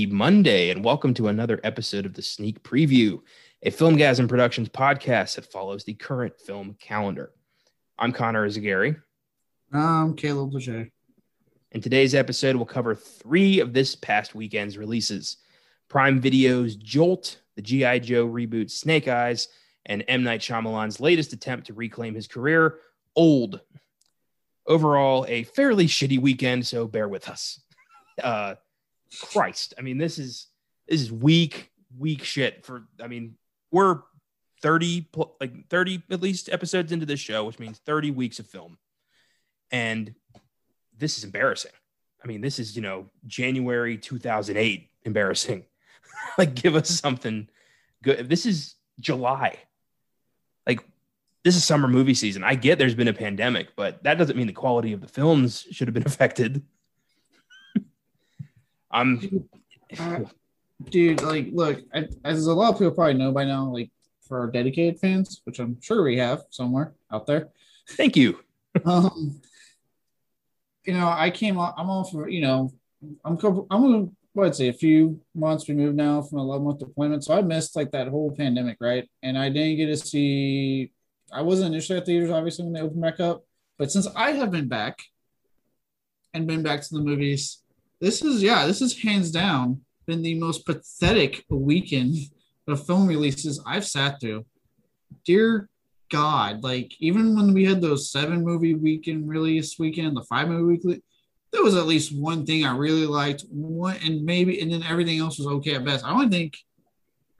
Happy Monday, and welcome to another episode of the Sneak Preview, a Filmgazm Productions podcast that follows the current film calendar. I'm Connor Eyzaguirre. I'm Caleb Leger. In today's episode, we'll cover three of this past weekend's releases Prime Video's Jolt, the G.I. Joe reboot Snake Eyes, and M. Night Shyamalan's latest attempt to reclaim his career, Old. Overall, a fairly shitty weekend, so bear with us. Uh, Christ, I mean, this is this is weak, weak shit. For I mean, we're thirty like thirty at least episodes into this show, which means thirty weeks of film, and this is embarrassing. I mean, this is you know January two thousand eight embarrassing. like, give us something good. This is July. Like, this is summer movie season. I get there's been a pandemic, but that doesn't mean the quality of the films should have been affected. I'm, uh, dude. Like, look, I, as a lot of people probably know by now, like for our dedicated fans, which I'm sure we have somewhere out there. Thank you. um, you know, I came. Off, I'm off. For you know, I'm. I'm what say a few months removed now from a 11 month deployment, so I missed like that whole pandemic, right? And I didn't get to see. I wasn't initially at theaters, obviously, when they opened back up. But since I have been back and been back to the movies, this is yeah, this is hands down been the most pathetic weekend of film releases I've sat through. Dear God, like even when we had those seven movie weekend release weekend, the five movie weekly, there was at least one thing I really liked. One and maybe and then everything else was okay at best. I don't think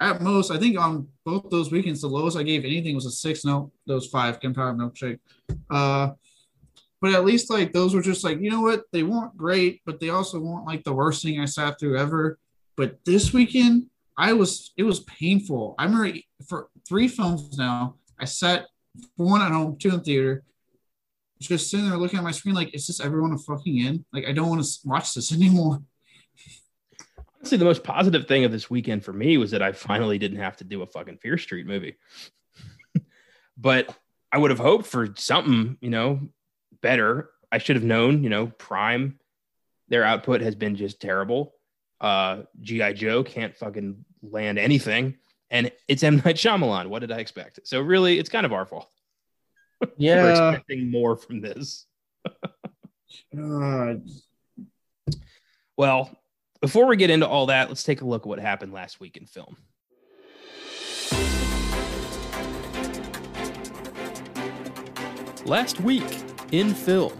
at most, I think on both those weekends, the lowest I gave anything was a six. No, those five Gunpowder Milkshake. Uh, but at least like those were just like you know what they weren't great, but they also weren't like the worst thing I sat through ever. But this weekend, I was it was painful. I'm remember for three films now, I sat for one at home, two in theater, just sitting there looking at my screen like, is this everyone fucking in? Like, I don't want to watch this anymore. Honestly, the most positive thing of this weekend for me was that I finally didn't have to do a fucking Fear Street movie. but I would have hoped for something, you know, better. I should have known, you know, Prime, their output has been just terrible. Uh, G.I. Joe can't fucking land anything. And it's M. Night Shyamalan. What did I expect? So really, it's kind of our fault. Yeah. We're expecting more from this. uh, well, before we get into all that, let's take a look at what happened last week in film. Last week in film.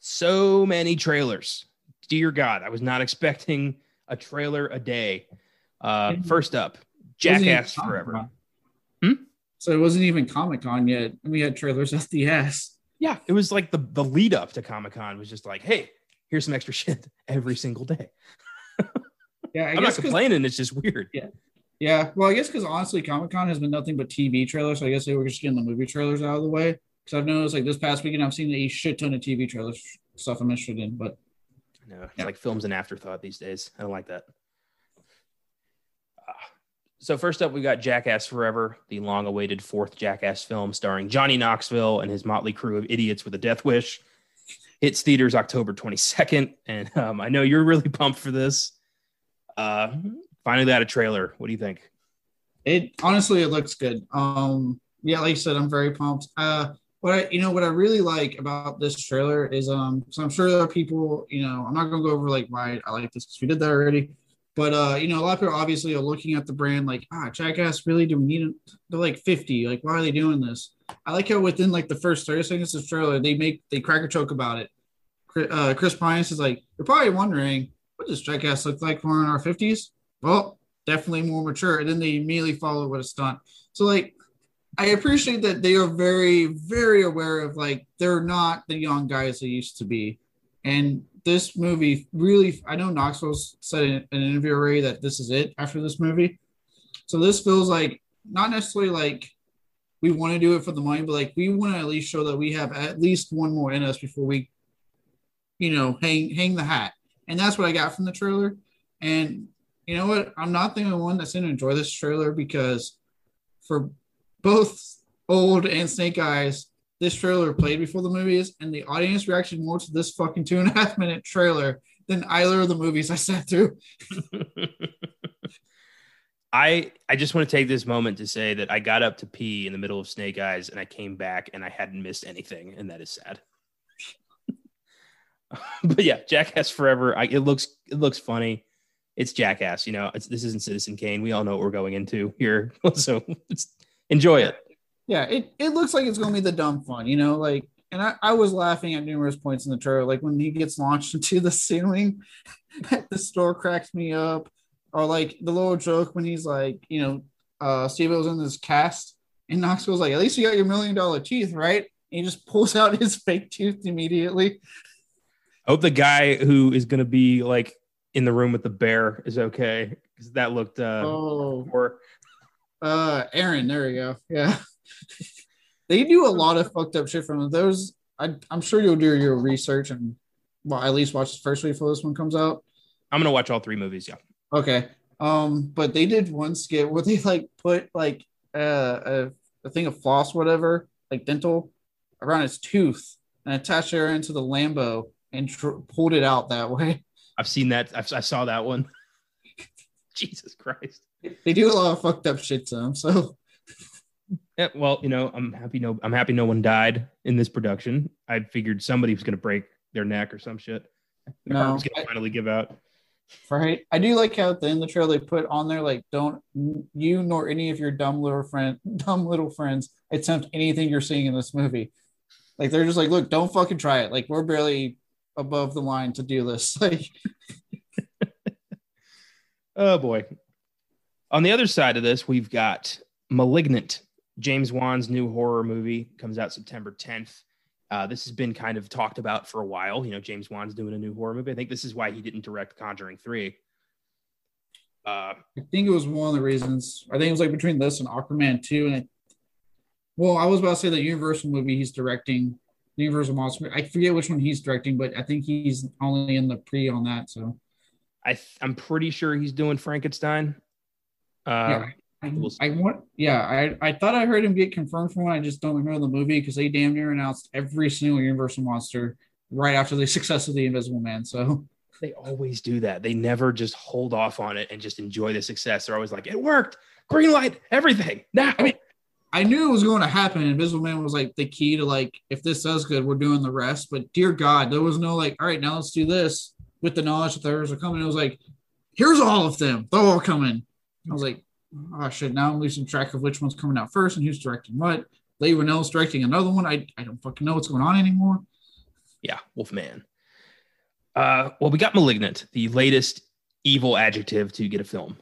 So many trailers. Dear God, I was not expecting a trailer a day. Uh, first up, Jackass Forever. Hmm? So it wasn't even Comic Con yet. And we had trailers at the ass. Yeah, it was like the, the lead up to Comic Con was just like, hey, here's some extra shit every single day. yeah, I am not complaining. It's just weird. Yeah. Yeah, well, I guess because honestly, Comic Con has been nothing but TV trailers. So I guess they were just getting the movie trailers out of the way. Because I've noticed, like this past weekend, I've seen a shit ton of TV trailers, stuff I'm interested in. But no, it's yeah. like film's an afterthought these days. I don't like that. Uh, so first up, we got Jackass Forever, the long-awaited fourth Jackass film starring Johnny Knoxville and his motley crew of idiots with a death wish. Hits theaters October 22nd, and um, I know you're really pumped for this. Uh, finally got a trailer. What do you think? It honestly, it looks good. Um, yeah, like I said, I'm very pumped. Uh, what I, you know, what I really like about this trailer is, um, so I'm sure there are people, you know, I'm not gonna go over like why I like this because we did that already. But uh, you know, a lot of people obviously are looking at the brand like, ah, Jackass, really? Do we need it? They're like 50. Like, why are they doing this? I like how within like the first 30 seconds of the trailer, they make they crack a joke about it. Uh, Chris Pine is like, you're probably wondering, what does Jackass look like for in our 50s? Well, definitely more mature. And then they immediately follow with a stunt. So like I appreciate that they are very, very aware of like they're not the young guys they used to be. And this movie really I know Knoxville said in an interview already that this is it after this movie. So this feels like not necessarily like we want to do it for the money, but like we want to at least show that we have at least one more in us before we, you know, hang hang the hat. And that's what I got from the trailer. And you know what? I'm not the only one that's going to enjoy this trailer because for both old and Snake Eyes, this trailer played before the movies, and the audience reaction more to this fucking two and a half minute trailer than either of the movies I sat through. I I just want to take this moment to say that I got up to pee in the middle of Snake Eyes and I came back and I hadn't missed anything, and that is sad. but yeah, Jackass Forever. I, it looks it looks funny. It's Jackass. You know, this isn't Citizen Kane. We all know what we're going into here, so enjoy it. Yeah, it, it looks like it's going to be the dumb fun. You know, like, and I, I was laughing at numerous points in the trailer, like when he gets launched into the ceiling the store cracks me up, or like the little joke when he's like, you know, uh, Steve was in this cast, and Knoxville's like, at least you got your million dollar teeth, right? And he just pulls out his fake tooth immediately. I hope the guy who is going to be like in the room with the bear is okay because that looked uh oh or uh Aaron, there you go. Yeah. they do a lot of fucked up shit from those. I, I'm sure you'll do your research and well, at least watch the first week before this one comes out. I'm gonna watch all three movies. Yeah. Okay. Um, but they did one skit where they like put like uh, a a thing of floss, whatever, like dental, around his tooth and attached it into the Lambo and tr- pulled it out that way. I've seen that. I've, I saw that one. Jesus Christ. They do a lot of fucked up shit to him. So yeah, well, you know, I'm happy. No, I'm happy no one died in this production. I figured somebody was going to break their neck or some shit. Their No, going to finally give out. right. I do like how at the end of the trail they put on there like, don't you nor any of your dumb little friend, dumb little friends attempt anything you're seeing in this movie. Like they're just like, look, don't fucking try it. Like we're barely above the line to do this. Like Oh boy. On the other side of this, we've got *Malignant*. James Wan's new horror movie comes out September 10th. Uh, this has been kind of talked about for a while. You know, James Wan's doing a new horror movie. I think this is why he didn't direct conjuring 3. Uh, I think it was one of the reasons. I think it was like between this and Aquaman 2. And it, well, I was about to say the Universal movie he's directing, Universal Monster. I forget which one he's directing, but I think he's only in the pre on that. So I th- I'm pretty sure he's doing Frankenstein. Uh, yeah, I, we'll. I want. Yeah, I I thought I heard him get confirmed for one. I just don't remember the movie because they damn near announced every single Universal monster right after the success of the Invisible Man. So They always do that. They never just hold off on it and just enjoy the success. They're always like, it worked. Green light, everything. Now. I mean, I knew it was going to happen. Invisible Man was like the key to like, if this does good, we're doing the rest. But dear God, there was no like, all right, now let's do this with the knowledge that theirs are coming. It was like, here's all of them. They're all coming. I was like, oh shit, now I'm losing track of which one's coming out first and who's directing what. Leigh Whannell's directing another one. I, I don't fucking know what's going on anymore. yeah, Wolfman. Uh, well, we got Malignant, the latest evil adjective to get a film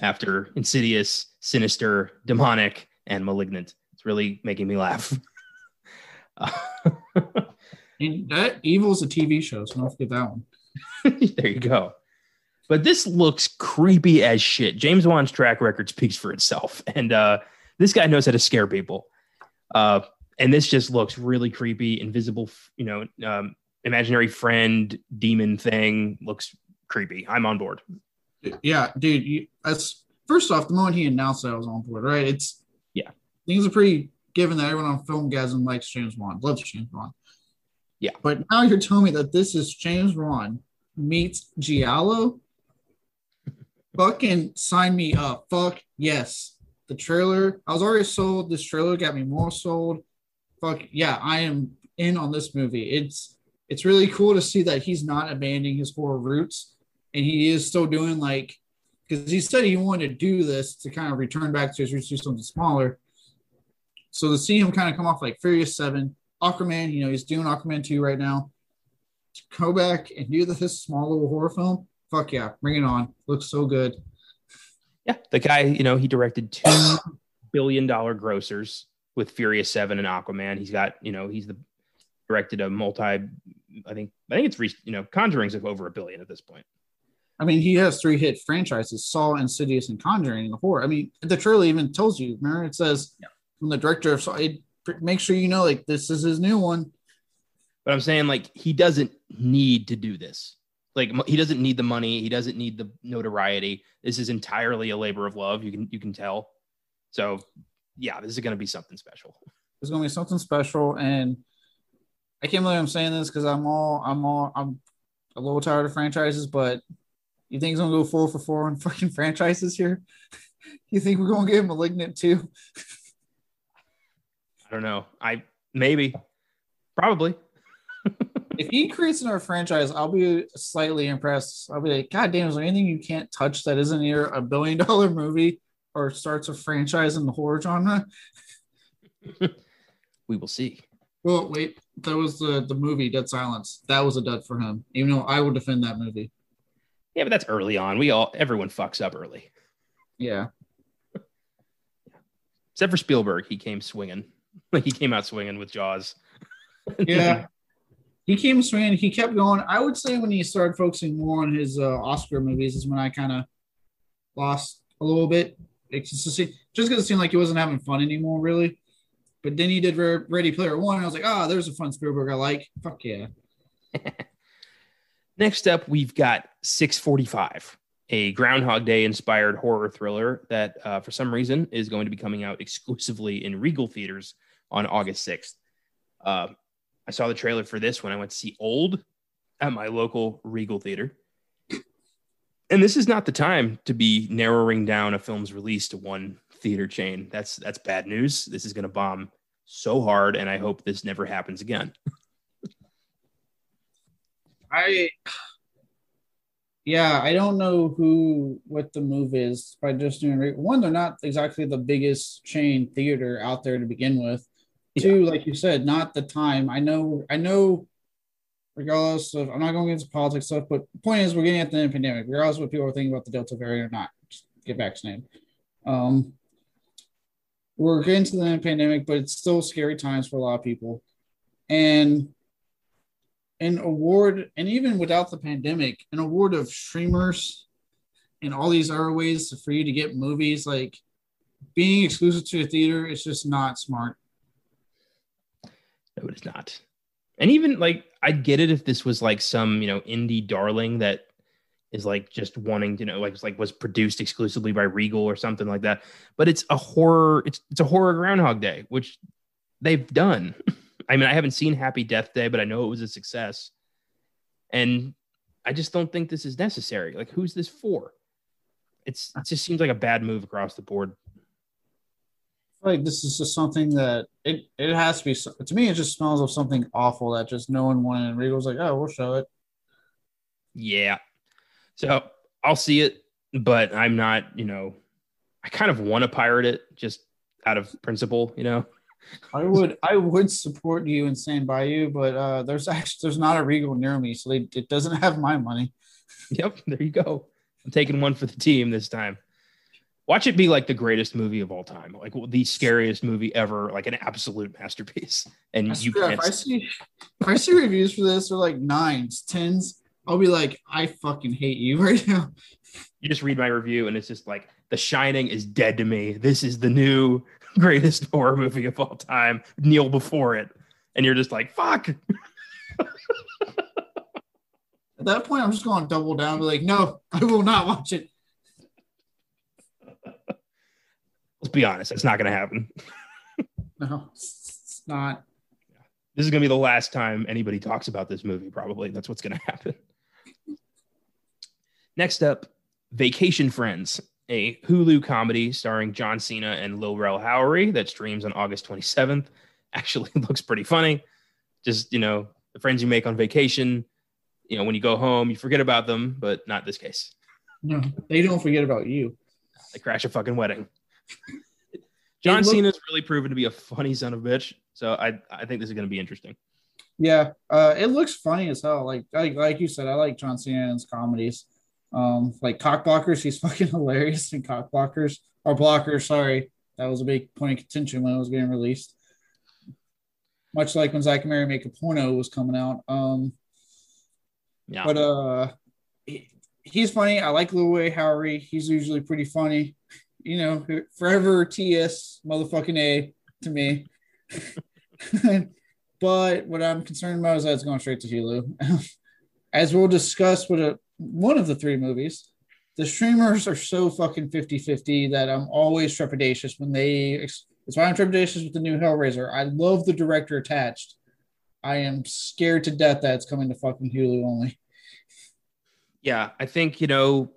after Insidious, Sinister, Demonic, and Malignant. It's really making me laugh. And that Evil's a TV show, so don't forget that one. there you go. But this looks creepy as shit. James Wan's track record speaks for itself, and uh, this guy knows how to scare people. Uh, and this just looks really creepy. Invisible, you know, um, imaginary friend demon thing looks creepy. I'm on board. Yeah, dude. You, that's first off, the moment he announced that I was on board, right? It's. Things are pretty given that everyone on Filmgazm likes James Wan, loves James Wan. Yeah. But now you're telling me that this is James Wan meets Giallo. Fucking sign me up. Fuck yes. The trailer, I was already sold. This trailer got me more sold. Fuck yeah, I am in on this movie. It's it's really cool to see that he's not abandoning his horror roots and he is still doing like because he said he wanted to do this to kind of return back to his roots, do something smaller. So to see him kind of come off like Furious Seven, Aquaman, you know, he's doing Aquaman 2 right now. To go back and do this small little horror film, fuck yeah, bring it on. Looks so good. Yeah, the guy, you know, he directed two billion dollar grossers with Furious Seven and Aquaman. He's got, you know, he's the directed a multi. I think I think it's reached, you know, Conjuring's of over a billion at this point. I mean, he has three hit franchises: Saw, Insidious, and Conjuring. In the horror. I mean, the trailer even tells you. Remember, it says Yeah. From the director of Saw. It, make sure you know, like this is his new one. But I'm saying like he doesn't need to do this. Like he doesn't need the money. He doesn't need the notoriety. This is entirely a labor of love. You can you can tell. So yeah, this is going to be something special. It's gonna be something special, and I can't believe I'm saying this because I'm all I'm all I'm a little tired of franchises, but you think he's gonna go four for four on fucking franchises here? you think we're gonna get Malignant too? I don't know. I maybe, probably. if he creates another franchise, I'll be slightly impressed. I'll be like, God damn, is there anything you can't touch that isn't either a billion dollar movie or starts a franchise in the horror genre? we will see. Well, wait, that was the the movie Dead Silence. That was a dud for him. Even though I will defend that movie. Yeah, but that's early on. We all everyone fucks up early. Yeah. Except for Spielberg, he came swinging. Like he came out swinging with Jaws. Yeah. he came swinging. He kept going. I would say when he started focusing more on his uh, Oscar movies is when I kind of lost a little bit. It's just because it seemed like he wasn't having fun anymore, really. But then he did Ready Player One. And I was like, oh, there's a fun Spielberg I like. Fuck yeah. Next up, we've got 645, a Groundhog Day inspired horror thriller that, uh, for some reason, is going to be coming out exclusively in Regal theaters on August 6th. Uh, I saw the trailer for this when I went to see Old at my local Regal theater. And this is not the time to be narrowing down a film's release to one theater chain. That's that's bad news. This is going to bomb so hard, and I hope this never happens again. I, yeah, I don't know who what the move is by just doing one. They're not exactly the biggest chain theater out there to begin with. Yeah. Like you said, not the time. I know, I know. Regardless of, I'm not going against politics stuff, but the point is, we're getting at the end of the pandemic. Regardless of what people are thinking about the Delta variant or not, just get vaccinated. Um, we're getting to the end of the pandemic, but it's still scary times for a lot of people. And an award, and even without the pandemic, an award of streamers and all these other ways for you to get movies, like being exclusive to a theater, is just not smart. No, it is not. And even like I'd get it if this was like some, you know, indie darling that is like just wanting to know like like was produced exclusively by Regal or something like that. But it's a horror, it's it's a horror groundhog day, which they've done. I mean, I haven't seen Happy Death Day, but I know it was a success. And I just don't think this is necessary. Like, who's this for? It's it just seems like a bad move across the board. Like this is just something that it it has to be. To me, it just smells of something awful that just no one wanted. And Regal's like, oh, we'll show it. Yeah. So I'll see it, but I'm not. You know, I kind of want to pirate it just out of principle. You know. I would I would support you and stand by you, but uh, there's actually there's not a Regal near me, so they, it doesn't have my money. Yep, there you go. I'm taking one for the team this time. Watch it be like the greatest movie of all time, like the scariest movie ever, like an absolute masterpiece. And you can't. If I see if I see reviews for this, they're like nines, tens. I'll be like, I fucking hate you right now. You just read my review, and it's just like The Shining is dead to me. This is the new greatest horror movie of all time, kneel before it. And you're just like, fuck. At that point, I'm just going to double down and be like, no, I will not watch it. Let's be honest, it's not going to happen. no, it's not. This is going to be the last time anybody talks about this movie, probably. That's what's going to happen. Next up, Vacation Friends a Hulu comedy starring John Cena and Lil Rel Howery that streams on August 27th. Actually looks pretty funny. Just, you know, the friends you make on vacation, you know, when you go home, you forget about them, but not this case. No, they don't forget about you. They crash a fucking wedding. John looked, Cena's really proven to be a funny son of a bitch. So I, I think this is going to be interesting. Yeah, uh, it looks funny as hell. Like, like like you said, I like John Cena's comedies. Um, like cock blockers, he's fucking hilarious in cock blockers or blockers. Sorry, that was a big point of contention when it was getting released. Much like when Zack and Miri Make a Porno was coming out. Um, yeah. But uh, he, he's funny. I like Lil Rel Howery. He's usually pretty funny. You know, forever TS motherfucking A to me. but what I'm concerned about is that it's going straight to Hulu. As we'll discuss with a one of the three movies. The streamers are so fucking 50 50 that I'm always trepidatious when they That's why I'm trepidatious with the new Hellraiser. I love the director attached. I am scared to death that it's coming to fucking Hulu only. Yeah, I think, you know,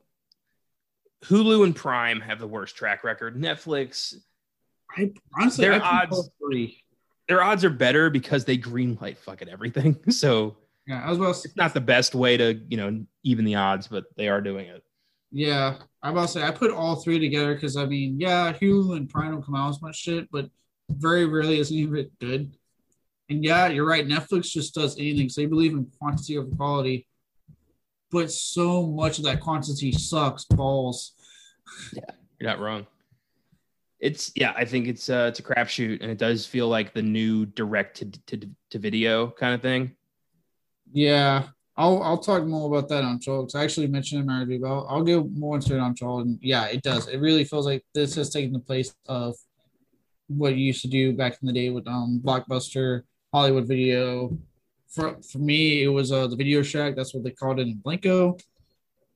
Hulu and Prime have the worst track record. Netflix, I honestly Their I odds- their odds are better because they greenlight fucking everything. So Yeah, I was about it's not the best way to, you know, even the odds, but they are doing it. Yeah, I'm about to say I put all three together because I mean, yeah, Hulu and Prime don't come out as much shit, but very rarely is any of it good. And yeah, you're right. Netflix just does anything. So they believe in quantity over quality, but so much of that quantity sucks balls. Yeah, you're not wrong. It's yeah, I think it's uh it's a crapshoot, and it does feel like the new direct to, to, to video kind of thing. Yeah, I'll I'll talk more about that on Jolt because I actually mentioned in my review. But I'll, I'll go more into it on Jolt, and yeah, it does. It really feels like this has taken the place of what you used to do back in the day with um Blockbuster, Hollywood Video. For for me, it was uh the Video Shack. That's what they called it in Blanco.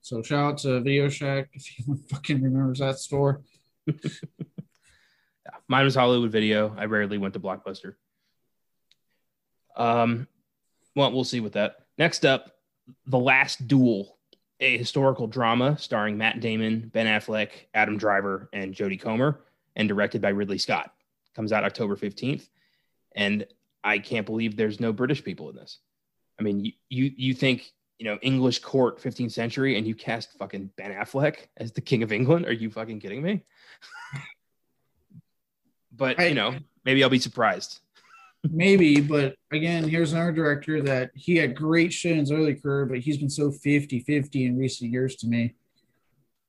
So shout out to Video Shack if anyone fucking remembers that store. Mine was Hollywood Video. I rarely went to Blockbuster. Um, well, we'll see with that. Next up, The Last Duel, a historical drama starring Matt Damon, Ben Affleck, Adam Driver, and Jodie Comer, and directed by Ridley Scott. Comes out October 15th. And I can't believe there's no British people in this. I mean, you you, you think, you know, English court 15th century and you cast fucking Ben Affleck as the King of England? Are you fucking kidding me? but, I- you know, maybe I'll be surprised. Maybe, but again, here's another director that he had great shit in his early career, but he's been so 50 50 in recent years to me.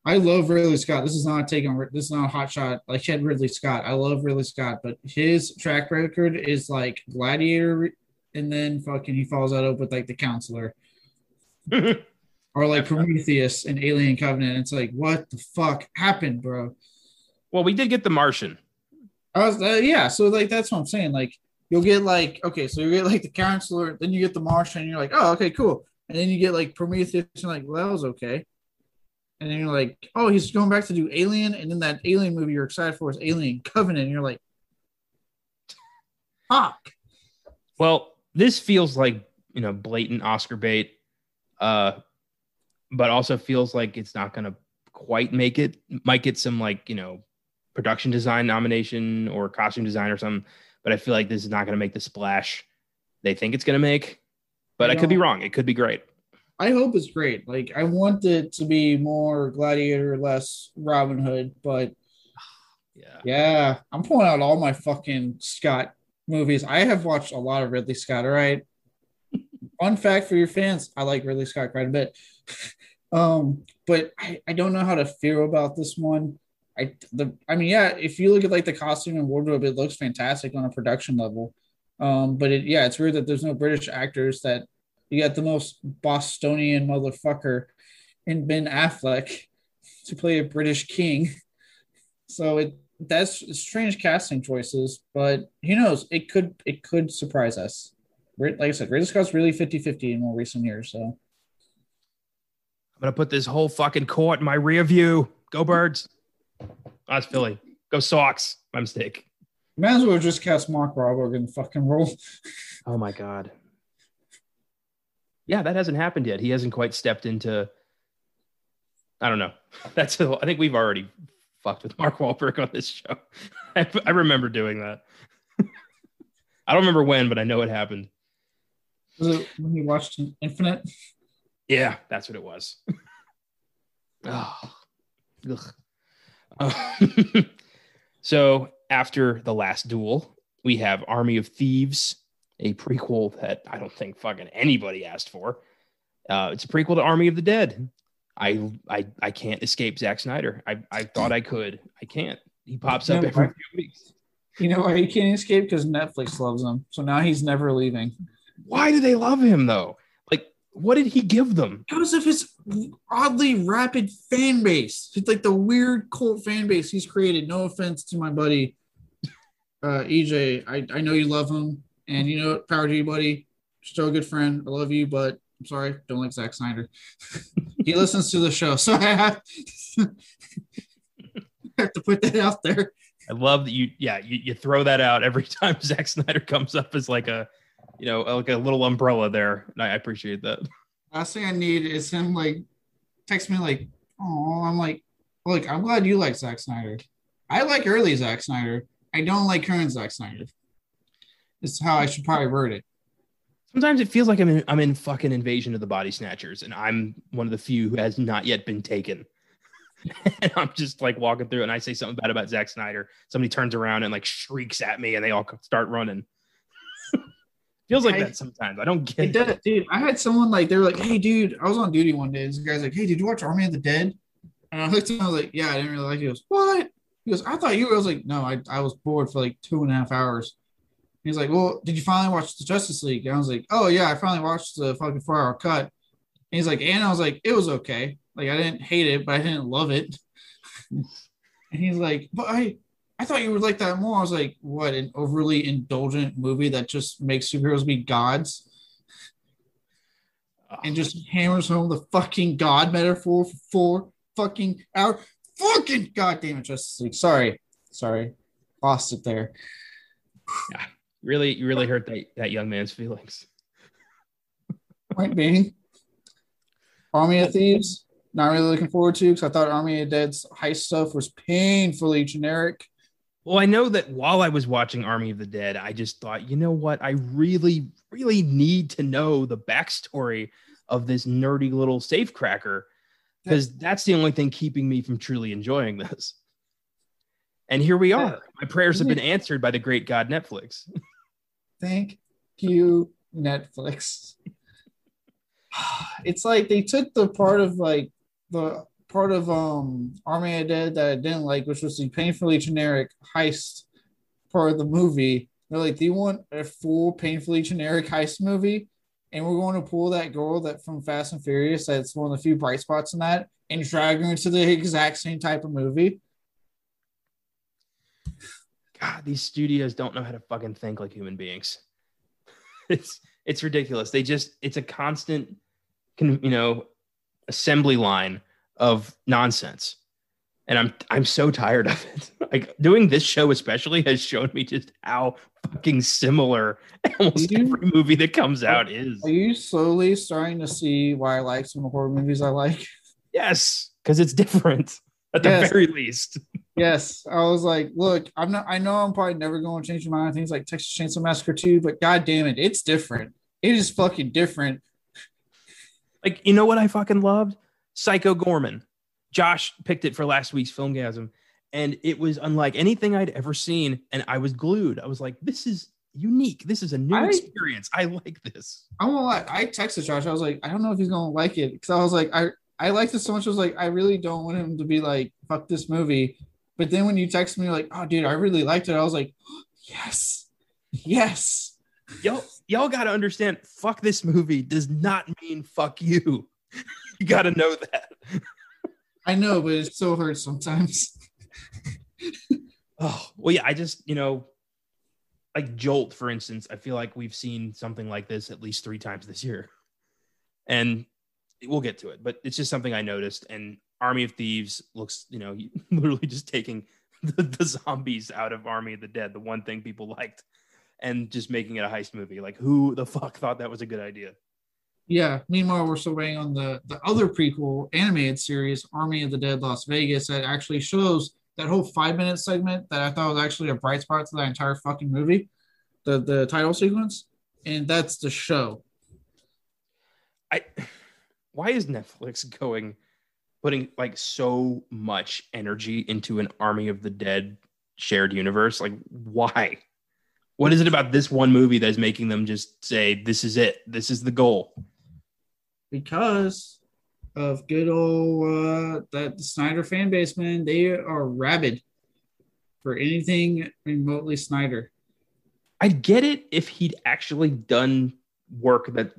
I love Ridley Scott. This is not a take on this is not a hot shot. Like he had Ridley Scott. I love Ridley Scott, but his track record is like Gladiator, and then fucking he falls out up with like the counselor or like Prometheus and Alien Covenant. It's like, what the fuck happened, bro? well, we did get The Martian. I was uh, yeah, so like that's what I'm saying. Like you'll get like okay, so you get like the counselor, then you get the Martian, and you're like, oh okay, cool. And then you get like Prometheus, and like, well, that was okay. And then you're like, oh, he's going back to do Alien, and then that Alien movie you're excited for is Alien Covenant, and you're like, fuck. Well, this feels like you know blatant Oscar bait, uh, but also feels like it's not going to quite make it. Might get some like you know production design nomination or costume design or something, but I feel like this is not going to make the splash they think it's going to make. But I, I could be wrong. It could be great. I hope it's great. Like I want it to be more Gladiator, less Robin Hood, but Yeah. Yeah, I'm pulling out all my fucking Scott movies. I have watched a lot of Ridley Scott. All right. Fun fact for your fans: I like Ridley Scott quite a bit. um, but I, I don't know how to feel about this one. I the I mean, yeah, if you look at like the costume and wardrobe, it looks fantastic on a production level. Um, but it yeah, it's weird that there's no British actors that you got the most Bostonian motherfucker in Ben Affleck to play a British king. So it that's strange casting choices, but who knows? It could it could surprise us. Like I said, Ridley Scott's really 50-50 in more recent years. So I'm gonna put this whole fucking court in my rear view. Go birds. That's Philly. Go Sox. My mistake. might as well just cast Mark Wahlberg in the fucking role. Oh my god. Yeah, that hasn't happened yet. He hasn't quite stepped into. I don't know. That's. I think we've already fucked with Mark Wahlberg on this show. I, I remember doing that. I don't remember when, but I know it happened. Was it when he watched Infinite? Yeah, that's what it was. oh, so after the last duel, we have Army of Thieves, a prequel that I don't think fucking anybody asked for. Uh, it's a prequel to Army of the Dead. I I I can't escape Zack Snyder. I I thought I could. I can't. He pops up every few weeks. You know why he can't escape? Because Netflix loves him. So now he's never leaving. Why do they love him though? Like, what did he give them? Because of his oddly rapid fan base. It's like the weird cult fan base he's created. No offense to my buddy uh EJ. I, I know you love him. And you know what, Power G buddy, still a good friend. I love you, but I'm sorry, don't like Zack Snyder. he listens to the show. So I have have to put that out there. I love that you, yeah, you, you throw that out every time Zack Snyder comes up as like a, you know, like a little umbrella there. And I appreciate that. Last thing I need is him like text me like, oh, I'm like, look, I'm glad you like Zack Snyder. I like early Zack Snyder. I don't like current Zack Snyder. Is how I should probably word it. Sometimes it feels like I'm in, I'm in fucking Invasion of the Body Snatchers, and I'm one of the few who has not yet been taken. and I'm just like walking through, and I say something bad about Zack Snyder. Somebody turns around and like shrieks at me, and they all start running. Feels like I, that sometimes. I don't get it. Does, dude, I had someone like they were like, "Hey, dude, I was on duty one day. This guy's like, "Hey, did you watch Army of the Dead?" And I looked at him. I was like, "Yeah, I didn't really like it." He goes, "What?" He goes, "I thought you." Were. I was like, "No, I, I was bored for like two and a half hours." He's like, "Well, did you finally watch the Justice League?" And I was like, "Oh yeah, I finally watched the fucking four hour cut." And he's like, "And I was like, it was okay. Like I didn't hate it, but I didn't love it." and he's like, "But I, I thought you would like that more. I was like, what, an overly indulgent movie that just makes superheroes be gods? Ah. And just hammers home the fucking god metaphor for four fucking hour. Fucking goddamn it, Justice League. Sorry. Sorry. Lost it there. Yeah. Really, you really hurt that, that young man's feelings. Point being, Army of Thieves, not really looking forward to because I thought Army of Dead's heist stuff was painfully generic. Well, I know that while I was watching Army of the Dead, I just thought, you know what? I really, really need to know the backstory of this nerdy little safecracker because that's the only thing keeping me from truly enjoying this. And here we are. My prayers have been answered by the great God Netflix. Thank you, Netflix. It's like they took the part of like the part of um Army of Dead that I didn't like, which was the painfully generic heist part of the movie. They're like, do you want a full painfully generic heist movie? And we're going to pull that girl that from Fast and Furious, that's one of the few bright spots in that, and drag her into the exact same type of movie. God, these studios don't know how to fucking think like human beings. It's it's ridiculous. They just it's a constant, you know, assembly line of nonsense and i'm i'm so tired of it like doing this show especially has shown me just how fucking similar almost you, every movie that comes out is are you slowly starting to see why i like some of the horror movies i like yes because it's different at the yes. very least yes i was like look i'm not i know i'm probably never going to change my mind things like texas chainsaw massacre 2 but god damn it it's different it is fucking different like you know what i fucking loved Psycho Goreman. Josh picked it for last week's filmgazm, and it was unlike anything I'd ever seen. And I was glued. I was like, this is unique. This is a new I, experience. I like this. I won't lie. I texted Josh. I was like, I don't know if he's gonna like it because I was like, I I liked it so much. I was like, I really don't want him to be like, fuck this movie. But then when you text me like, oh dude, I really liked it. I was like, oh, yes, yes. Y'all, y'all gotta understand. Fuck this movie does not mean fuck you. you got to know that. I know, but it still hurts sometimes. oh, well, yeah, I just, you know, like Jolt, for instance, I feel like we've seen something like this at least three times this year. And we'll get to it, but it's just something I noticed. And Army of Thieves looks, you know, literally just taking the, the zombies out of Army of the Dead, the one thing people liked, and just making it a heist movie. Like, who the fuck thought that was a good idea? Yeah. Meanwhile, we're still waiting on the the other prequel animated series, Army of the Dead Las Vegas, that actually shows that whole five minute segment that I thought was actually a bright spot to that entire fucking movie, the the title sequence, and that's the show. I why is Netflix going putting like so much energy into an Army of the Dead shared universe? Like why? What is it about this one movie that's making them just say this is it? This is the goal because of good old uh, that Snyder fan base, man. They are rabid for anything remotely Snyder. I'd get it if he'd actually done work that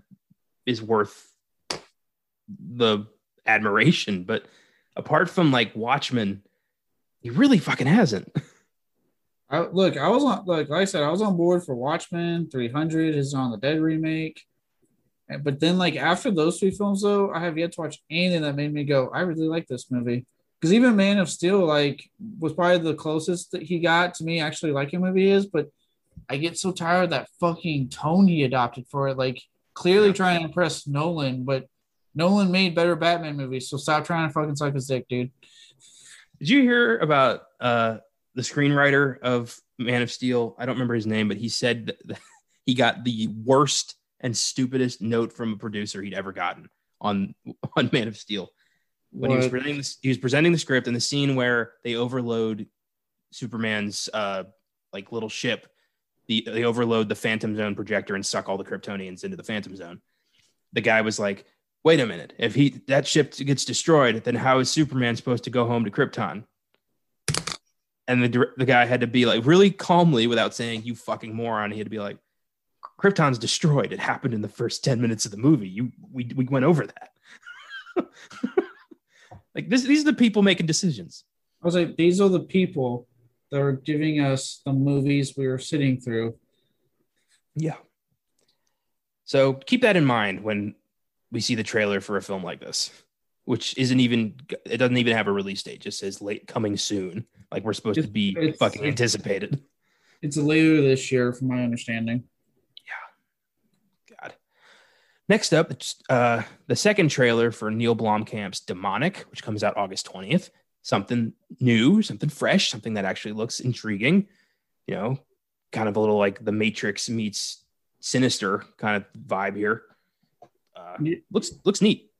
is worth the admiration, but apart from like Watchmen, he really fucking hasn't. I, look, I was on like, like I said, I was on board for Watchmen 300, his on the Dead remake. But then, like after those three films, though, I have yet to watch anything that made me go, I really like this movie. because even Man of Steel like was probably the closest that he got to me actually liking a movie is, but I get so tired of that fucking tone he adopted for it. Like clearly Yeah. trying to impress Nolan, but Nolan made better Batman movies, so stop trying to fucking suck his dick, dude. Did you hear about uh, the screenwriter of Man of Steel? I don't remember his name, but he said that he got the worst and stupidest note from a producer he'd ever gotten on on Man of Steel. When he was presenting this, he was presenting the script and the scene where they overload Superman's uh, like little ship. The, they overload the Phantom Zone projector and suck all the Kryptonians into the Phantom Zone. The guy was like, "Wait a minute! If he that ship gets destroyed, then how is Superman supposed to go home to Krypton?" And the the guy had to be like really calmly, without saying "you fucking moron." He had to be like, "Krypton's destroyed. It happened in the first ten minutes of the movie. You we we went over that." like this, these are the people making decisions. I was like, these are the people that are giving us the movies we were sitting through. Yeah. So keep that in mind when we see the trailer for a film like this, which isn't even it doesn't even have a release date, just says late coming soon. Like we're supposed to be It's- fucking it's- anticipated. It's later this year, from my understanding. Yeah. God. Next up, it's, uh, the second trailer for Neill Blomkamp's Demonic, which comes out August 20th. Something new, something fresh, something that actually looks intriguing. You know, kind of a little like The Matrix meets Sinister kind of vibe here. Uh, looks looks neat.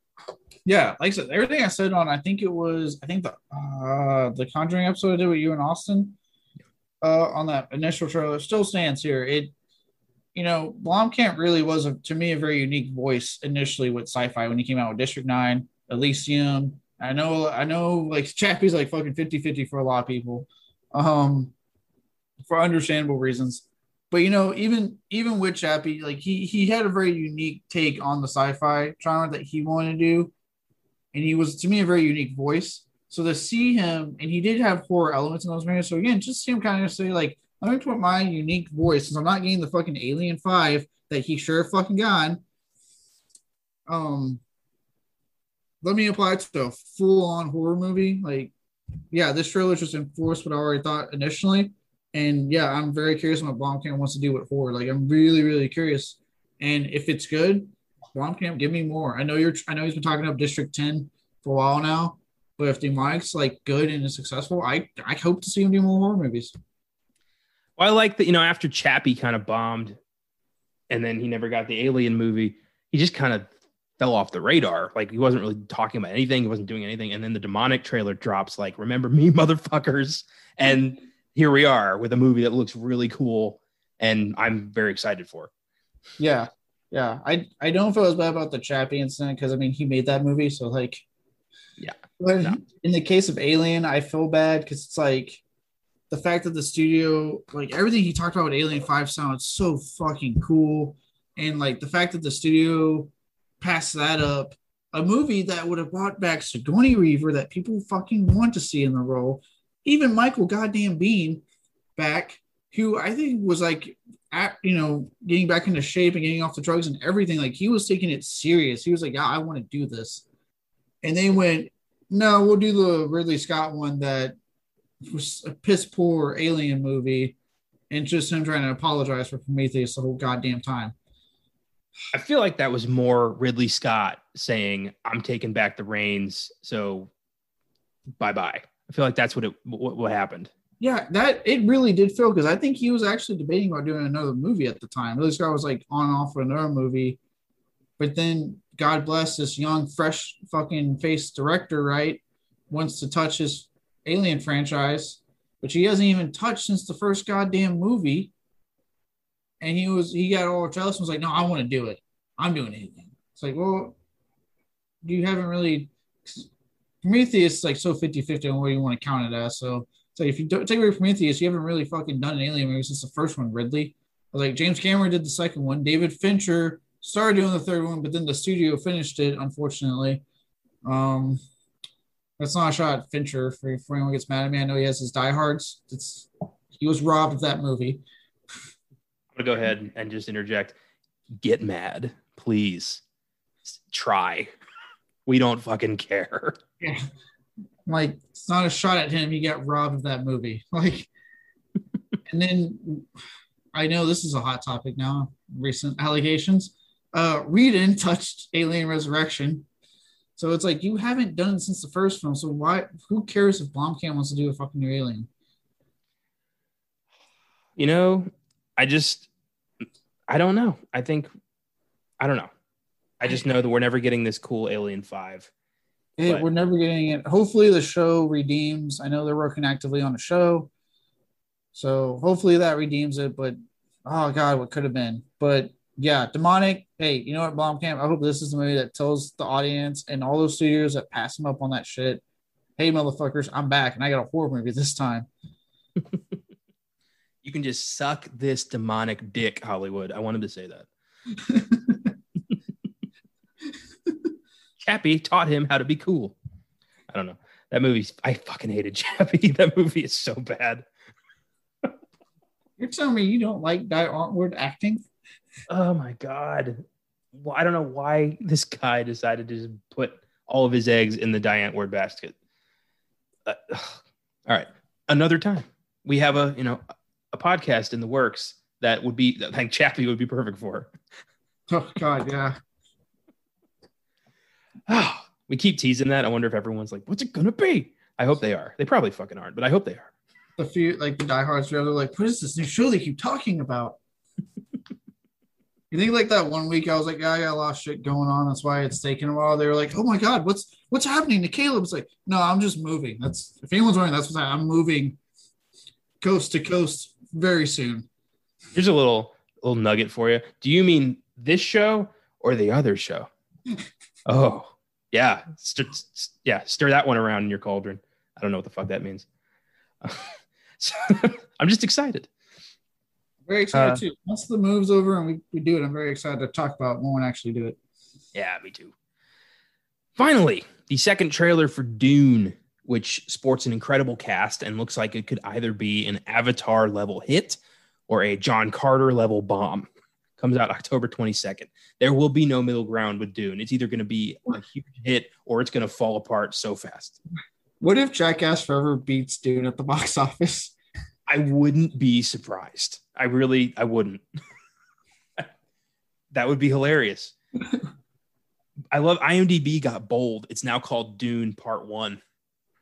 Yeah, like I said, everything I said on, I think it was, I think the uh the Conjuring episode I did with you and Austin, uh, on that initial trailer still stands here. It, you know, Blomkamp really was a, to me a very unique voice initially with sci-fi when he came out with District Nine, Elysium. I know, I know, like Chappie's like fucking 50-50 for a lot of people, um, for understandable reasons. But you know, even even with Chappie, like he he had a very unique take on the sci-fi genre that he wanted to do and he was to me a very unique voice. So to see him, and he did have horror elements in those movies. So again, just see him kind of say like, i let me put my unique voice since I'm not getting the fucking Alien Five that he sure fucking got. Um, let me apply it to a full-on horror movie. Like, yeah, this trailer just enforced what I already thought initially, and yeah, I'm very curious what Blomkamp wants to do with horror. Like, I'm really, really curious, and if it's good, Blomkamp, give me more. I know you're. I know he's been talking about District Ten for a while now, but if the Demonic's like good and is successful, I I hope to see him do more horror movies. Well, I like that, you know, after Chappie kind of bombed and then he never got the Alien movie, he just kind of fell off the radar. Like he wasn't really talking about anything, he wasn't doing anything. And then the demonic trailer drops, like, remember me, motherfuckers. And here we are with a movie that looks really cool and I'm very excited for. Yeah, yeah. I I don't feel as bad about the Chappie incident because I mean he made that movie, so like, Yeah. But No. in the case of Alien, I feel bad because it's like the fact that the studio, like everything he talked about with Alien Five, sounds so fucking cool, and like the fact that the studio passed that up, a movie that would have brought back Sigourney Weaver that people fucking want to see in the role, even Michael Goddamn Biehn back, who I think was like at you know getting back into shape and getting off the drugs and everything like he was taking it serious he was like yeah i want to do this and they went no we'll do the ridley scott one that was a piss poor alien movie and just him trying to apologize for prometheus the whole goddamn time I feel like that was more Ridley Scott saying, I'm taking back the reins. So bye bye. I feel like that's what it what, what happened. yeah that it really did feel because i think he was actually debating about doing another movie at the time. This guy was like on and off another movie. But then god bless this young fresh fucking face director right wants to touch his alien franchise which he hasn't even touched since the first goddamn movie. And he was he got all jealous and was like no i want to do it. I'm doing anything. It's like well you haven't really prometheus like so 50-50 on what you want to count it as so it's like if you don't take away prometheus you haven't really fucking done an alien movie since the first one ridley like james cameron did the second one david fincher started doing the third one but then the studio finished it unfortunately um that's not a shot at fincher for, for anyone gets mad at me i know he has his diehards it's he was robbed of that movie I'm gonna go ahead and just interject. Get mad, please. Try. We don't fucking care. Yeah. like it's not a shot at him. He got robbed of that movie. Like, and then I know this is a hot topic now. Recent allegations. Uh, Whedon touched Alien Resurrection, so it's like you haven't done it since the first film. So why? Who cares if Blomkamp wants to do a fucking new Alien? You know, I just, I don't know. I think, I don't know. I just know that we're never getting this cool Alien Five. Hey, But- we're never getting it. Hopefully, the show redeems. I know they're working actively on a show, so hopefully that redeems it. But oh god, what could have been? But yeah, demonic. Hey, you know what, Blomkamp? I hope this is the movie that tells the audience and all those studios that pass them up on that shit. Hey, motherfuckers, I'm back, and I got a horror movie this time. You can just suck this demonic dick, Hollywood. I wanted to say that. Chappie taught him how to be cool. I don't know. That movie, I fucking hated Chappie. That movie is so bad. You're telling me you don't like Die Antwoord acting? Oh my god. Well, I don't know why this guy decided to just put all of his eggs in the Die Antwoord basket. Uh, all right, another time we have a you know a podcast in the works that would be I think Chappie would be perfect for. Oh god, yeah. Oh, we keep teasing that. I wonder if everyone's like, "What's it gonna be?" I hope they are. They probably fucking aren't, but I hope they are. The few like the diehards, they're like, "What is this new show they keep talking about?" You think like that one week I was like, yeah, I got a lot of shit going on. That's why it's taking a while. They were like, oh my god, what's what's happening to Caleb? It's like, no, I'm just moving. That's if anyone's wondering, that's what's happening. I'm moving coast to coast very soon. Here's a little little nugget for you. Do you mean this show or the other show? oh, yeah. Stir, yeah, stir that one around in your cauldron. I don't know what the fuck that means. so, I'm just excited. Very excited Uh, too. Once the move's over and we, we do it, I'm very excited to talk about it when we actually do it. Yeah, me too. Finally, the second trailer for Dune, which sports an incredible cast and looks like it could either be an Avatar level hit or a John Carter level bomb, comes out October 22nd. There will be no middle ground with Dune. It's either going to be a huge hit or it's going to fall apart so fast. What if Jackass Forever beats Dune at the box office? I wouldn't be surprised. I really, I wouldn't. that would be hilarious. I love IMDb got bold. It's now called Dune Part One.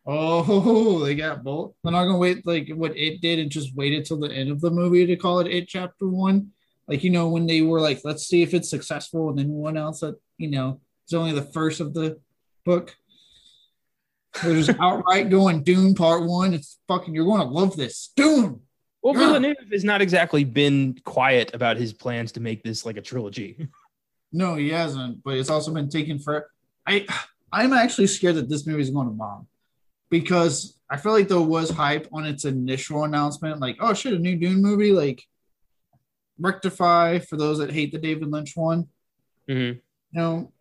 Oh, they got both. They're not gonna wait like what it did and just waited till the end of the movie to call it it chapter one. Like you know when they were like, let's see if it's successful, and then one else that you know it's only the first of the book. They're just outright going Dune Part One. It's fucking. You're going to love this Dune. Well, Yeah. Villeneuve has not exactly been quiet about his plans to make this like a trilogy. No, he hasn't. But it's also been taken for. I I'm actually scared that this movie is going to bomb because I feel like there was hype on its initial announcement, like oh shit, a new Dune movie, like Rectify for those that hate the David Lynch one, Mhm. you know,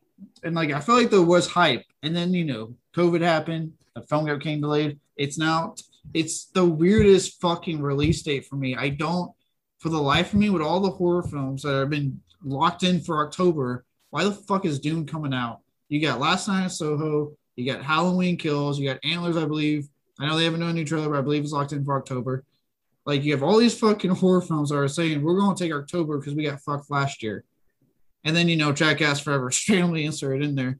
and like I feel like there was hype, and then you know COVID happened, the film got came delayed. It's now it's the weirdest fucking release date for me. I don't, for the life of me, with all the horror films that have been locked in for October, why the fuck is Dune coming out? You got Last Night in Soho, you got Halloween Kills, you got Antlers, I believe. I know they haven't done a new trailer, but I believe it's locked in for October. Like you have all these fucking horror films that are saying we're going to take October because we got fucked last year, and then you know Jackass Forever randomly inserted in there,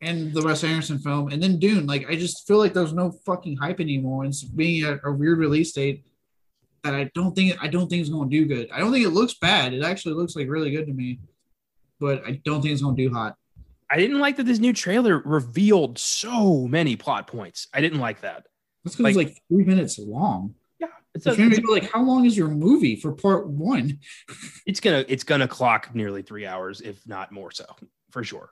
and the Wes Anderson film, and then Dune. Like I just feel like there's no fucking hype anymore, it's being a, a weird release date that I don't think I don't think it's going to do good. I don't think it looks bad. It actually looks like really good to me, but I don't think it's going to do hot. I didn't like that this new trailer revealed so many plot points. I didn't like that. That's because Like- it's like three minutes long. Yeah, it's, It's a, gonna it's, be like, how long is your movie for part one? it's gonna it's gonna clock nearly three hours, if not more so, for sure.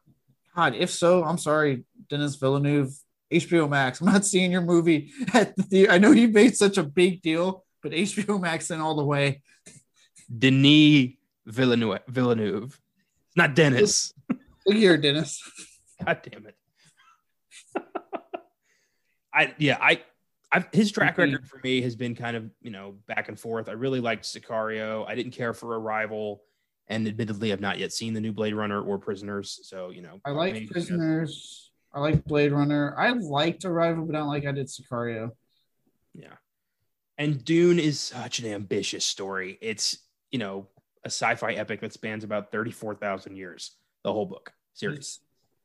God, if so, I'm sorry, Dennis Villeneuve, HBO Max. I'm not seeing your movie at the theater. I know you made such a big deal, but HBO Max in all the way. Denis Villeneuve. Villeneuve. Not Dennis. Look here, Dennis. God damn it. I yeah, I I've his track Mhm. record for me has been kind of, you know, back and forth. I really liked Sicario. I didn't care for Arrival. And admittedly, I've not yet seen the new Blade Runner or Prisoners. So, you know, I like maybe- Prisoners. I like Blade Runner. I liked Arrival, but not like I did Sicario. Yeah. And Dune is such an ambitious story. It's, you know, a sci-fi epic that spans about 34,000 years, the whole book series.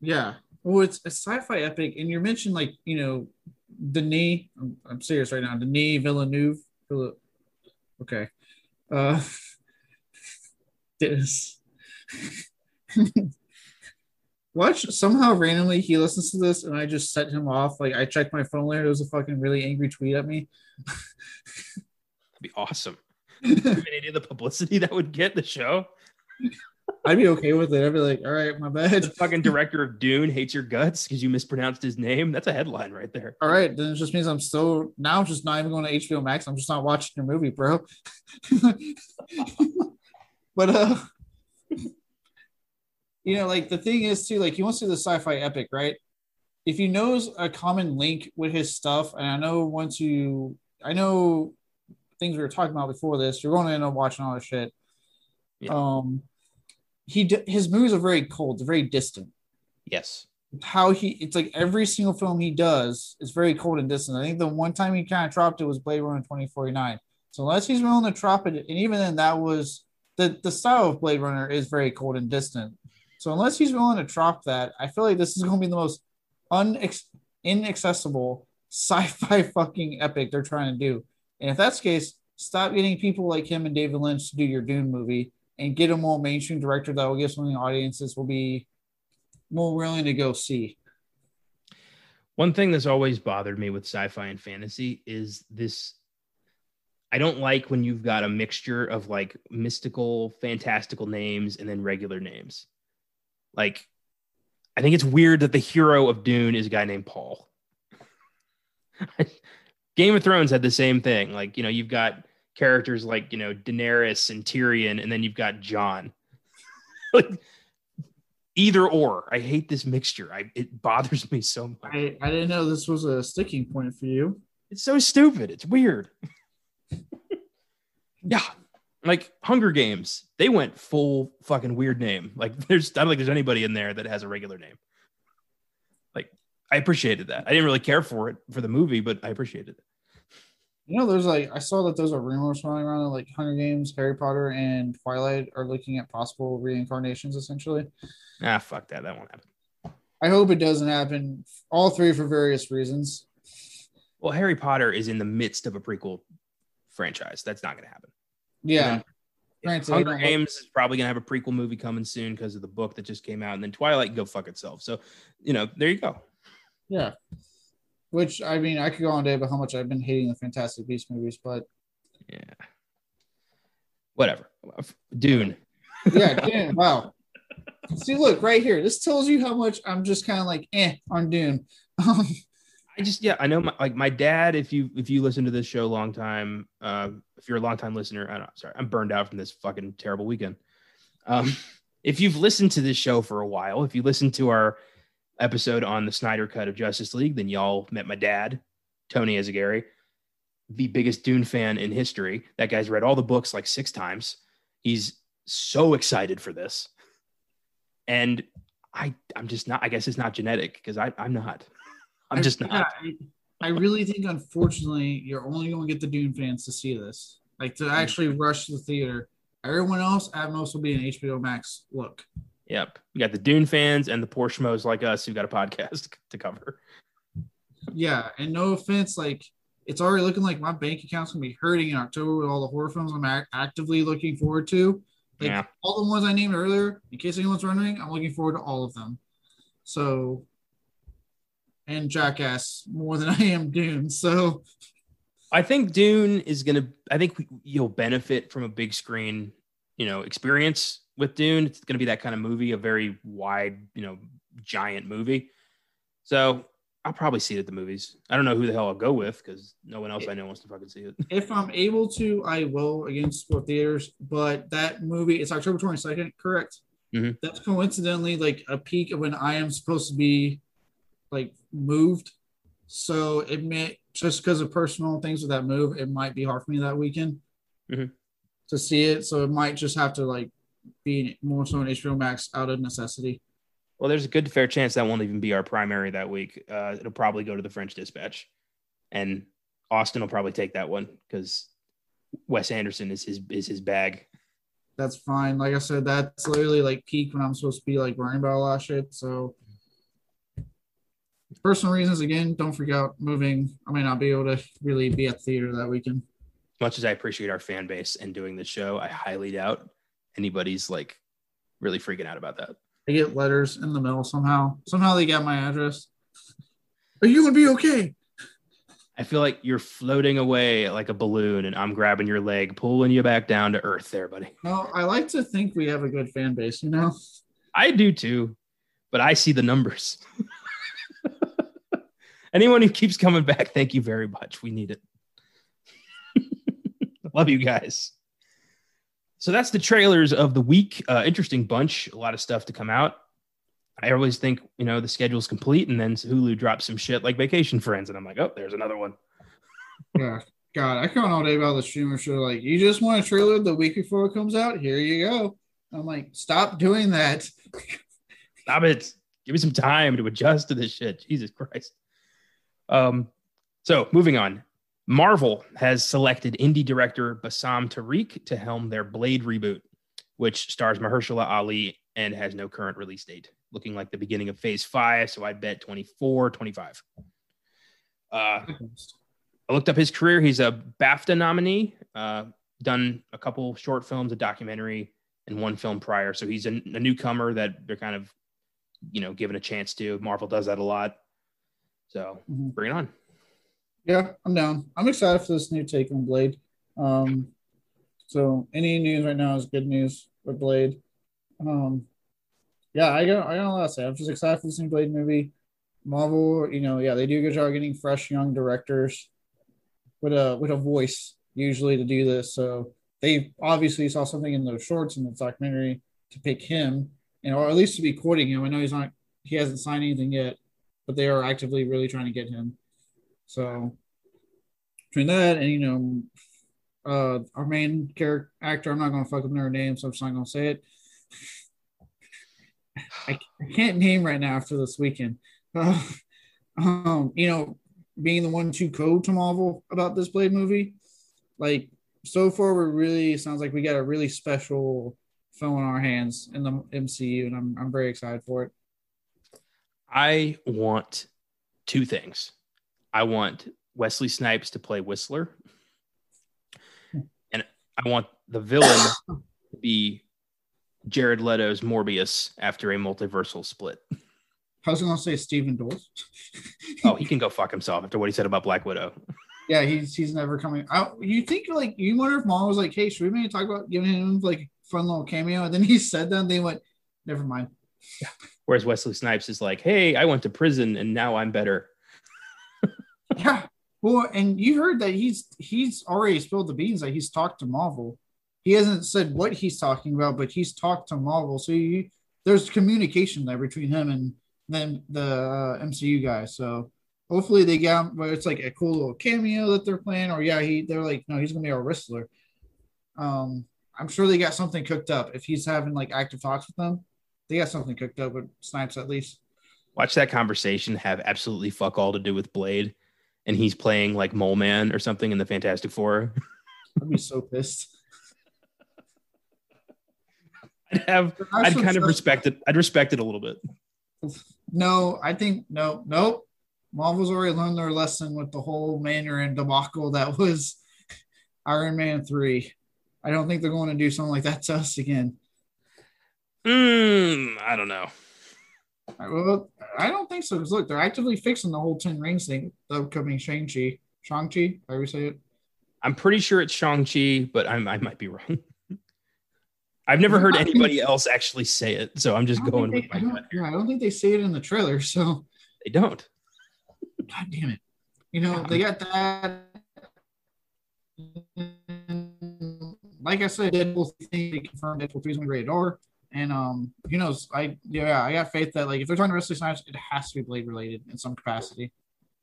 Yeah. Well, it's a sci-fi epic, and you mentioned like, you know, Denis. I'm, I'm serious right now. Denis Villeneuve. Villeneuve. Okay. Uh this Watch somehow randomly he listens to this and I just set him off. Like I checked my phone later, it was a fucking really angry tweet at me. That'd be awesome. any of the publicity that would get the show? I'd be okay with it. I'd be like, all right, my bad. The fucking director of Dune hates your guts because you mispronounced his name. That's a headline right there. All right, then it just means I'm still now I'm just not even going to HBO Max. I'm just not watching your movie, bro. but uh you know, like the thing is too, like he wants to do the sci-fi epic, right? If he knows a common link with his stuff, and I know once you, I know things we were talking about before this, you're going to end up watching all this shit. Yeah. Um, he his movies are very cold, they're very distant. Yes. How he, it's like every single film he does is very cold and distant. I think the one time he kind of dropped it was Blade Runner 2049. So unless he's willing to drop it, and even then, that was the the style of Blade Runner is very cold and distant. So unless he's willing to drop that, I feel like this is going to be the most unex- inaccessible sci-fi fucking epic they're trying to do. And if that's the case, stop getting people like him and David Lynch to do your Dune movie and get a more mainstream director that will give something audiences will be more willing to go see. One thing that's always bothered me with sci-fi and fantasy is this I don't like when you've got a mixture of like mystical, fantastical names and then regular names. Like, I think it's weird that the hero of Dune is a guy named Paul. Game of Thrones had the same thing. Like, you know, you've got characters like, you know, Daenerys and Tyrion, and then you've got Jon. like, either or. I hate this mixture. I it bothers me so much. I, I didn't know this was a sticking point for you. It's so stupid. It's weird. yeah, like Hunger Games, they went full fucking weird name. Like there's I don't think there's anybody in there that has a regular name. Like I appreciated that. I didn't really care for it for the movie, but I appreciated it. You know, there's like I saw that there's a rumors flying around like Hunger Games, Harry Potter, and Twilight are looking at possible reincarnations essentially. Ah, fuck that. That won't happen. I hope it doesn't happen. All three for various reasons. Well, Harry Potter is in the midst of a prequel franchise. That's not going to happen. Yeah. Granted, Hunger Games is probably gonna have a prequel movie coming soon because of the book that just came out, and then Twilight can go fuck itself. So, you know, there you go. Yeah. Which I mean, I could go on day about how much I've been hating the Fantastic Beast movies, but yeah, whatever. Dune. yeah, Dune. Wow. See, look right here. This tells you how much I'm just kind of like eh on Dune. Um, I just yeah, I know my like my dad. If you if you listen to this show a long time, um, if you're a long time listener, I don't sorry, I'm burned out from this fucking terrible weekend. Um, if you've listened to this show for a while, if you listen to our episode on the Snyder cut of Justice League, then y'all met my dad, Tony Eyzaguirre, the biggest Dune fan in history. That guy's read all the books like six times. He's so excited for this, and I I'm just not. I guess it's not genetic because I I'm not. I'm just not. Yeah, I, I really think, unfortunately, you're only going to get the Dune fans to see this, like to mm. actually rush to the theater. Everyone else at most will be an HBO Max look. Yep, you got the Dune fans and the Porsche schmoes like us who got a podcast to cover. Yeah, and no offense, like it's already looking like my bank account's gonna be hurting in October with all the horror films I'm actively looking forward to. Like yeah. all the ones I named earlier, in case anyone's wondering, I'm looking forward to all of them. So and Jackass more than I am Dune. So I think Dune is going to, I think you'll benefit from a big screen, you know, experience with Dune. It's going to be that kind of movie, a very wide, you know, giant movie. So I'll probably see it at the movies. I don't know who the hell I'll go with because no one else I know wants to fucking see it. If I'm able to, I will against split theaters. But that movie, it's October 22nd, correct? Mm-hmm. That's coincidentally like a peak of when I am supposed to be like moved. So it may just because of personal things with that move, it might be hard for me that weekend mm-hmm. to see it. So it might just have to like be more so an HBO Max out of necessity. Well, there's a good fair chance that won't even be our primary that week. Uh, it'll probably go to the French Dispatch, and Austin will probably take that one because Wes Anderson is his is his bag. That's fine. Like I said, that's literally like peak when I'm supposed to be like worrying about a lot of shit. So personal reasons again, don't freak out moving. I may not be able to really be at theater that weekend. Much as I appreciate our fan base and doing the show, I highly doubt anybody's like really freaking out about that. I get letters in the mail somehow. Somehow they got my address. Are you gonna be okay? I feel like you're floating away like a balloon and I'm grabbing your leg, pulling you back down to earth there, buddy. No, I like to think we have a good fan base, you know? I do too, but I see the numbers. Anyone who keeps coming back, thank you very much. We need it. Love you guys. So that's the trailers of the week. Uh, interesting bunch, a lot of stuff to come out. I always think, you know, the schedule's complete and then Hulu drops some shit like Vacation Friends. And I'm like, oh, there's another one. yeah. God, I can't all day about the streamer show. Like, you just want a trailer the week before it comes out? Here you go. I'm like, stop doing that. stop it. Give me some time to adjust to this shit. Jesus Christ. Um, so moving on. Marvel has selected indie director Bassam Tariq to helm their Blade reboot, which stars Mahershala Ali and has no current release date. Looking like the beginning of phase five. So I bet 24, 25. Uh, I looked up his career. He's a BAFTA nominee, uh, done a couple short films, a documentary, and one film prior. So he's a, a newcomer that they're kind of, you know, given a chance to. Marvel does that a lot. So mm-hmm. bring it on. Yeah, I'm down. I'm excited for this new take on Blade. Um, so any news right now is good news with Blade. Um, yeah, I got I got a lot to say. I'm just excited for this new Blade movie. Marvel, you know, yeah, they do a good job getting fresh young directors with a with a voice usually to do this. So they obviously saw something in those shorts in the documentary to pick him, and or at least to be quoting him. I know he's not he hasn't signed anything yet, but they are actively really trying to get him. So between that and you know, uh, our main character actor, I'm not gonna fuck up their name, so I'm just not gonna say it. I, I can't name right now after this weekend. Uh, um, you know, being the one to code to Marvel about this Blade movie, like so far, we really sounds like we got a really special film in our hands in the MCU, and I'm I'm very excited for it. I want two things. I want Wesley Snipes to play Whistler, and I want the villain to be Jared Leto's Morbius after a multiversal split. I was gonna say Stephen Dorff. oh, he can go fuck himself after what he said about Black Widow. Yeah, he's he's never coming. out. you think like you wonder if mom was like, "Hey, should we maybe talk about giving him like fun little cameo?" And then he said that, and they went, "Never mind." Yeah. Whereas Wesley Snipes is like, "Hey, I went to prison and now I'm better." Yeah. Well, and you heard that he's he's already spilled the beans that he's talked to Marvel. He hasn't said what he's talking about, but he's talked to Marvel. So you, there's communication there between him and then the uh, MCU guys. So hopefully they get but it's like a cool little cameo that they're playing, or yeah, he they're like, no, he's gonna be a wrestler. Um, I'm sure they got something cooked up. If he's having like active talks with them, they got something cooked up with Snipes at least. Watch that conversation have absolutely fuck all to do with Blade and he's playing like Mole Man or something in the Fantastic Four. I'd be so pissed. I'd have I'd kind of respect it. I'd respect it a little bit. No, I think no, nope. Marvel's already learned their lesson with the whole Mandarin debacle that was Iron Man 3. I don't think they're going to do something like that to us again. Mm, I don't know. Well, I don't think so. Because look, they're actively fixing the whole Ten Rings thing. The upcoming Shang Chi, Shang Chi, how do you say it? I'm pretty sure it's Shang Chi, but I'm, I might be wrong. I've never heard anybody else actually say it, so I'm just going they, with my gut. Yeah, I don't think they say it in the trailer, so they don't. God damn it! You know they got that. Like I said, Deadpool thing they confirmed Deadpool three is going be rated R. And um, who knows? I yeah, I got faith that like if they're talking to Wesley Snipes, it has to be Blade related in some capacity.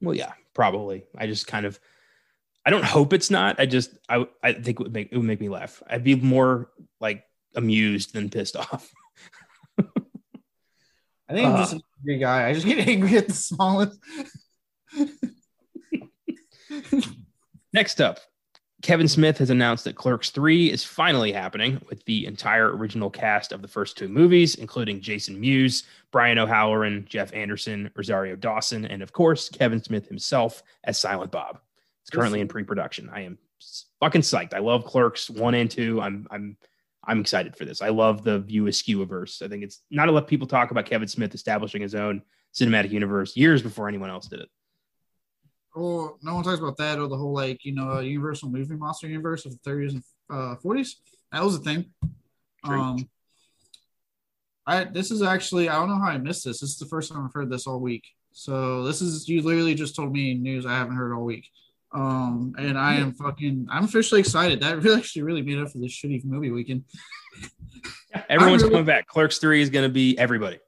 Well, yeah, probably. I just kind of, I don't hope it's not. I just, I, I think it would make it would make me laugh. I'd be more like amused than pissed off. I I think I'm just an angry guy. I just get angry at the smallest. Next up, Kevin Smith has announced that Clerks 3 is finally happening with the entire original cast of the first two movies, including Jason Mewes, Brian O'Halloran, Jeff Anderson, Rosario Dawson, and of course, Kevin Smith himself as Silent Bob. It's currently in pre-production. I am fucking psyched. I love Clerks 1 and 2. I'm I'm I'm excited for this. I love the View Askew verse. I think it's not enough people talk about Kevin Smith establishing his own cinematic universe years before anyone else did it. Well, no one talks about that or the whole like you know Universal movie monster universe of the 30s and uh, 40s. That was a thing. True. Um, I this is actually I don't know how I missed this. This is the first time I've heard this all week. So this is you literally just told me news I haven't heard all week. Um, and I am fucking I'm officially excited. That really actually really made up for this shitty movie weekend. Everyone's really- coming back. Clerks 3 is going to be everybody.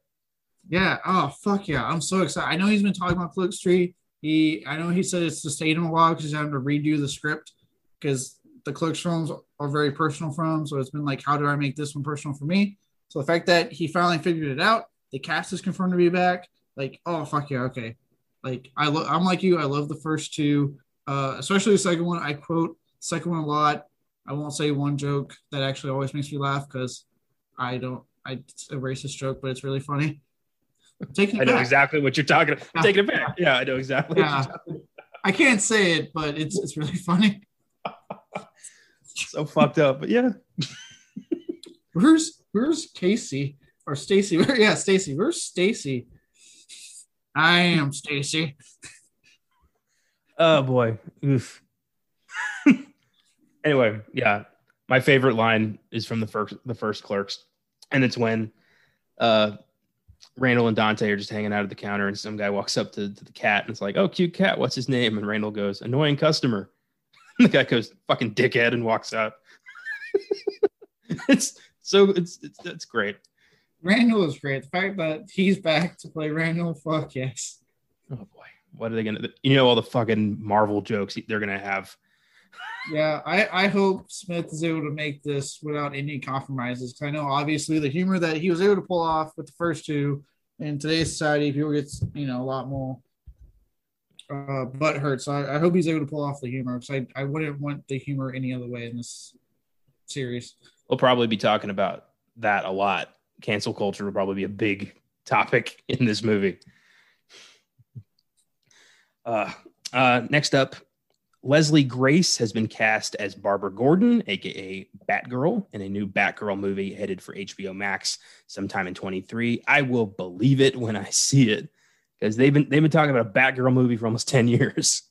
Yeah. Oh fuck yeah! I'm so excited. I know he's been talking about Clerks 3. He, I know he said it's a while because he's having to redo the script because the Clerks films are very personal for him. So it's been like, how do I make this one personal for me? So the fact that he finally figured it out, the cast is confirmed to be back. Like, oh fuck yeah, okay. Like I, lo- I'm like you. I love the first two, uh, especially the second one. I quote second one a lot. I won't say one joke that actually always makes me laugh because I don't. I it's a racist joke, but it's really funny. Taking I know back. exactly what you're talking about. Yeah. Taking it back. Yeah, I know exactly. Yeah. I can't say it, but it's it's really funny. So fucked up. But yeah. Where's where's Casey or Stacy? Yeah, Stacy. Where's Stacy? I am Stacy. Oh boy. Oof. anyway, yeah. My favorite line is from the first the first clerks. And it's when uh Randall and Dante are just hanging out at the counter and some guy walks up to, to the cat and it's like, oh cute cat, what's his name? And Randall goes, annoying customer. the guy goes, fucking dickhead, and walks out. it's so it's it's that's great. Randall is great. The fact that he's back to play Randall, fuck yes. Oh boy. What are they gonna you know all the fucking Marvel jokes they're gonna have. Yeah, I, I hope Smith is able to make this without any compromises. I know obviously the humor that he was able to pull off with the first two in today's society, people get you know a lot more uh, butt hurt. So I, I hope he's able to pull off the humor because I, I wouldn't want the humor any other way in this series. we'll probably be talking about that a lot. Cancel culture will probably be a big topic in this movie. Uh, uh, next up, Leslie Grace has been cast as Barbara Gordon, aka Batgirl, in a new Batgirl movie headed for HBO Max sometime in 23. I will believe it when I see it because they've been they've been talking about a Batgirl movie for almost 10 years.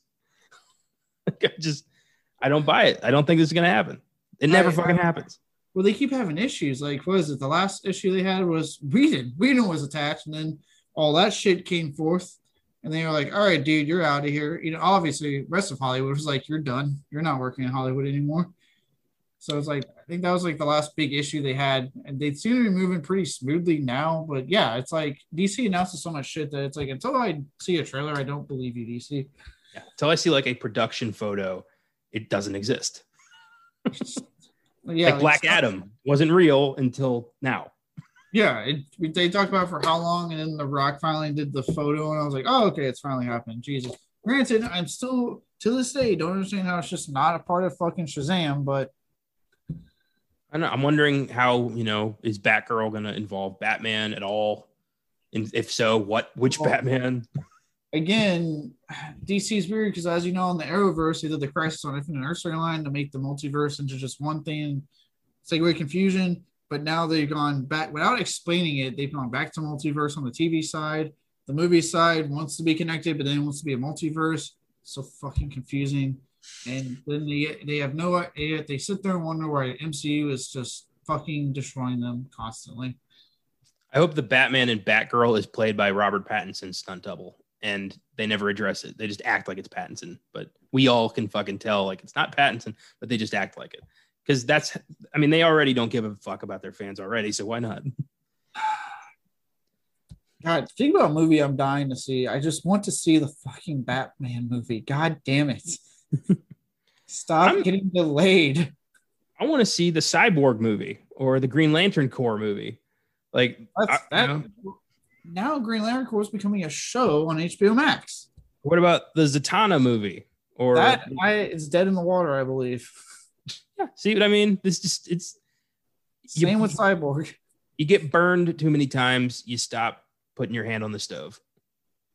I just I don't buy it. I don't think this is gonna happen. It never I- fucking happens. Well, they keep having issues. Like, what is it? The last issue they had was Whedon. Whedon was attached, and then all that shit came forth. And they were like, all right, dude, you're out of here. You know, obviously, rest of Hollywood was like, you're done. You're not working in Hollywood anymore. So it's like, I think that was like the last big issue they had. And they seem to be moving pretty smoothly now. But yeah, it's like DC announces so much shit that it's like, until I see a trailer, I don't believe you, DC. Yeah. Until I see like a production photo, it doesn't exist. Yeah, like Black Adam wasn't real until now. Yeah, it, they talked about for how long, and then The Rock finally did the photo, and I was like, oh, okay, it's finally happened. Jesus. Granted, I'm still to this day don't understand how it's just not a part of fucking Shazam, but I know, I'm wondering how you know is Batgirl going to involve Batman at all, and if so, what which Well- Batman? again, DC is weird because as you know, in the Arrowverse, they did the Crisis on Infinite Earth storyline to make the multiverse into just one thing, away confusion. But now they've gone back without explaining it. They've gone back to multiverse on the TV side. The movie side wants to be connected, but then wants to be a multiverse. So fucking confusing. And then they they have no idea. They sit there and wonder why MCU is just fucking destroying them constantly. I hope the Batman and Batgirl is played by Robert Pattinson's stunt double, and they never address it. They just act like it's Pattinson, but we all can fucking tell like it's not Pattinson, but they just act like it because that's. I mean, they already don't give a fuck about their fans already, so why not? God, think about a movie I'm dying to see. I just want to see the fucking Batman movie. God damn it. Stop I'm- getting delayed. I want to see the Cyborg movie or the Green Lantern Corps movie. Like, That's, I- that, you know, now Green Lantern Corps is becoming a show on HBO Max. What about the Zatanna movie? Or That I is dead in the water, I believe. See what I mean? This just it's You- Same with Cyborg. you get burned too many times, you stop putting your hand on the stove.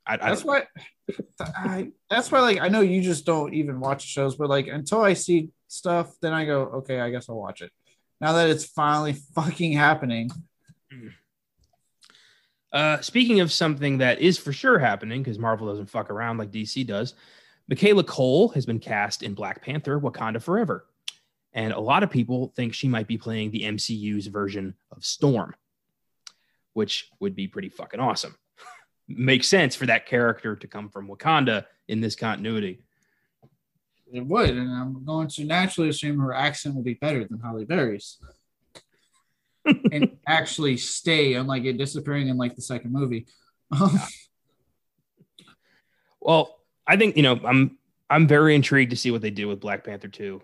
I, I That's why. I, that's why, like, I know you just don't even watch shows, but like, until I see stuff, then I go, okay, I guess I'll watch it. Now that it's finally fucking happening, Uh, speaking of something that is for sure happening because Marvel doesn't fuck around like DC does, Michaela Coel has been cast in Black Panther Wakanda Forever. And a lot of people think she might be playing the MCU's version of Storm, which would be pretty fucking awesome. Makes sense for that character to come from Wakanda in this continuity. it would, and I'm going to naturally assume her accent will be better than Halle Berry's, and actually stay, unlike it disappearing in like the second movie. Um, Well, I think you know I'm I'm very intrigued to see what they do with Black Panther 2.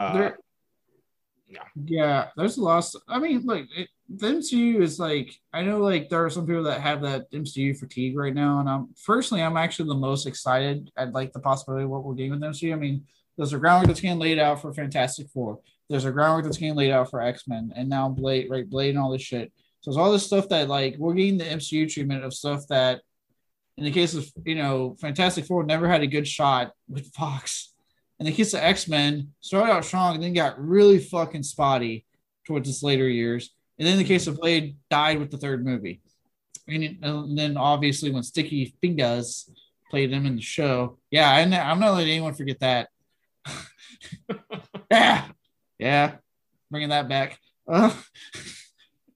Uh, There- yeah. Yeah, there's a lot. Of, I mean, like it, the MCU is like I know like there are some people that have that MCU fatigue right now, and I'm personally I'm actually the most excited at like the possibility of what we're getting with MCU. I mean, there's a groundwork that's getting laid out for Fantastic Four. There's a groundwork that's getting laid out for X Men, and now Blade, right? Blade and all this shit. So it's all this stuff that like we're getting the MCU treatment of stuff that, in the case of you know Fantastic Four, never had a good shot with Fox. In the case of X Men, started out strong and then got really fucking spotty towards its later years. And then the case of Blade, died with the third movie. And, then obviously when Sticky Fingaz played him in the show, yeah, I, I'm not letting anyone forget that. yeah, yeah, bringing that back. Uh,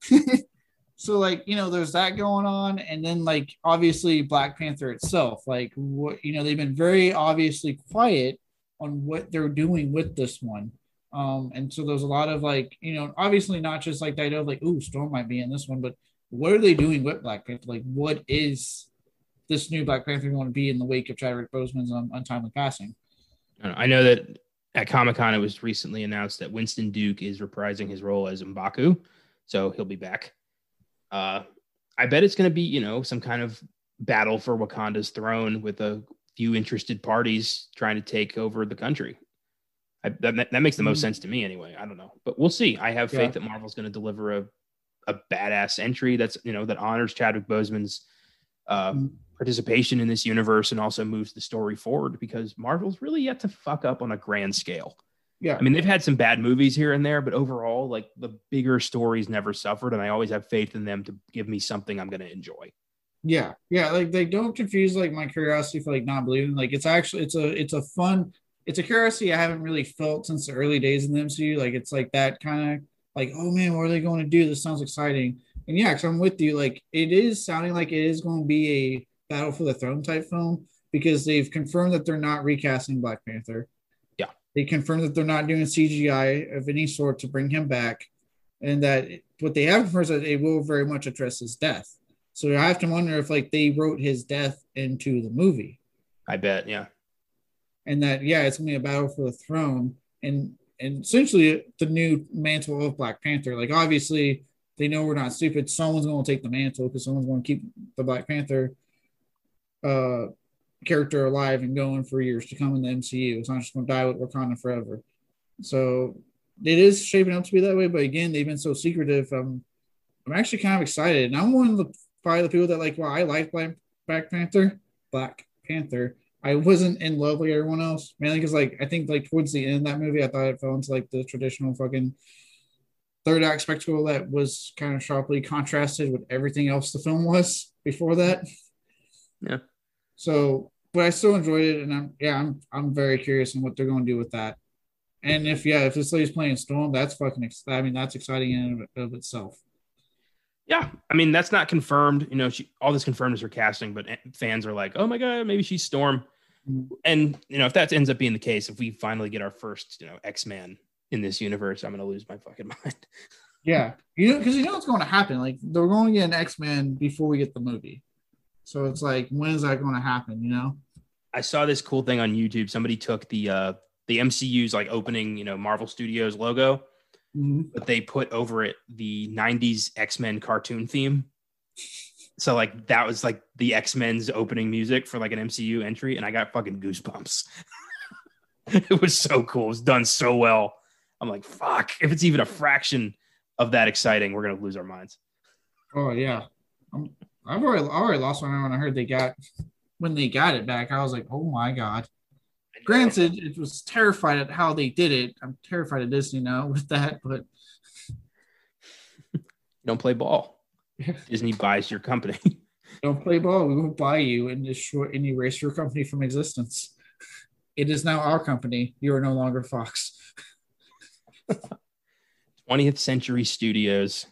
so like you know, there's that going on, and then like obviously Black Panther itself, like what you know, they've been very obviously quiet on what they're doing with this one. Um, and so there's a lot of like, you know, obviously not just like idea of like, ooh, Storm might be in this one, but what are they doing with Black Panther? Like, what is this new Black Panther going to be in the wake of Chadwick Boseman's un- untimely passing? I know. I know that at Comic Con it was recently announced that Winston Duke is reprising his role as Mbaku, so he'll be back. Uh, I bet it's going to be you know some kind of battle for Wakanda's throne with a few interested parties trying to take over the country. I, that, that makes the most Mhm. sense to me anyway. I don't know, but we'll see. I have faith Yeah. that Marvel's going to deliver a a badass entry that's you know that honors Chadwick Boseman's uh, Mhm. participation in this universe and also moves the story forward because Marvel's really yet to fuck up on a grand scale. Yeah. I mean, they've had some bad movies here and there, but overall, like the bigger stories never suffered, and I always have faith in them to give me something I'm going to enjoy. Yeah, yeah, like they don't confuse like my curiosity for like not believing. Like it's actually it's a it's a fun it's a curiosity I haven't really felt since the early days in the MCU. Like it's like that kind of like oh man, what are they going to do? This sounds exciting. And yeah, because I'm with you. Like it is sounding like it is going to be a battle for the throne type film because they've confirmed that they're not recasting Black Panther. Yeah. they confirmed that they're not doing CGI of any sort to bring him back, and that what they have confirmed is that it will very much address his death. So I have to wonder if like they wrote his death into the movie, I bet. Yeah. and that yeah, it's gonna be a battle for the throne, and and essentially the new mantle of Black Panther. Like obviously they know we're not stupid. Someone's gonna take the mantle because someone's gonna keep the Black Panther uh character alive and going for years to come in the MCU. It's not just gonna die with Wakanda forever. So it is shaping up to be that way. But again, they've been so secretive. Um, I'm actually kind of excited, and I'm one of the probably the people that like. Well, I like Black, Panther. Black Panther. I wasn't in love like everyone else, mainly because like I think like towards the end of that movie, I thought it fell into like the traditional fucking third act spectacle that was kind of sharply contrasted with everything else the film was before that. Yeah. So, but I still enjoyed it, and I'm yeah, I'm I'm very curious on what they're going to do with that. And if yeah, if this lady's playing Storm, that's fucking. Ex- I mean, that's exciting in and of itself. Yeah. I mean, that's not confirmed. You know, she, all this confirmed is her casting, but fans are like, oh my God, maybe she's Storm. And, you know, if that ends up being the case, if we finally get our first, you know, X Man in this universe, I'm going to lose my fucking mind. Yeah, you know, because you know what's going to happen. Like they're going to get an X Men before we get the movie, so it's like when is that going to happen? You know? I saw this cool thing on YouTube. Somebody took the, uh, the MCU's like opening, you know, Marvel Studios logo, Mm-hmm. but they put over it the 90s X Men cartoon theme. So like that was like the X Men's opening music for like an MCU entry, and I got fucking goosebumps. it was so cool. It was done so well. I'm like, fuck. If it's even a fraction of that exciting, we're gonna lose our minds. Oh yeah, I'm, I've already already lost my mind when I heard they got when they got it back. I was like, oh my god. Granted, it was terrified at how they did it. I'm terrified of Disney now with that, but don't play ball. Disney buys your company. don't play ball. We will buy you and destroy and erase your company from existence. It is now our company. You are no longer Fox. 20th Century Studios.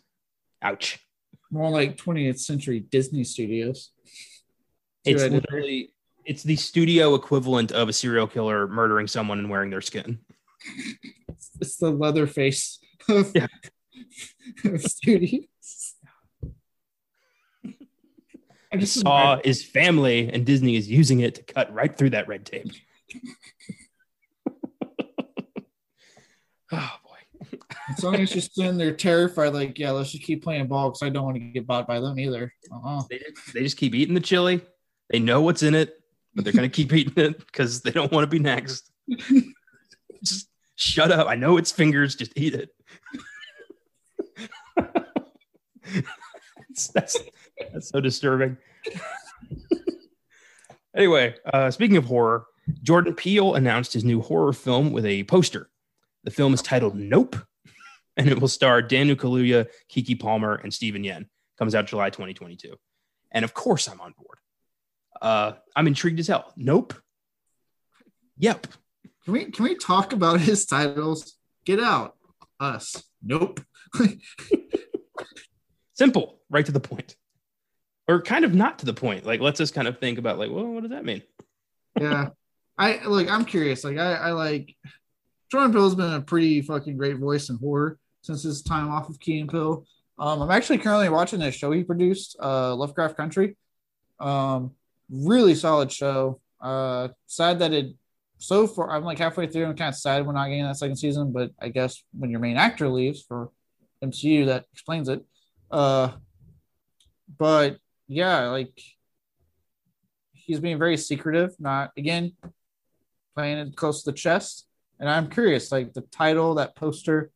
Ouch. More like 20th Century Disney Studios. It's literally it's the studio equivalent of a serial killer murdering someone and wearing their skin. It's the Leatherface of, Yeah. of studios. I just Saw is family, and Disney is using it to cut right through that red tape. oh boy. As long as you're sitting there terrified, like, yeah, let's just keep playing ball because I don't want to get bought by them either. Uh-uh. They just, they just keep eating the chili. They know what's in it, but they're gonna keep eating it because they don't want to be next. just shut up. I know it's fingers. Just eat it. It's- that's that's so disturbing. anyway, uh, speaking of horror, Jordan Peele announced his new horror film with a poster. The film is titled Nope, and it will star Daniel Kaluuya, Keke Palmer, and Steven Yeun. Comes out July 2022, and of course I'm on board. Uh, I'm intrigued as hell. Nope. Yep. Can we can we talk about his titles? Get out. Us. Nope. Simple, right to the point, or kind of not to the point. Like, let's just kind of think about like, well, what does that mean? yeah. I like I'm curious. Like I, I like Jordan Peele's been a pretty fucking great voice in horror since his time off of Key and Peele. Um, I'm actually currently watching this show he produced, uh, Lovecraft Country. Um, really solid show. Uh, sad that it so far I'm like halfway through. I'm kind of sad we're not getting that second season, but I guess when your main actor leaves for MCU, that explains it. Uh, but yeah, like he's being very secretive, not again playing it close to the chest. And I'm curious, like the title, that poster.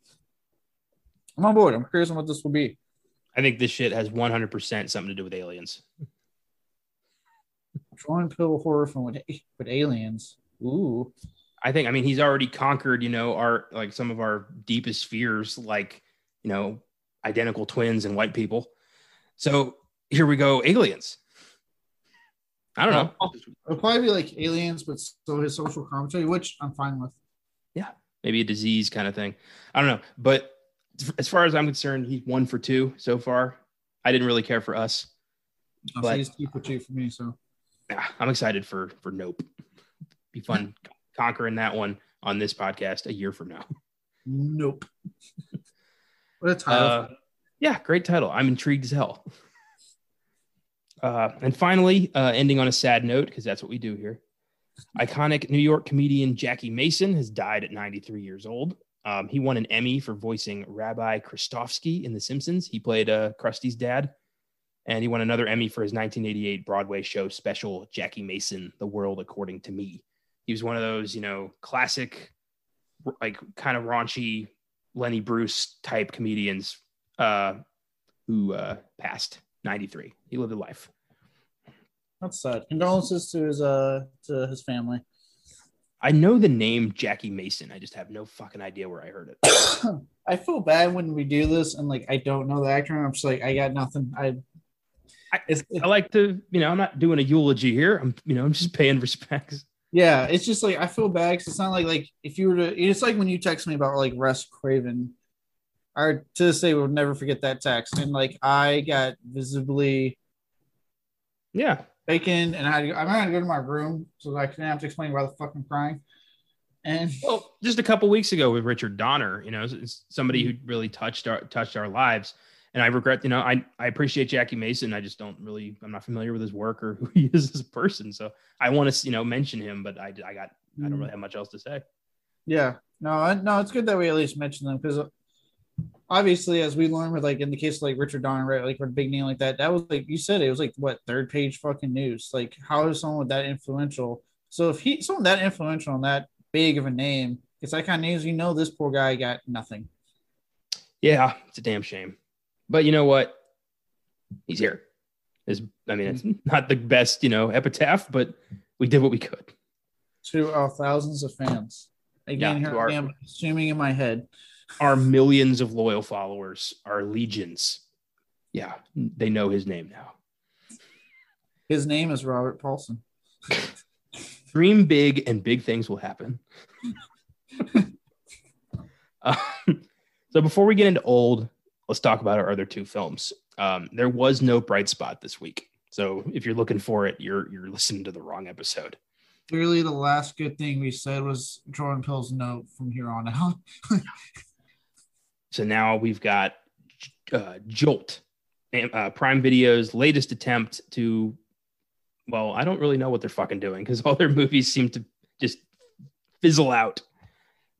I'm on board. I'm curious on what this will be. I think this shit has 100% something to do with aliens. Jordan Peele horror film with, with aliens. Ooh. I think, I mean, he's already conquered, you know, our like some of our deepest fears, like, you know, identical twins and white people. So here we go, aliens. I don't know. It'll probably be like aliens, but so his social commentary, which I'm fine with. Yeah, maybe a disease kind of thing. I don't know. But as far as I'm concerned, he's one for two so far. I didn't really care for us. I'll But- say he's two for two for me. So Yeah, I'm excited for for Nope. Be fun conquering that one on this podcast a year from now. nope. what a title. Uh, yeah, great title. I'm intrigued as hell. Uh, and finally, uh, ending on a sad note, because that's what we do here. Iconic New York comedian Jackie Mason has died at 93 years old. Um, he won an Emmy for voicing Rabbi Krustofski in The Simpsons. He played uh, Krusty's dad. And he won another Emmy for his 1988 Broadway show special, Jackie Mason, The World According to Me. He was one of those, you know, classic, like kind of raunchy Lenny Bruce type comedians uh, who uh, passed 93. He lived a life. That's sad. Condolences to his uh to his family. I know the name Jackie Mason. I just have no fucking idea where I heard it. I feel bad when we do this and like I don't know the actor. I'm just like I got nothing. I, I- I like to, you know, I'm not doing a eulogy here. I'm, you know, I'm just paying respects. yeah. It's just like I feel bad because it's not like like if you were to. It's like when you text me about like Wes Craven. I to this day will never forget that text and like I got visibly Yeah. taken and I had to, I had to go to my room so that I can't have to explain why the fuck I'm crying. And Well, just a couple weeks ago with Richard Donner, you know, somebody mm-hmm. who really touched our touched our lives. And I regret, you know, I, I appreciate Jackie Mason. I just don't really, I'm not familiar with his work or who he is as a person. So I want to, you know, mention him, but I, I got, I don't really mm. have much else to say. Yeah, no, no, it's good that we at least mention them because uh, obviously, as we learned with like in the case of like Richard Donner, right, like with a big name like that, that was like you said, it was like what third page fucking news. Like, how is someone that influential? So if he someone that influential and that big of a name it's that kind of news, you know, this poor guy got nothing. Yeah, it's a damn shame. But you know what? He's here. Is I mean, it's not the best, you know, epitaph, but we did what we could. To our thousands of fans. Again, yeah, here I am assuming in my head. Our millions of loyal followers, our legions. Yeah, they know his name now. His name is Robert Paulson. Dream big and big things will happen. um, so before we get into old, let's talk about our other two films. Um, there was no bright spot this week. So if you're looking for it, you're you're listening to the wrong episode. Clearly, the last good thing we said was Jordan Peele's Nope from here on out. so now we've got uh, Jolt, uh, Prime Video's latest attempt to. Well, I don't really know what they're fucking doing because all their movies seem to just fizzle out.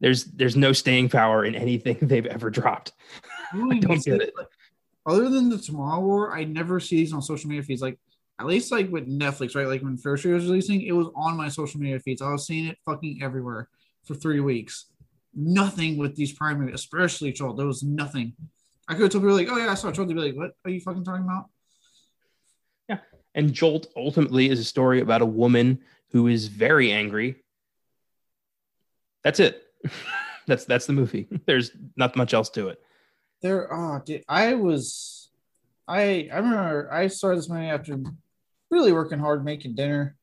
There's there's no staying power in anything they've ever dropped. I don't get it. Other than the Tomorrow War, I never see these on social media feeds. Like at least like with Netflix, right? Like when Fear Street was releasing, it was on my social media feeds. I was seeing it fucking everywhere for three weeks. Nothing with these movies, especially Jolt. There was nothing. I could have told people like, "Oh yeah, I saw Jolt." They'd be like, "What are you fucking talking about?" Yeah, and Jolt ultimately is a story about a woman who is very angry that's it. that's that's the movie. There's not much else to it. There, oh, dude, I was, I I remember I started this movie after really working hard making dinner.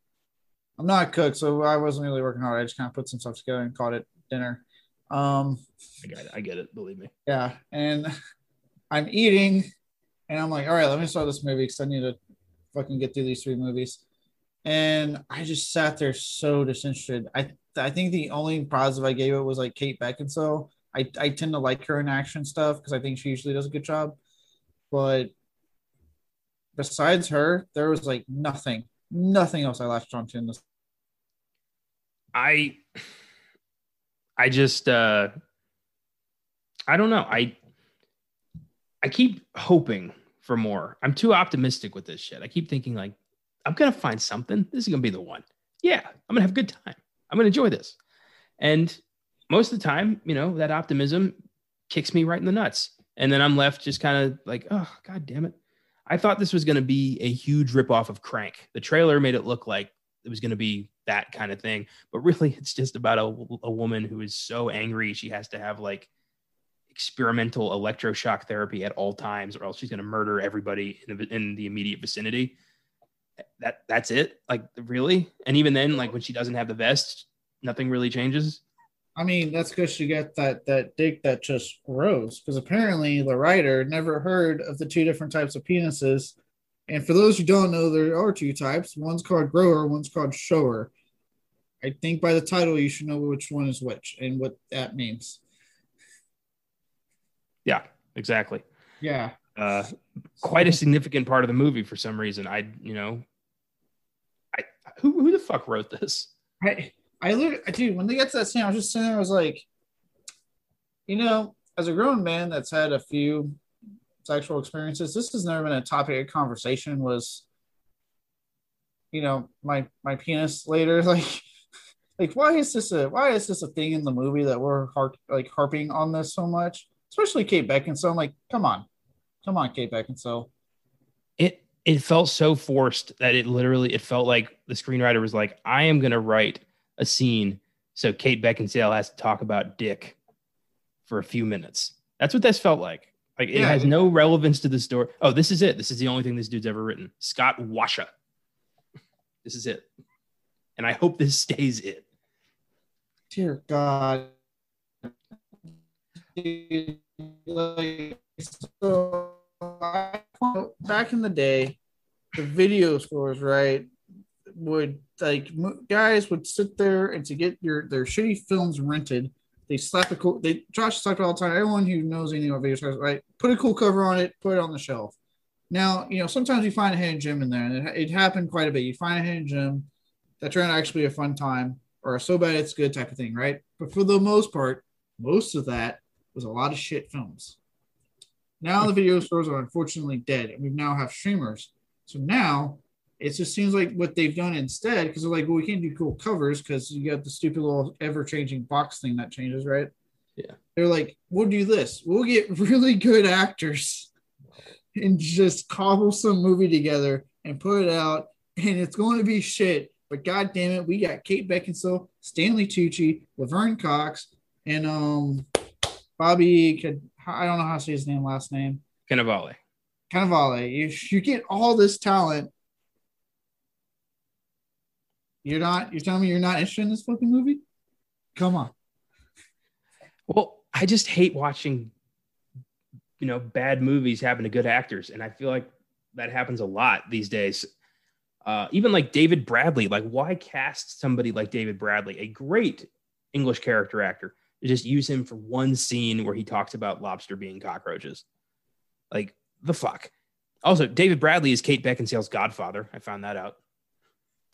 I'm not a cook, so I wasn't really working hard. I just kind of put some stuff together and called it dinner. Um, I get it. I get it. Believe me. Yeah, and I'm eating, and I'm like, all right, let me start this movie because I need to fucking get through these three movies. And I just sat there so disinterested. I I think the only positive I gave it was like Kate Beckinsale. I, I tend to like her in action stuff because I think she usually does a good job. But besides her, there was like nothing, nothing else I latched onto in this. I, I just, uh, I don't know. I, I keep hoping for more. I'm too optimistic with this shit. I keep thinking like, I'm gonna find something. This is gonna be the one. Yeah, I'm gonna have a good time. I'm to enjoy this. And most of the time, you know, that optimism kicks me right in the nuts. And then I'm left just kind of like, oh, God damn it. I thought this was going to be a huge ripoff of Crank. The trailer made it look like it was going to be that kind of thing. But really, it's just about a, a woman who is so angry she has to have like experimental electroshock therapy at all times, or else she's going to murder everybody in the, in the immediate vicinity that that's it like really and even then like when she doesn't have the vest nothing really changes i mean that's because you get that that dick that just grows because apparently the writer never heard of the two different types of penises. And for those who don't know there are two types. One's called grower one's called shower. I think by the title you should know which one is which and what that means. Yeah exactly. Yeah. Uh, quite a significant part of the movie for some reason. I, you know, I who who the fuck wrote this? I I look, dude. When they get to that scene, I was just sitting there. I was like, you know, as a grown man that's had a few sexual experiences, this has never been a topic of conversation. Was you know my my penis later like like why is this a why is this a thing in the movie that we're har- like harping on this so much especially kate beckinsale i'm like come on Come on, Kate Beckinsale. It it felt so forced that it literally it felt like the screenwriter was like, I am gonna write a scene so Kate Beckinsale has to talk about dick for a few minutes. That's what this felt like. Like it yeah, has no relevance to the story. Oh, this is it. This is the only thing this dude's ever written. Scott Wascha. This is it. And I hope this stays it. Dear God. Like, so back in the day, the video stores, right, would like guys would sit there and to get your their shitty films rented, they slap a cool. They Josh talked all the time. Everyone who knows anything about video stores, right, put a cool cover on it, put it on the shelf. Now, you know, sometimes you find a hidden gem in there, and it, it happened quite a bit. You find a hidden gem that turned out actually a fun time, or so bad it's good type of thing, right? But for the most part, most of that was a lot of shit films Now the video stores are unfortunately dead, and we now have streamers. So now it just seems like what they've done instead, because they're like, well, we can't do cool covers because you got the stupid little ever changing box thing that changes, right? Yeah. They're like, we'll do this. We'll get really good actors and just cobble some movie together and put it out, and it's going to be shit. But god damn it, we got Kate Beckinsale, Stanley Tucci, Laverne Cox, and um Bobby. I don't know how to say his name, last name. Cannavale. Cannavale. You, you get all this talent. You're not. You're telling me you're not interested in this fucking movie? Come on. Well, I just hate watching, you know, bad movies happen to good actors, and I feel like that happens a lot these days. Uh, even like David Bradley, like why cast somebody like David Bradley, a great English character actor, to just use him for one scene where he talks about lobster being cockroaches? Like the fuck. Also, David Bradley is Kate Beckinsale's godfather. I found that out.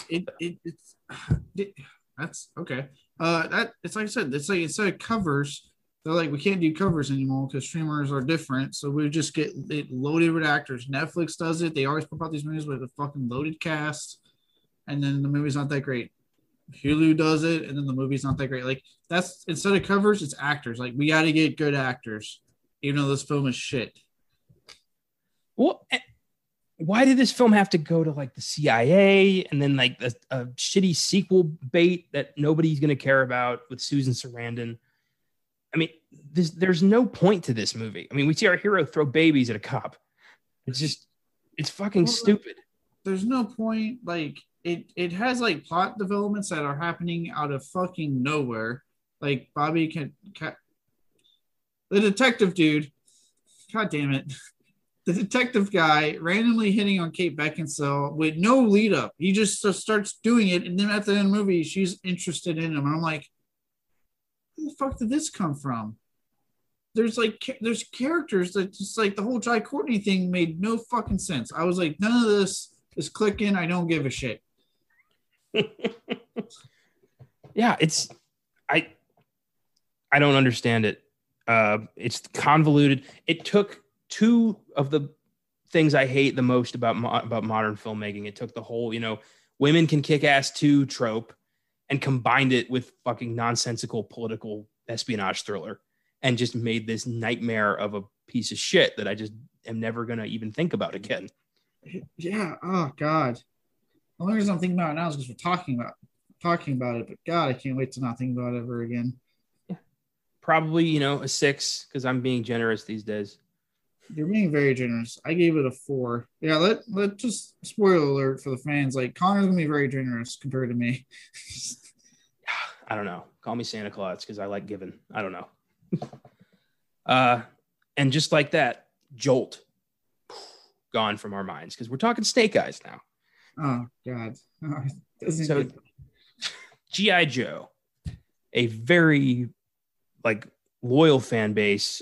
It, it it's it, that's okay. Uh, that it's like I said, it's like instead of covers, they're like we can't do covers anymore because streamers are different. So we just get it loaded with actors. Netflix does it. They always put out these movies with a fucking loaded cast, and then the movie's not that great. Hulu does it, and then the movie's not that great. Like that's instead of covers, it's actors. Like we got to get good actors, even though this film is shit. Well, why did this film have to go to like the CIA and then like a, a shitty sequel bait that nobody's going to care about with Susan Sarandon? I mean, this, there's no point to this movie. I mean, we see our hero throw babies at a cop. It's just, it's fucking well, stupid. There's no point. Like, it, it has like plot developments that are happening out of fucking nowhere. Like, Bobby can, can the detective dude, god damn it the detective guy randomly hitting on Kate Beckinsale with no lead up. He just starts doing it, and then at the end of the movie, she's interested in him. And I'm like, where the fuck did this come from? There's like there's characters that just like the whole Jai Courtney thing made no fucking sense. I was like, none of this is clicking. I don't give a shit. yeah, it's I I don't understand it. Uh, it's convoluted. It took two of the things I hate the most about mo- about modern filmmaking. It took the whole, you know, women can kick ass too trope and combined it with fucking nonsensical political espionage thriller and just made this nightmare of a piece of shit that I just am never gonna even think about again. Yeah. Oh God. The only reason I'm thinking about it now is because we're talking about talking about it. But God, I can't wait to not think about it ever again. Yeah. Probably, you know, a six because I'm being generous these days. You're being very generous. I gave it a four. Yeah, let let just spoiler alert for the fans. Like Connor's gonna be very generous compared to me. I don't know. Call me Santa Claus because I like giving. I don't know. uh, and just like that, Jolt gone from our minds because we're talking Snake Eyes now. Oh God. Oh, so, GI Joe, a very like loyal fan base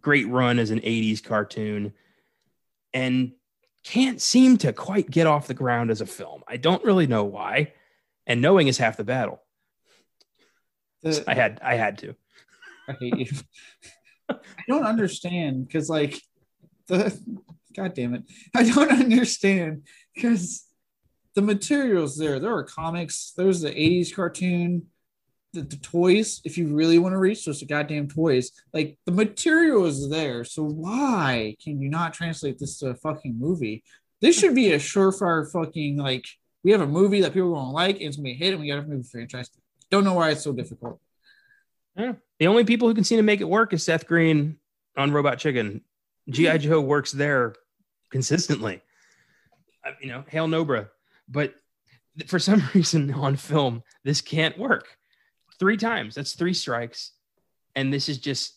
great run as an 80s cartoon and can't seem to quite get off the ground as a film. I don't really know why. And knowing is half the battle. The, I had I had to. I hate you. I don't understand because like the god damn it. I don't understand because the materials there. There are comics, there's the 80s cartoon, the, the toys, if you really want to reach those goddamn toys, like the material is there. So why can you not translate this to a fucking movie? This should be a surefire fucking like we have a movie that people are gonna like and it's gonna be a hit and we got a movie franchise. Don't know why it's so difficult. Yeah. The only people who can seem to make it work is Seth Green on Robot Chicken. G.I. Mm-hmm. Joe works there consistently. You know, hail Nobra. But for some reason on film, this can't work three times. That's three strikes. And this is just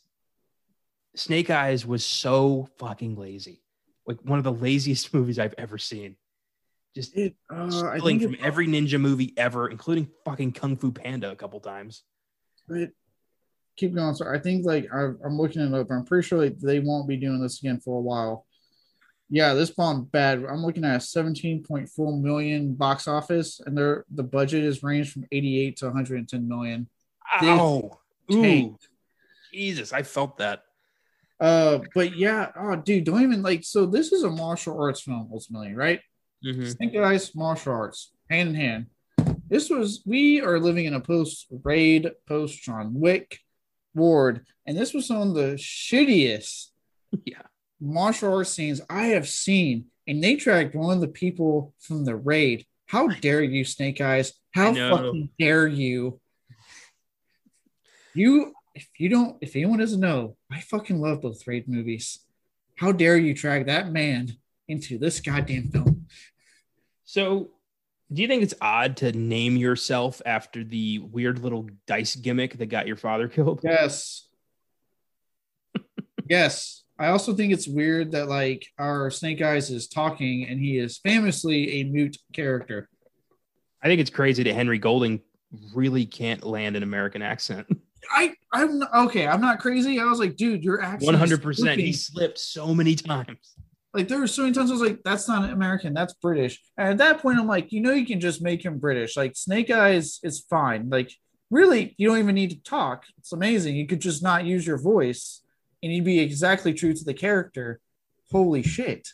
Snake Eyes was so fucking lazy. Like one of the laziest movies I've ever seen. Just it, uh, stealing from it, every ninja movie ever, including fucking Kung Fu Panda a couple times. But keep going. So I think like I, am looking it up. I'm pretty sure like they won't be doing this again for a while. Yeah, this bombed bad. I'm looking at a 17.4 million box office, and their the budget is ranged from 88 to 110 million. Oh. Jesus, I felt that. Uh, but yeah, oh dude, don't even like. So this is a martial arts film ultimately, right? Mhm. Eyes, martial arts, hand in hand. This was we are living in a post raid, post John Wick ward, and this was some of the shittiest Yeah. Martial arts scenes I have seen. And they tracked one of the people from the raid. How dare you, Snake Eyes? How fucking dare you? You, if you don't, if anyone doesn't know, I fucking love both raid movies. How dare you drag that man into this goddamn film? So, do you think it's odd to name yourself after the weird little dice gimmick that got your father killed? Yes. yes. I also think it's weird that like our Snake Eyes is talking and he is famously a mute character. I think it's crazy that Henry Golding really can't land an American accent. I I'm okay. I'm not crazy. I was like, dude, your accent. One hundred percent. He slipped so many times. like there were so many times I was like, that's not American, that's British. And at that point, I'm like, you know, you can just make him British. Like Snake Eyes is fine. Like really, you don't even need to talk. It's amazing. You could just not use your voice, and he'd be exactly true to the character. Holy shit!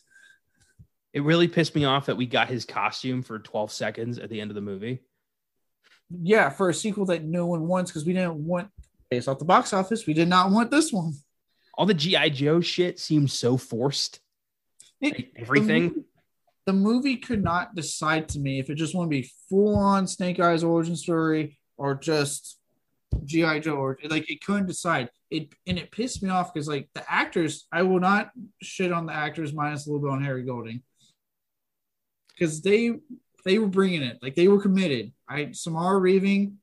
It really pissed me off that we got his costume for twelve seconds at the end of the movie. Yeah, for a sequel that no one wants because we didn't want based off the box office. We did not want this one. All the GI Joe shit seems so forced. It- Like, everything. The movie, the movie could not decide to me if it just want to be full on Snake Eyes origin story or just GI Joe or like it couldn't decide. It and it pissed me off because like the actors, I will not shit on the actors minus a little bit on Harry Golding because they they were bringing it like they were committed. I Samara Weaving,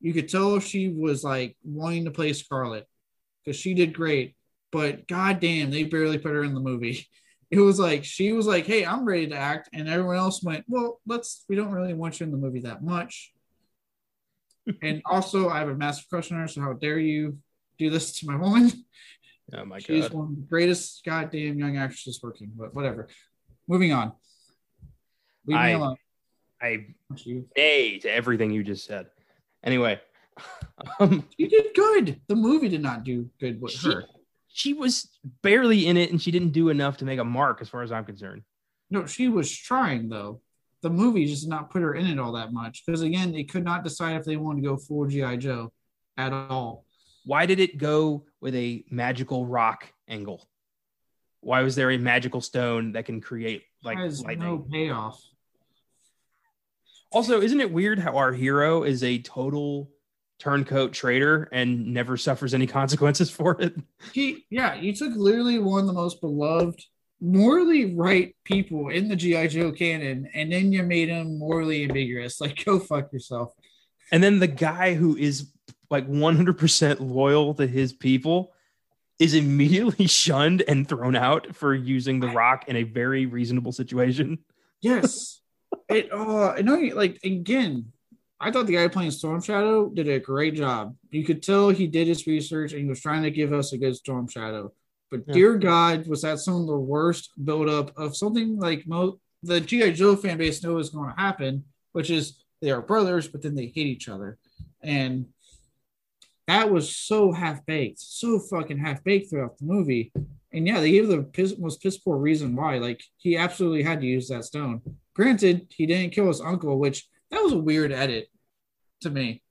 you could tell she was like wanting to play Scarlett because she did great, but goddamn, they barely put her in the movie it was like she was like, "Hey, I'm ready to act," and everyone else went, "Well, let's. We don't really want you in the movie that much." And also, I have a massive crush on her. So how dare you do this to my woman? Oh my She's god. She's one of the greatest goddamn young actresses working. But whatever. Moving on. Leave I- me alone. I nay to everything you just said. Anyway, um, She did good. The movie did not do good with she, her. she was barely in it, and she didn't do enough to make a mark, as far as I'm concerned. No, she was trying though. The movie just did not put her in it all that much because again, they could not decide if they wanted to go full GI Joe at all. Why did it go with a magical rock angle? Why was there a magical stone that can create like lightning? no payoff. Also, isn't it weird how our hero is a total turncoat traitor and never suffers any consequences for it? He, yeah, you took literally one of the most beloved, morally right people in the GI Joe canon, and then you made him morally ambiguous. Like, go fuck yourself. And then the guy who is like 100% loyal to his people is immediately shunned and thrown out for using the rock in a very reasonable situation. Yes, it. Oh, I know. Like again, I thought the guy playing Storm Shadow did a great job. You could tell he did his research and he was trying to give us a good Storm Shadow. But Yeah. dear God, was that some of the worst buildup of something like mo- the GI Joe fan base know is going to happen, which is they are brothers, but then they hate each other, and that was so half baked, so fucking half baked throughout the movie. And yeah, they gave the piss, most piss poor reason why. Like he absolutely had to use that stone. Granted, he didn't kill his uncle, which that was a weird edit to me.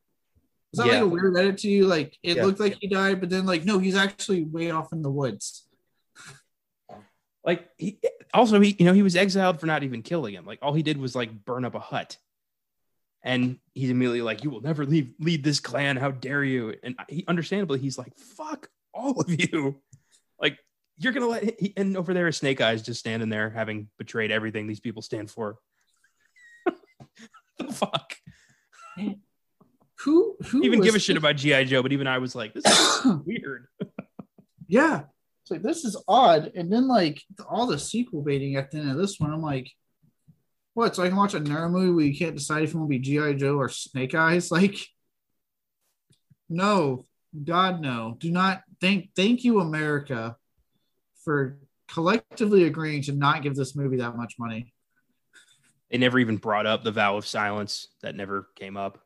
Was that Yeah. like a weird edit to you? Like it Yeah. looked like he died, but then like no, he's actually way off in the woods. Like he also he you know he was exiled for not even killing him. Like all he did was like burn up a hut. And he's immediately like, "You will never leave lead this clan. How dare you?" And he understandably he's like, "Fuck all of you." Like you're gonna let he, and over there is Snake Eyes just standing there having betrayed everything these people stand for. the fuck. Who who even give a shit about GI Joe, but even I was like, this is weird. yeah. It's like this is odd. And then like all the sequel baiting at the end of this one, I'm like, what? So I can watch a Naruto movie where you can't decide if you want to be GI Joe or Snake Eyes? Like, no, God no. Do not thank thank you America for collectively agreeing to not give this movie that much money. They never even brought up the vow of silence that never came up.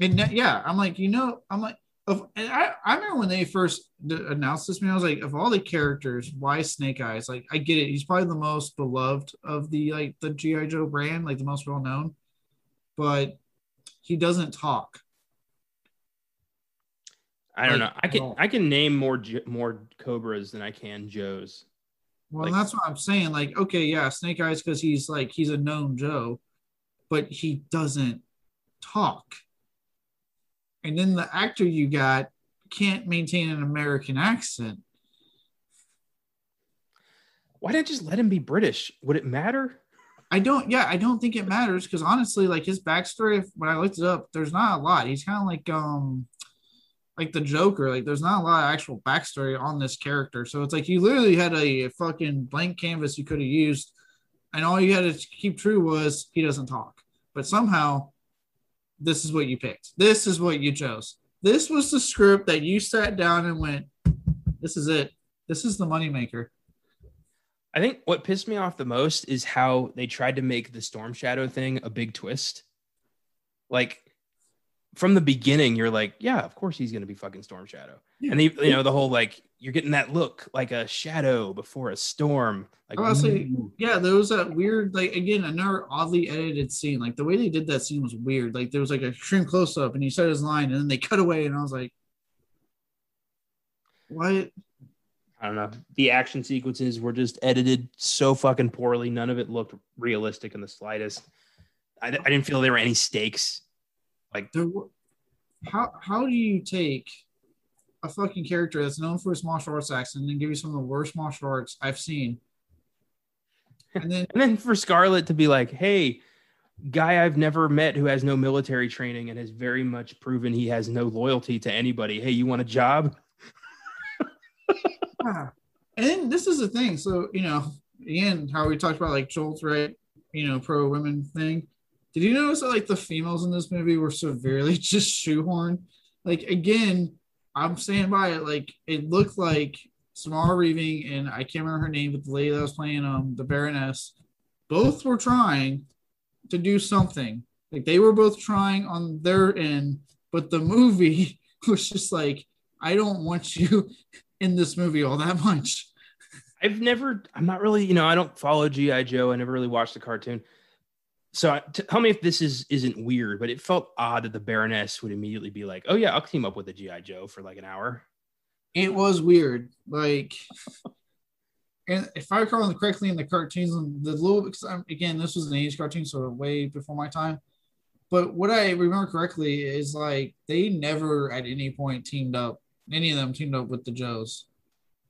And yeah, I'm like, you know, I'm like, of and I, I remember when they first announced this, man, I was like, of all the characters, why Snake Eyes? Like, I get it. He's probably the most beloved of the like the GI Joe brand, like the most well known, but he doesn't talk. I don't know. I can. I can name more more Cobras than I can Joes. Well, Like- that's what I'm saying. Like, okay, yeah, Snake Eyes because he's like he's a known Joe, but he doesn't talk. And then the actor you got can't maintain an American accent. Why didn't just let him be British? Would it matter? I don't, yeah, I don't think it matters because honestly, like his backstory, if- when I looked it up, there's not a lot. He's kind of like, um, like the Joker. Like, there's not a lot of actual backstory on this character. So it's like you literally had a fucking blank canvas you could have used, and all you had to keep true was he doesn't talk. But somehow, this is what you picked. This is what you chose. This was the script that you sat down and went, "This is it. This is the moneymaker." I think what pissed me off the most is how they tried to make the Storm Shadow thing a big twist. Like from the beginning, you're like, yeah, of course he's gonna be fucking Storm Shadow. Yeah. And they, you know, the whole like you're getting that look like a shadow before a storm. Like oh, Honestly, ooh. Yeah, there was that weird, like again, another oddly edited scene. Like the way they did that scene was weird. Like there was like a extreme close up, and he said his line, and then they cut away, and I was like, "What?" I don't know. The action sequences were just edited so fucking poorly. None of it looked realistic in the slightest. I, I didn't feel there were any stakes. Like There, were- how how do you take a fucking character that's known for his martial arts acts and then give you some of the worst martial arts I've seen, and then And then for Scarlett to be like, hey, guy I've never met who has no military training and has very much proven he has no loyalty to anybody. Hey, you want a job? Ah. And then this is the thing. So, you know, again, how we talked about like Jolt's right, you know, pro women thing. Did you notice that like the females in this movie were severely just shoehorned? Like again, I'm saying by it, like it looked like Samara Weaving and I can't remember her name, but the lady that was playing um the Baroness, both were trying to do something. Like they were both trying on their end, but the movie was just like, I don't want you in this movie all that much. I've never, I'm not really, you know, I don't follow G.I. Joe. I never really watched the cartoon. So tell me if this is isn't weird, but it felt odd that the Baroness would immediately be like, "Oh yeah, I'll team up with the GI Joe for like an hour." It was weird. Like, and if I recall correctly in the cartoons, the little, because I'm, again, this was an age cartoon, so way before my time. But what I remember correctly is like they never at any point teamed up. Any of them teamed up with the Joes.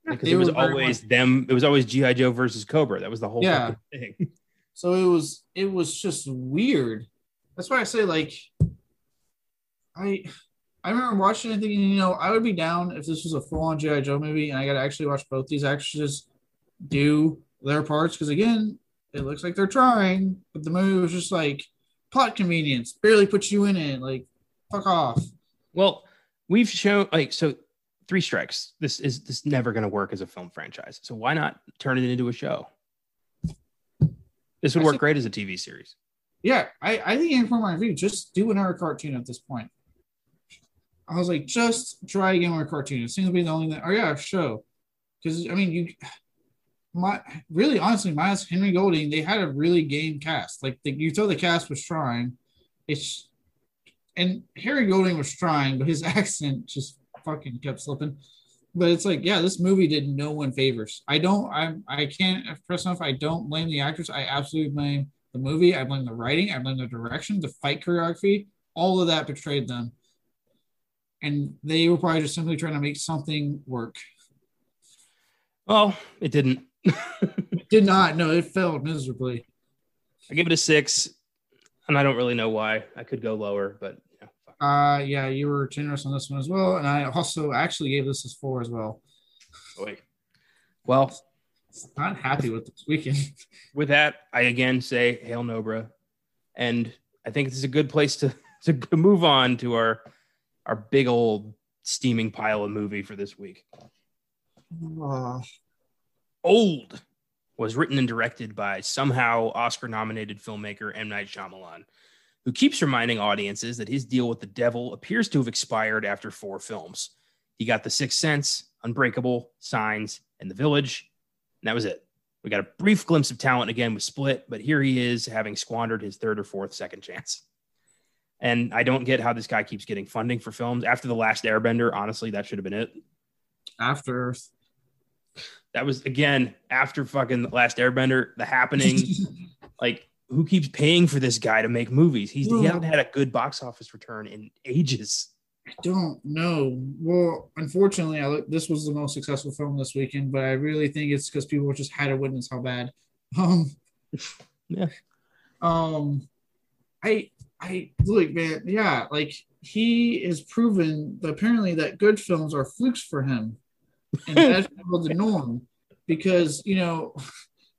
Because it was always them. It was always GI Joe versus Cobra. That was the whole Yeah. thing. So it was it was just weird. That's why I say like I I remember watching it thinking, you know, I would be down if this was a full-on G.I. Joe movie and I got to actually watch both these actresses do their parts. Because again, it looks like they're trying, but the movie was just like plot convenience, barely puts you in it. Like, fuck off. Well, we've shown like so three strikes. This is this is never going to work as a film franchise. So why not turn it into a show? This would I work see- great as a TV series. Yeah, I, I think in for my review, just do another cartoon at this point. I was like, just try again with a cartoon. It seems to be the only thing. Oh yeah, show. Because I mean, you, my really honestly, minus Henry Golding, they had a really game cast. Like the, you thought the cast was trying. It's and Harry Golding was trying, but his accent just fucking kept slipping. But it's like, yeah, this movie did no one favors. I don't, I, I can't express enough. I don't blame the actors. I absolutely blame the movie. I blame the writing. I blame the direction, the fight choreography. All of that betrayed them. And they were probably just simply trying to make something work. Well, it didn't. It did not. No, it failed miserably. I give it a six, and I don't really know why. I could go lower, but you know, fuck. Uh, yeah, you were generous on this one as well. And I also actually gave this as four as well. boy. Well, Not happy with this weekend. with that, I again say hail Nobra, and I think this is a good place to to move on to our our big old steaming pile of movie for this week. Uh, Old was written and directed by somehow Oscar nominated filmmaker M. Night Shyamalan. Who keeps reminding audiences that his deal with the devil appears to have expired after four films. He got The Sixth Sense, Unbreakable, Signs, and The Village, and that was it. We got a brief glimpse of talent again with Split, but here he is having squandered his third or fourth second chance. And I don't get how this guy keeps getting funding for films. After The Last Airbender, honestly, that should have been it. After Earth. That was again after fucking The Last Airbender, The Happening. like, who keeps paying for this guy to make movies? He's he hasn't had a good box office return in ages. I don't know. Well, unfortunately, I look, this was the most successful film this weekend, but I really think it's because people just had to witness how bad. Um, yeah. Um, I I look, man. Yeah, like he is proven that apparently that good films are flukes for him, and that's the norm. Because you know,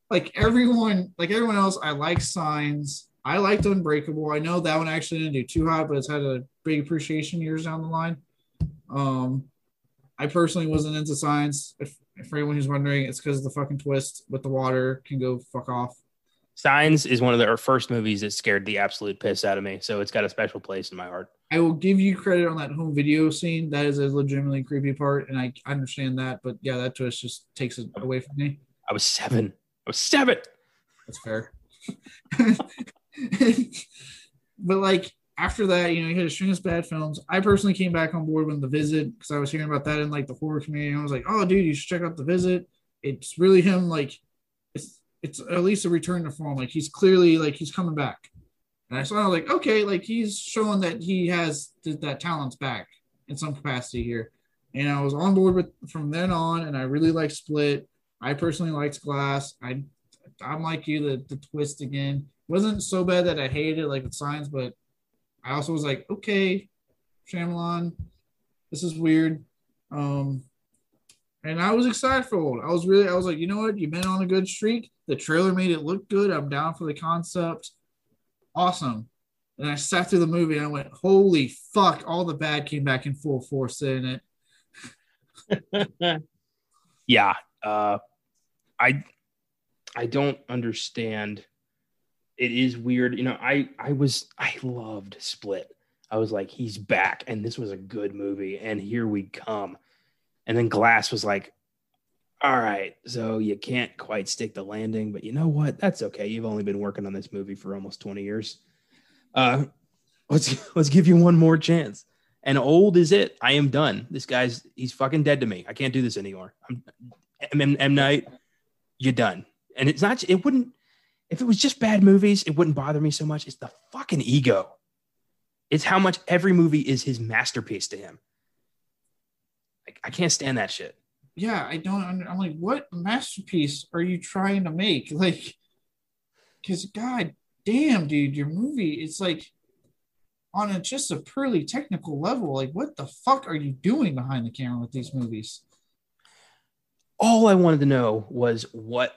like everyone, like everyone else, I like Signs. I liked Unbreakable. I know that one actually didn't do too hot, but it's had a big appreciation years down the line. Um, I personally wasn't into Signs. If, if for anyone who's wondering, it's because the fucking twist with the water can go fuck off. Signs is one of the, first movies that scared the absolute piss out of me, so it's got a special place in my heart. I will give you credit on that home video scene. That is a legitimately creepy part, and I understand that. But yeah, that twist just takes it away from me. I was seven. I was seven. That's fair. but like after that, you know, he had a string of bad films. I personally came back on board when The Visit because I was hearing about that in like the horror community. I was like, oh, dude, you should check out The Visit. It's really him. Like, it's it's at least a return to form. Like he's clearly like he's coming back. And I saw like, okay, like he's showing that he has th- that talent's back in some capacity here. And I was on board with from then on, and I really like Split. I personally liked Glass. I I'm like you, the the twist again wasn't so bad that I hated it like with Signs, but I also was like, okay, Shyamalan, this is weird. Um, and I was excited for it. I was really, I was like, you know what? You've been on a good streak. The trailer made it look good. I'm down for the concept. Awesome. And I sat through the movie and I went, holy fuck, all the bad came back in full force in it. yeah. Uh, I I don't understand it is weird. You know, I I was I loved Split. I was like, he's back, and this was a good movie, and here we come. And then Glass was like, all right, so you can't quite stick the landing, but you know what? That's okay. You've only been working on this movie for almost 20 years. Uh, let's let's give you one more chance. And old is it? I am done. This guy's he's fucking dead to me. I can't do this anymore. I'm M, M, Night. You're done. And it's not. It wouldn't if it was just bad movies, it wouldn't bother me so much. It's the fucking ego. It's how much every movie is his masterpiece to him. Like, I can't stand that shit. Yeah, I don't. I'm like, what masterpiece are you trying to make? Like, because god damn, dude, your movie, it's like on a just a purely technical level. Like, what the fuck are you doing behind the camera with these movies? All I wanted to know was what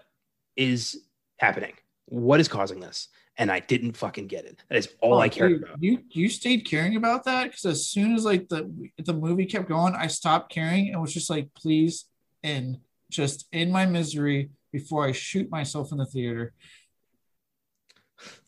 is happening what is causing this? And I didn't fucking get it. That is all oh, I cared about. You you stayed caring about that because as soon as like the the movie kept going, I stopped caring and was just like, please end, just in my misery before I shoot myself in the theater.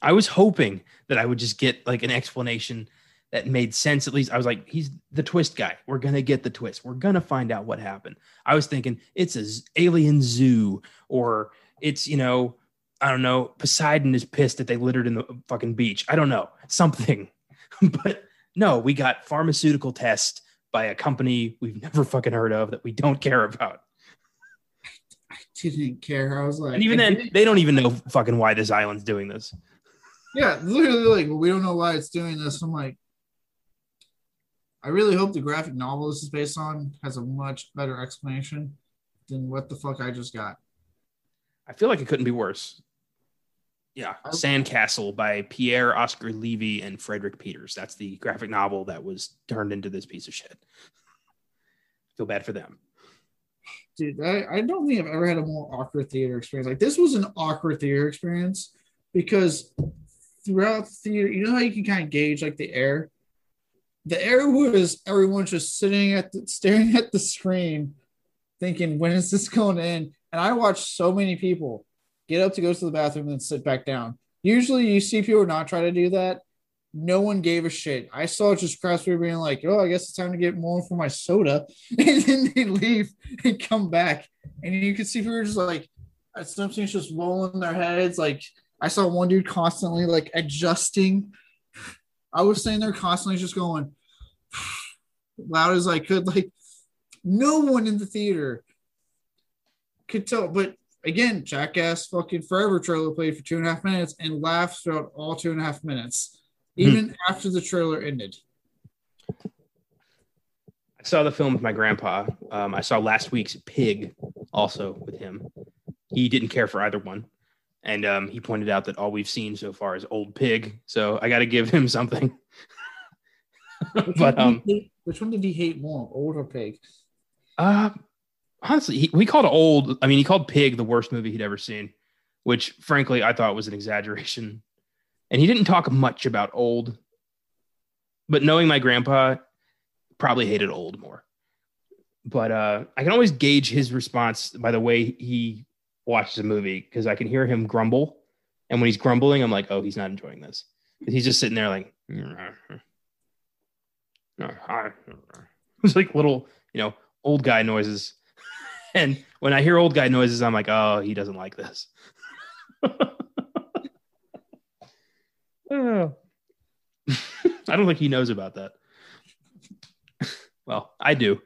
I was hoping that I would just get like an explanation that made sense. At least I was like, he's the twist guy. We're gonna get the twist. We're gonna find out what happened. I was thinking it's a alien zoo or it's you know I don't know, Poseidon is pissed that they littered in the fucking beach. I don't know, something. but no, we got pharmaceutical test by a company we've never fucking heard of that we don't care about. I didn't care. I was like, and even then, they don't even know fucking why this island's doing this. Yeah, literally, like, we don't know why it's doing this. I'm like, I really hope the graphic novel this is based on has a much better explanation than what the fuck I just got. I feel like it couldn't be worse. Yeah, Sandcastle by Pierre Oscar Levy and Frederik Peeters. That's the graphic novel that was turned into this piece of shit. Feel bad for them. Dude, I, I don't think I've ever had a more awkward theater experience. Like this was an awkward theater experience because throughout the theater, you know how you can kind of gauge like the air. The air was everyone just sitting at the staring at the screen, thinking, when is this going to end? And I watched so many people get up to go to the bathroom and sit back down. Usually you see people not try to do that. no one gave a shit. I saw just crowds people being like, "Oh, I guess it's time to get more for my soda," and then they leave and come back, and you can see people just like, some things just rolling their heads. Like I saw one dude constantly like adjusting. I was sitting there constantly just going loud as I could. Like no one in the theater could tell, but again, Jackass fucking Forever trailer played for two and a half minutes and laughed throughout all two and a half minutes. Hmm. even after the trailer ended. I saw the film with my grandpa. Um, I saw last week's Pig also with him. He didn't care for either one. And um, he pointed out that all we've seen so far is Old Pig. So I got to give him something. but, um, hate, which one did he hate more, Old or Pig? Uh, honestly, he, we called Old. I mean, he called Pig the worst movie he'd ever seen, which frankly I thought was an exaggeration and he didn't talk much about old, but knowing my grandpa, probably hated old more. But uh, I can always gauge his response by the way he watches a movie because I can hear him grumble, and when he's grumbling, I'm like, oh, he's not enjoying this. He's just sitting there like, it's like little, you know, old guy noises. and when I hear old guy noises, I'm like, oh, he doesn't like this. I don't think he knows about that. well, I do.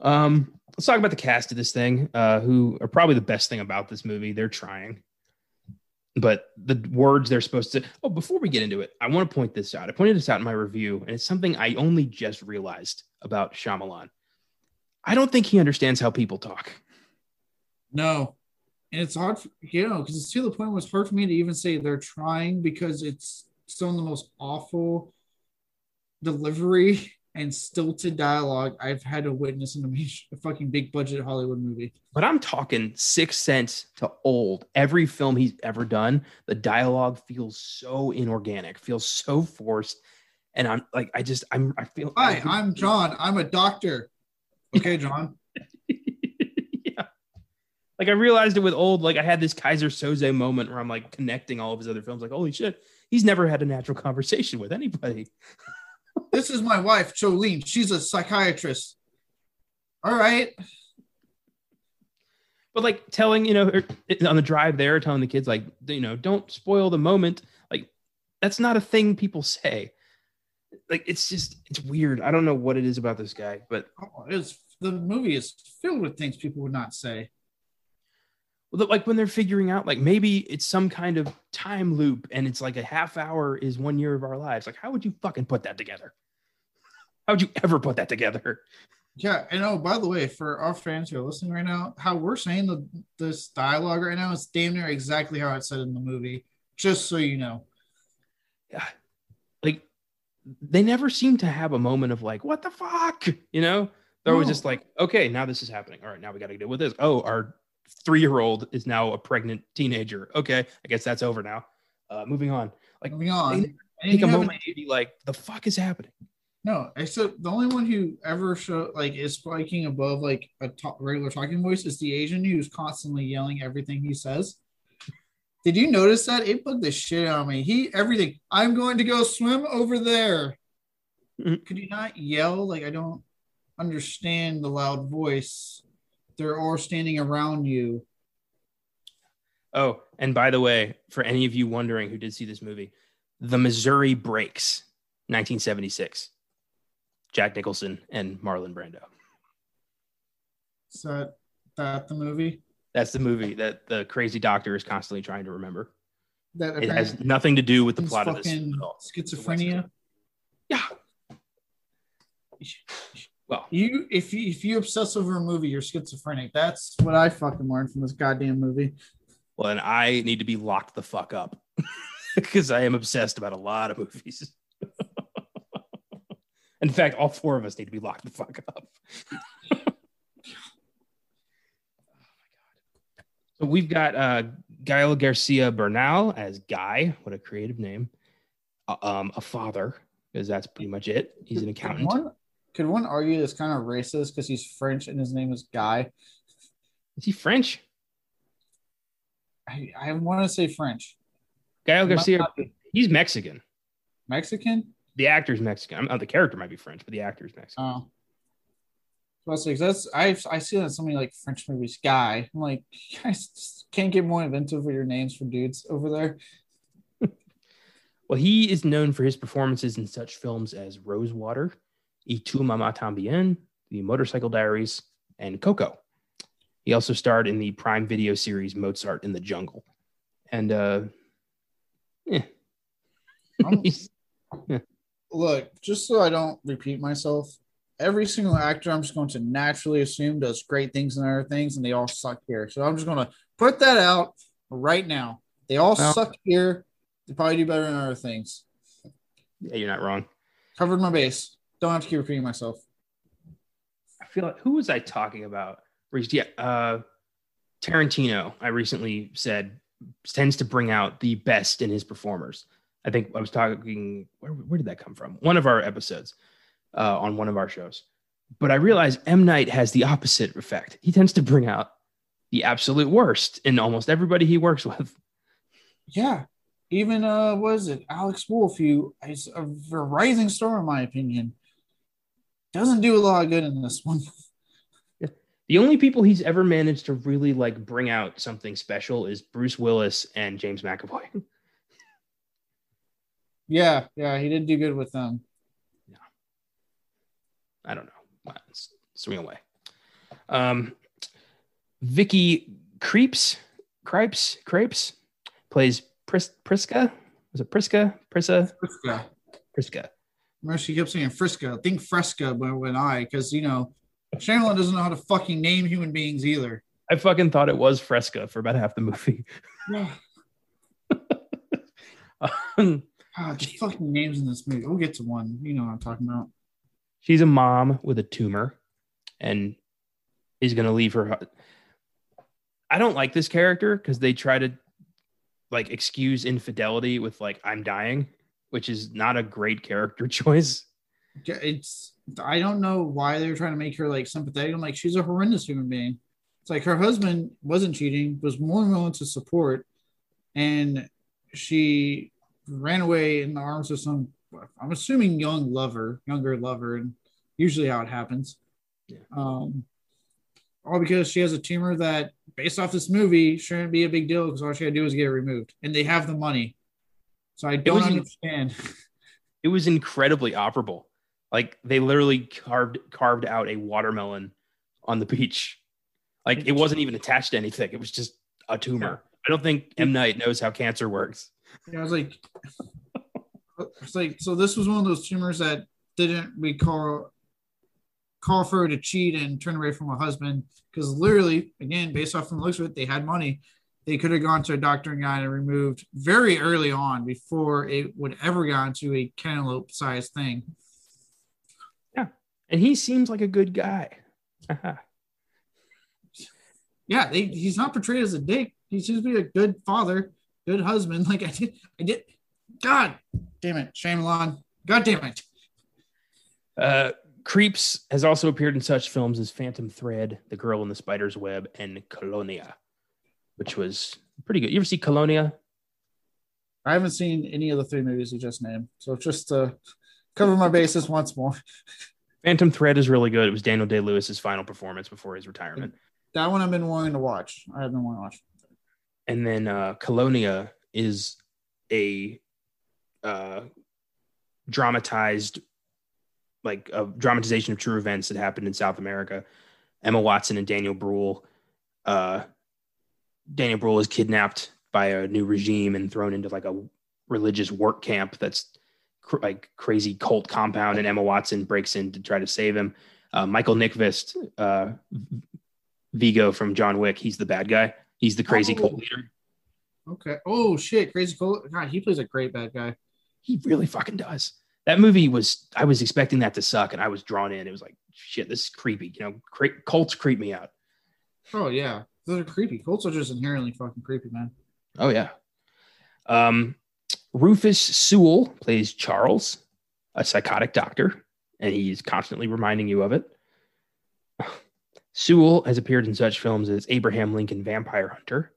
Um, let's talk about the cast of this thing, uh, who are probably the best thing about this movie. They're trying, but the words they're supposed to. Oh, before we get into it, I want to point this out. I pointed this out in my review, and it's something I only just realized about Shyamalan. I don't think he understands how people talk. No, and it's hard, for, you know, because it's to the point where it's hard for me to even say they're trying because it's some of the most awful delivery and stilted dialogue I've had to witness in a, a fucking big budget Hollywood movie. But I'm talking Sixth Sense to old. Every film he's ever done, the dialogue feels so inorganic, feels so forced. And I'm like, I just, I'm, I feel. Hi, I I'm John. I'm a doctor. Okay, John. yeah. Like I realized it with old. Like I had this Kaiser Söze moment where I'm like connecting all of his other films. Like, holy shit, He's never had a natural conversation with anybody. this is my wife, Jolene. She's a psychiatrist. All right. But like telling, you know, er, on the drive there, telling the kids, like, you know, don't spoil the moment. Like, that's not a thing people say. Like, it's just, it's weird. I don't know what it is about this guy, but oh, it's the movie is filled with things people would not say Well, like when they're figuring out like maybe it's some kind of time loop and it's like a half hour is one year of our lives like how would you fucking put that together how would you ever put that together yeah and oh by the way for our fans who are listening right now how we're saying the this dialogue right now is damn near exactly how it said in the movie just so you know yeah like they never seem to have a moment of like what the fuck you know they're always just like okay now this is happening all right now we got to deal with this oh our three year old is now a pregnant teenager. Okay, I guess that's over now. Uh, moving on. Like moving on. Take a moment to be like, the fuck is happening? No, except the only one who ever show like is spiking above like a regular talking voice is the Asian who's constantly yelling everything he says. Did you notice that? It bugged the shit out of me. He everything. I'm going to go swim over there. Mm-hmm. Could you not yell? Like I don't understand the loud voice they're all standing around you. Oh, and by the way, for any of you wondering who did see this movie, The Missouri Breaks, 1976. Jack Nicholson and Marlon Brando. Is that that the movie? That's the movie that the crazy doctor is constantly trying to remember. That it has nothing to do with the plot of this. Schizophrenia. Yeah. Well, you if you if you obsess over a movie, you're schizophrenic. That's what I fucking learned from this goddamn movie. Well, and I need to be locked the fuck up because I am obsessed about a lot of movies. In fact, all four of us need to be locked the fuck up. oh my god! So we've got uh, Gael Garcia Bernal as Guy. What a creative name. Uh, um, a father, because that's pretty much it. He's an accountant. One, could one argue that's kind of racist because he's French and his name is Guy? Is he French? I, I want to say French. Gael Garcia, he's Mexican. Mexican? The actor's Mexican. I'm, the character might be French, but the actor's Mexican. Oh. Well, that's I I see that in so many like French movies. Guy, I'm like, you guys can't get more inventive with your names for dudes over there. well, he is known for his performances in such films as Rosewater, Y tu mamá también, The Motorcycle Diaries, and Coco. He also starred in the Prime Video series Mozart in the Jungle. And uh yeah. yeah. Look, just so I don't repeat myself, every single actor I'm just going to naturally assume does great things and other things, and they all suck here. So I'm just going to put that out right now. They all well, suck here. They probably do better in other things. Yeah, you're not wrong. Covered my base. Don't have to keep repeating myself. I feel like who was I talking about? Yeah, uh, Tarantino. I recently said tends to bring out the best in his performers. I think I was talking. Where, where did that come from? One of our episodes uh, on one of our shows. But I realize M Night has the opposite effect. He tends to bring out the absolute worst in almost everybody he works with. Yeah, even uh, was it Alex Wolff? You is a rising star in my opinion. Doesn't do a lot of good in this one. The only people he's ever managed to really like bring out something special is Bruce Willis and James McAvoy. yeah, yeah, he did do good with them. Yeah. I don't know. swing away. Um, Vicky Krieps, Cripes, Crepes plays Pris- Prisca. Was it Prisca? Prissa? Prisca. Prisca. Remember, she kept saying Frisco. Think Fresca when, when I, because you know, Shyamalan doesn't know how to fucking name human beings either. I fucking thought it was Fresca for about half the movie. Yeah. um, God, the fucking names in this movie. We'll get to one. You know what I'm talking about. She's a mom with a tumor and is going to leave her. I don't like this character because they try to like excuse infidelity with like I'm dying, which is not a great character choice. It's I don't know why they're trying to make her like sympathetic. I'm like she's a horrendous human being. It's like her husband wasn't cheating, was more willing to support, and she ran away in the arms of some I'm assuming young lover, younger lover, and usually how it happens. Yeah. Um, all because she has a tumor that, based off this movie, shouldn't be a big deal because all she had to do was get it removed, and they have the money. So I don't it understand. It was incredibly operable. Like they literally carved carved out a watermelon on the beach. Like it wasn't even attached to anything. It was just a tumor. Yeah. I don't think M Night knows how cancer works. Yeah, I was like, it's like so. This was one of those tumors that didn't we call call for her to cheat and turn away from a husband because literally, again, based off from the looks of it, they had money. They could have gone to a doctor and gotten it removed very early on before it would ever got into a cantaloupe sized thing. Yeah. And he seems like a good guy. Uh-huh. yeah, they, he's not portrayed as a dick. He seems to be a good father, good husband. Like I did, I did. God damn it, Shyamalan. God damn it. Uh, Krieps has also appeared in such films as Phantom Thread, The Girl in the Spider's Web, and Colonia, which was pretty good. You ever see Colonia? I haven't seen any of the three movies you just named. So just to cover my bases once more. Phantom Thread is really good. It was Daniel Day Lewis's final performance before his retirement. That one I've been wanting to watch. I have been wanting to watch. And then uh, Colonia is a uh, dramatized like a dramatization of true events that happened in South America. Emma Watson and Daniel Bruhl. Uh, Daniel Bruhl is kidnapped by a new regime and thrown into like a religious work camp that's cr- like crazy cult compound, and Emma Watson breaks in to try to save him. Uh, Michael Nyqvist, uh, Viggo from John Wick, he's the bad guy. He's the crazy oh. cult leader. Okay. Oh shit, crazy cult. God, he plays a great bad guy. He really fucking does that movie was I was expecting that to suck, and I was drawn in. It was like shit, this is creepy. You know, cre- cults creep me out. Oh yeah, those are creepy. Cults are just inherently fucking creepy, man. Oh yeah. Um, Rufus Sewell plays Charles, a psychotic doctor, and he's constantly reminding you of it. Sewell has appeared in such films as Abraham Lincoln Vampire Hunter,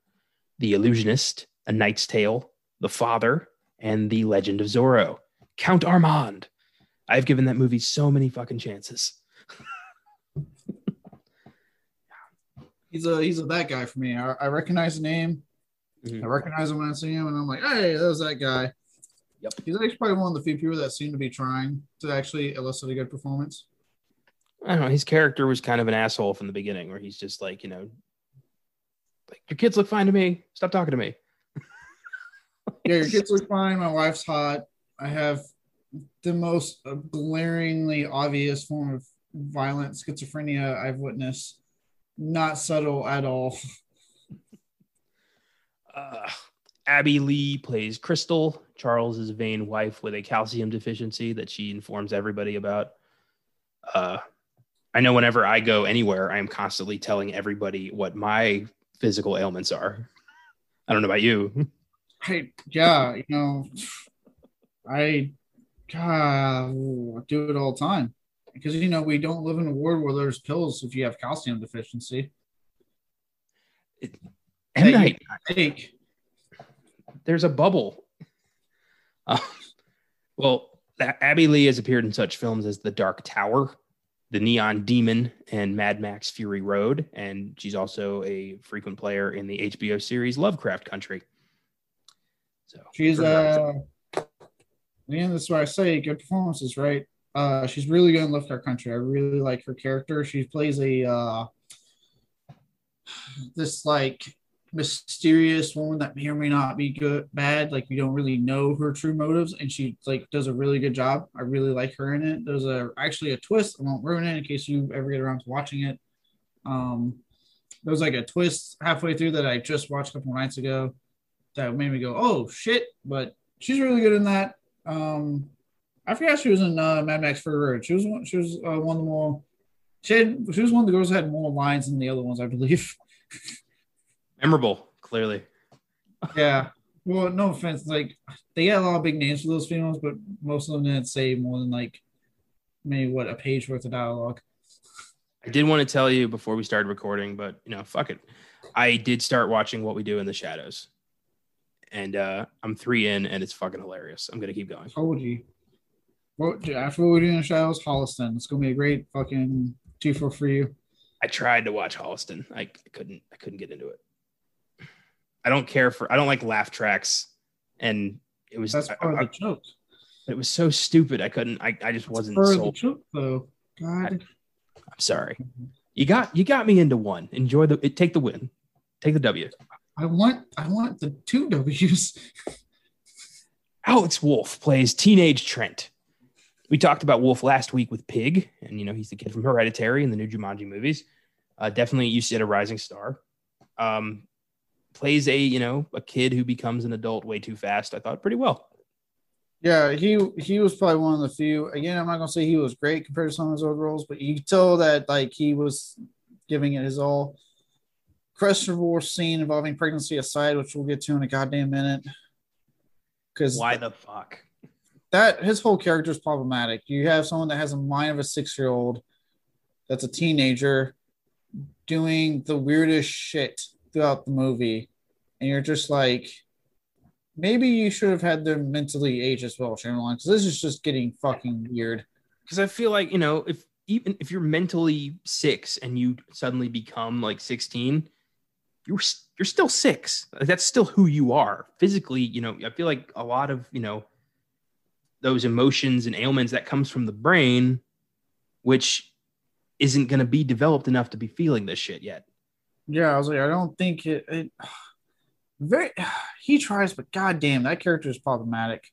The Illusionist, A Knight's Tale, The Father, and The Legend of Zorro. Count Armand. I've given that movie so many fucking chances. he's a he's a that guy for me. I, I recognize the name. Mm-hmm. I recognize him when I see him, and I'm like, hey, that was that guy. Yep. He's actually probably one of the few people that seem to be trying to actually elicit a good performance. I don't know. His character was kind of an asshole from the beginning, where he's just like, you know, like your kids look fine to me. Stop talking to me. yeah, your kids look fine. My wife's hot. I have the most glaringly obvious form of violent schizophrenia I've witnessed. Not subtle at all. Uh, Abbey Lee plays Crystal, Charles's vain wife with a calcium deficiency that she informs everybody about. Uh, I know whenever I go anywhere, I am constantly telling everybody what my physical ailments are. I don't know about you. I, yeah, you know, I, God, do it all the time because you know we don't live in a world where there's pills if you have calcium deficiency. It, M Night, take. There's a bubble. Uh, well, Abbey Lee has appeared in such films as The Dark Tower, The Neon Demon, and Mad Max Fury Road, and she's also a frequent player in the HBO series Lovecraft Country. So she's uh, again, that's why I say good performances, right? Uh, she's really good in Lovecraft Country. I really like her character. She plays a uh, this like mysterious woman that may or may not be good bad like we don't really know her true motives and she like does a really good job. I really like her in it. There's a actually a twist i won't ruin it in case you ever get around to watching it. Um there was like a twist halfway through that i just watched a couple nights ago that made me go oh shit but she's really good in that. Um i forgot she was in uh, mad max fury road. She was one she was uh, one of the more she had she was one of the girls that had more lines than the other ones i believe memorable, clearly. yeah. Well, no offense. Like they got a lot of big names for those females, but most of them didn't say more than like maybe what a page worth of dialogue. I did want to tell you before we started recording, but you know, fuck it. I did start watching What We Do in the Shadows, and uh, I'm three in, and it's fucking hilarious. I'm gonna keep going. Told you. Well, after What We Do in the Shadows, Holliston. It's gonna be a great fucking two for for you. I tried to watch Holliston. I couldn't. I couldn't get into it. I don't care for I don't like laugh tracks, and it was that's part I, of the joke. It was so stupid. I couldn't. I, I just wasn't. Part sold. of the joke, though. God. I, am sorry. You got you got me into one. Enjoy the it, take the win, take the W. I want I want the two W's. Alex Wolff plays teenage Trent. We talked about Wolff last week with Pig, and you know he's the kid from Hereditary and the new Jumanji movies. Uh, definitely, you see at a rising star. Um, plays a you know a kid who becomes an adult way too fast. I thought pretty well. Yeah, he he was probably one of the few. Again, I'm not gonna say he was great compared to some of his other roles, but you tell that like he was giving it his all. Christopher scene involving pregnancy aside, which we'll get to in a goddamn minute. Because why the fuck? That his whole character is problematic. You have someone that has a mind of a six year old, that's a teenager, doing the weirdest shit throughout the movie, and you're just like, maybe you should have had them mentally age as well, Shyamalan, because this is just getting fucking weird. Because I feel like you know, if even if you're mentally six and you suddenly become like 16, you're you're still six. That's still who you are physically. You know, I feel like a lot of you know those emotions and ailments that comes from the brain, which isn't going to be developed enough to be feeling this shit yet. Yeah, I was like, I don't think it. it very, he tries, but goddamn, that character is problematic.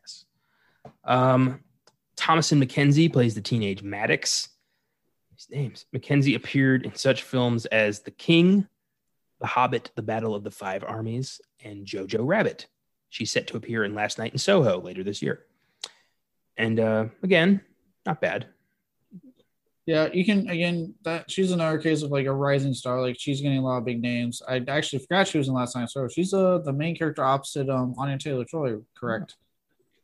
Yes. Um, Thomasin McKenzie plays the teenage Maddox. His names. McKenzie appeared in such films as The King, The Hobbit, The Battle of the Five Armies, and Jojo Rabbit. She's set to appear in Last Night in Soho later this year. And uh, again, not bad. Yeah, you can again that she's another case of like a rising star. Like she's getting a lot of big names. I actually forgot she was in Last Night So she's uh the main character opposite um Anya Taylor Joy, correct?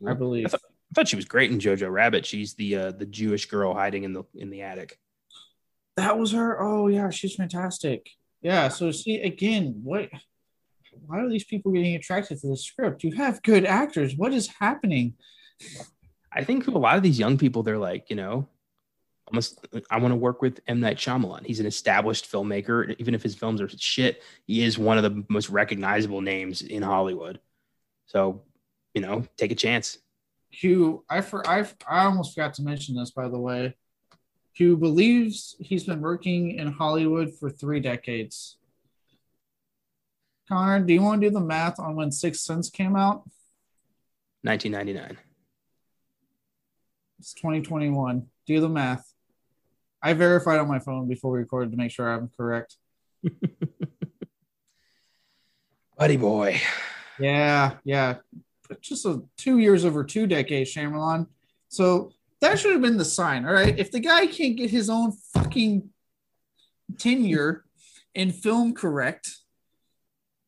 Yeah. I believe. I thought, I thought, she was great in Jojo Rabbit. She's the uh the Jewish girl hiding in the in the attic. That was her. Oh yeah, she's fantastic. Yeah. So see again, what why are these people getting attracted to the script? You have good actors. What is happening? I think a lot of these young people, they're like, you know, almost I want to work with M. Night Shyamalan. He's an established filmmaker. Even if his films are shit, he is one of the most recognizable names in Hollywood. So, you know, take a chance. Hugh, I for I I almost forgot to mention this by the way. Hugh believes he's been working in Hollywood for three decades. Connor, do you want to do the math on when Sixth Sense came out? 1999. It's 2021. Do the math. I verified on my phone before we recorded to make sure I'm correct. Buddy boy. Yeah, yeah. Just a, two years over two decades, Shyamalan. So that should have been the sign, all right? If the guy can't get his own fucking tenure in film correct,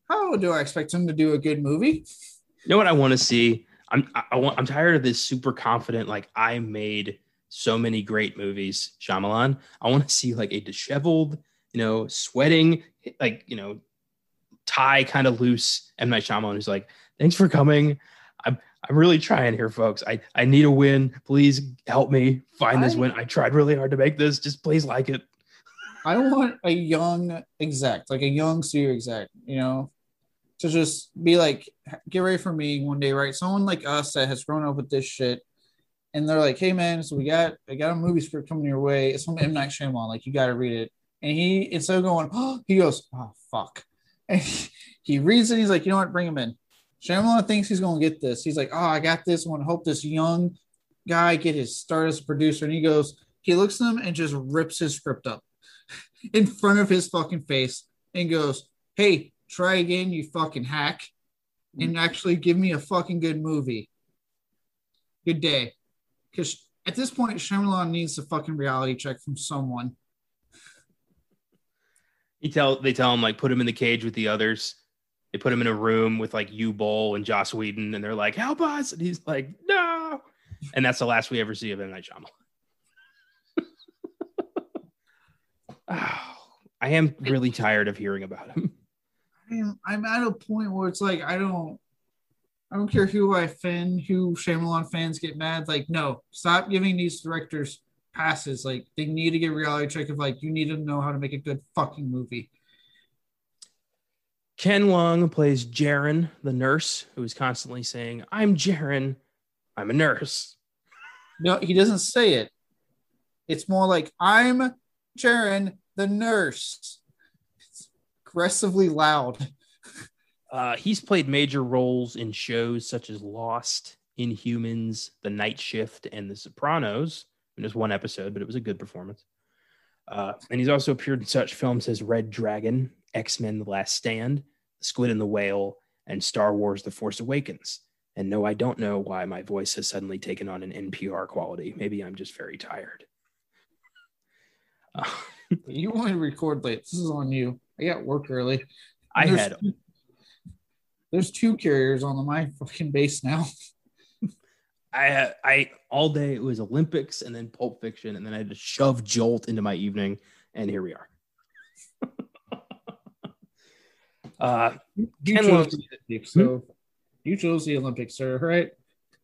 how do I expect him to do a good movie? You know what I want to see? I'm I, I want I'm tired of this super confident like I made so many great movies, Shyamalan. I want to see like a disheveled, you know, sweating, like you know, tie kind of loose M Night Shyamalan who's like, "Thanks for coming. I'm I'm really trying here, folks. I I need a win. Please help me find this I, win. I tried really hard to make this. Just please like it." I want a young exec, like a young studio exec, you know, to just be like, get ready for me one day, right? Someone like us that has grown up with this shit, and they're like, hey man, so we got I got a movie script coming your way. It's from M Night Shyamalan, like you got to read it. And he instead of going, oh, he goes, oh fuck, and he reads it. He's like, you know what, bring him in. Shyamalan thinks he's gonna get this. He's like, oh, I got this. I want to help this young guy get his start as a producer. And he goes, he looks at him and just rips his script up in front of his fucking face and goes, hey, try again, you fucking hack, and mm-hmm. actually give me a fucking good movie. Good day. Because at this point, Shyamalan needs a fucking reality check from someone. He tell they tell him like put him in the cage with the others. They put him in a room with like Uwe Boll and Joss Whedon, and they're like, "Help us!" And he's like, "No," and that's the last we ever see of M Night Shyamalan. oh, I am really tired of hearing about him. I'm I'm at a point where it's like I don't I don't care who I offend, who Shyamalan fans get mad. Like, no, stop giving these directors passes. Like, they need to get reality check of like you need to know how to make a good fucking movie. Ken Leung plays Jarin, the nurse, who is constantly saying, "I'm Jarin, I'm a nurse." No, he doesn't say it. It's more like, "I'm Jarin, the nurse." It's aggressively loud. Uh, he's played major roles in shows such as Lost, Inhumans, The Night Shift, and The Sopranos. In just one episode, but it was a good performance. Uh, and he's also appeared in such films as Red Dragon, X Men: The Last Stand, Squid and the Whale, and Star Wars: The Force Awakens. And no, I don't know why my voice has suddenly taken on an NPR quality. Maybe I'm just very tired. Uh, you want to record late. This is on you. I got work early. I had. There's two carriers on the my fucking base now. I I all day it was Olympics and then Pulp Fiction and then I had to shove Jolt into my evening and here we are. uh, you chose the Olympics, so you chose the Olympics, sir, right?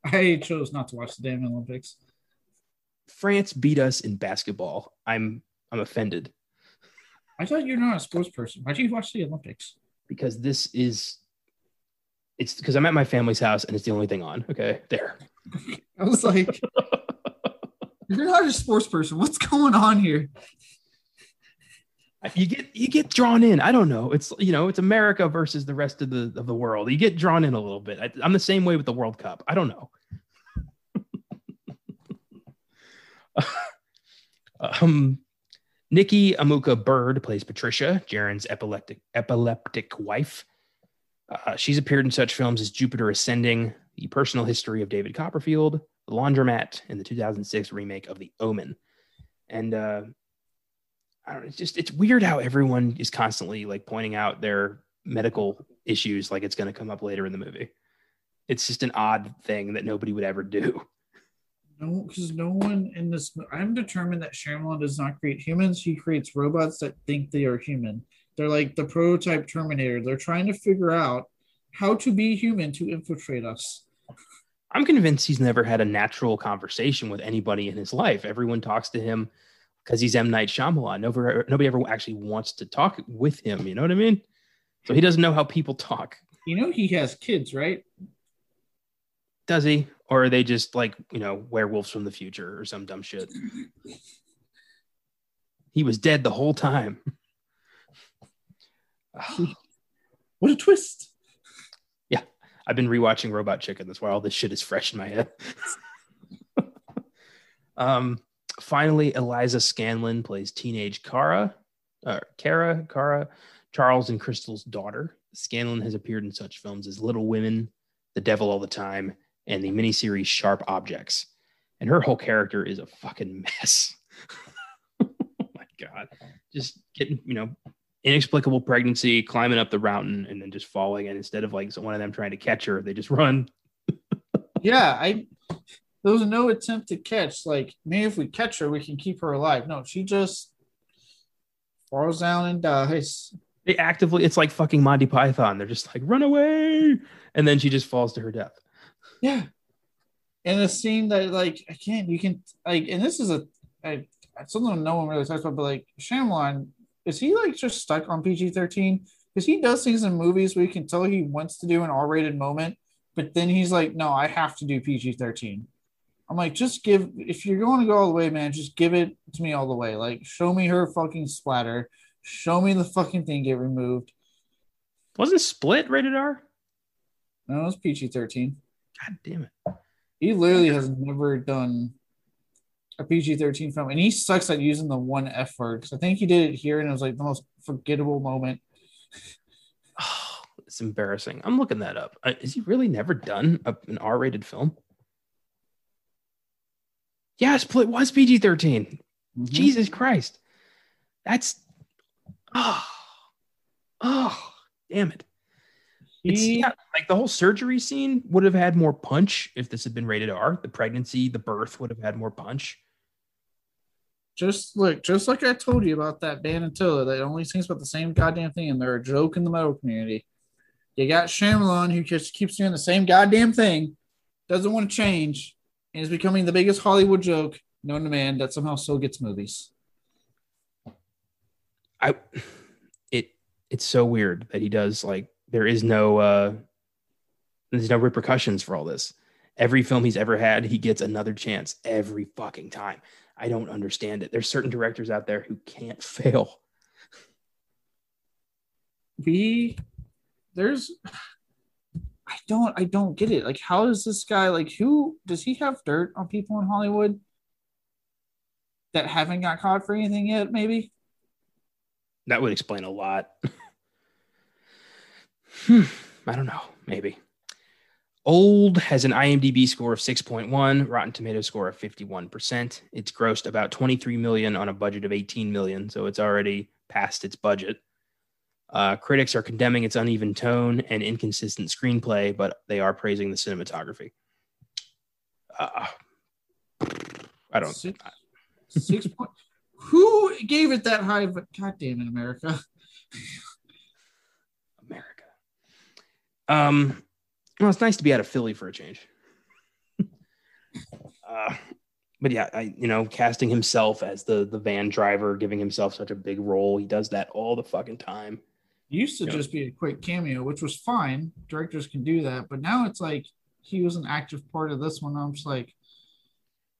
I chose not to watch the damn Olympics. France beat us in basketball. I'm I'm offended. I thought you're not a sports person. Why do you watch the Olympics? Because this is it's because I'm at my family's house and it's the only thing on. Okay, there. I was like, you're not a sports person. What's going on here? You get you get drawn in. I don't know. It's you know it's America versus the rest of the of the world. You get drawn in a little bit. I, I'm the same way with the World Cup. I don't know. um, Nikki Amuka Bird plays Patricia, Jarin's epileptic epileptic wife. Uh, she's appeared in such films as Jupiter Ascending, The Personal History of David Copperfield, The Laundromat, and the 2006 remake of The Omen. And uh, I don't know, it's just it's weird how everyone is constantly like pointing out their medical issues, like it's going to come up later in the movie. It's just an odd thing that nobody would ever do. No, because no one in this. I'm determined that Shyamalan does not create humans. He creates robots that think they are human. They're like the prototype Terminator. They're trying to figure out how to be human to infiltrate us. I'm convinced he's never had a natural conversation with anybody in his life. Everyone talks to him because he's M Night Shyamalan. Nobody, nobody ever actually wants to talk with him. You know what I mean? So he doesn't know how people talk. You know he has kids, right? Does he? Or are they just like you know werewolves from the future or some dumb shit? he was dead the whole time. what a twist! Yeah, I've been rewatching Robot Chicken. That's why all this shit is fresh in my head. um, finally, Eliza Scanlen plays teenage Kara, uh, Kara, Kara, Charles and Crystal's daughter. Scanlen has appeared in such films as Little Women, The Devil All the Time, and the miniseries Sharp Objects. And her whole character is a fucking mess. oh my god. Just getting, you know, inexplicable pregnancy, climbing up the mountain, and then just falling. And instead of like one of them trying to catch her, they just run. yeah, I there was no attempt to catch. Like, maybe if we catch her, we can keep her alive. No, she just falls down and dies. They actively, it's like fucking Monty Python. They're just like, run away. And then she just falls to her death. Yeah. And a scene that, like, I can't, you can, like, and this is a, a something no one really talks about, but like, Shyamalan, is he like just stuck on PG 13? Because he does things in movies where you can tell he wants to do an R rated moment, but then he's like, no, I have to do PG 13. I'm like, just give, if you're going to go all the way, man, just give it to me all the way. Like, show me her fucking splatter Show me the fucking thing get removed. Wasn't Split rated R? No, it was PG 13. God damn it. He literally has never done a PG 13 film, and he sucks at using the one F word because I think he did it here and it was like the most forgettable moment. Oh, it's embarrassing. I'm looking that up. Uh, is he really never done a, an R rated film? Yeah, Split was PG 13. Mm-hmm. Jesus Christ. That's oh, oh, damn it. It's yeah, like the whole surgery scene would have had more punch if this had been rated R. The pregnancy, the birth would have had more punch. Just look, just like I told you about that band Attila, that only sings about the same goddamn thing, and they're a joke in the metal community. You got Shyamalan, who just keeps doing the same goddamn thing, doesn't want to change, and is becoming the biggest Hollywood joke known to man that somehow still gets movies. I it it's so weird that he does like there is no uh there's no repercussions for all this. Every film he's ever had, he gets another chance every fucking time. I don't understand it. There's certain directors out there who can't fail. We there's I don't I don't get it. Like how does this guy like who does he have dirt on people in Hollywood that haven't got caught for anything yet, maybe? That would explain a lot. hmm, I don't know. Maybe. Old has an IMDb score of 6.1, Rotten Tomato score of 51%. It's grossed about 23 million on a budget of 18 million, so it's already past its budget. Uh, critics are condemning its uneven tone and inconsistent screenplay, but they are praising the cinematography. Uh, I don't. Six, six point, who gave it that high? But God damn it, America. America. Um, well, it's nice to be out of Philly for a change. uh, but yeah, I you know, casting himself as the the van driver, giving himself such a big role. He does that all the fucking time. It used to you just know. be a quick cameo, which was fine. Directors can do that, but now it's like he was an active part of this one. I'm just like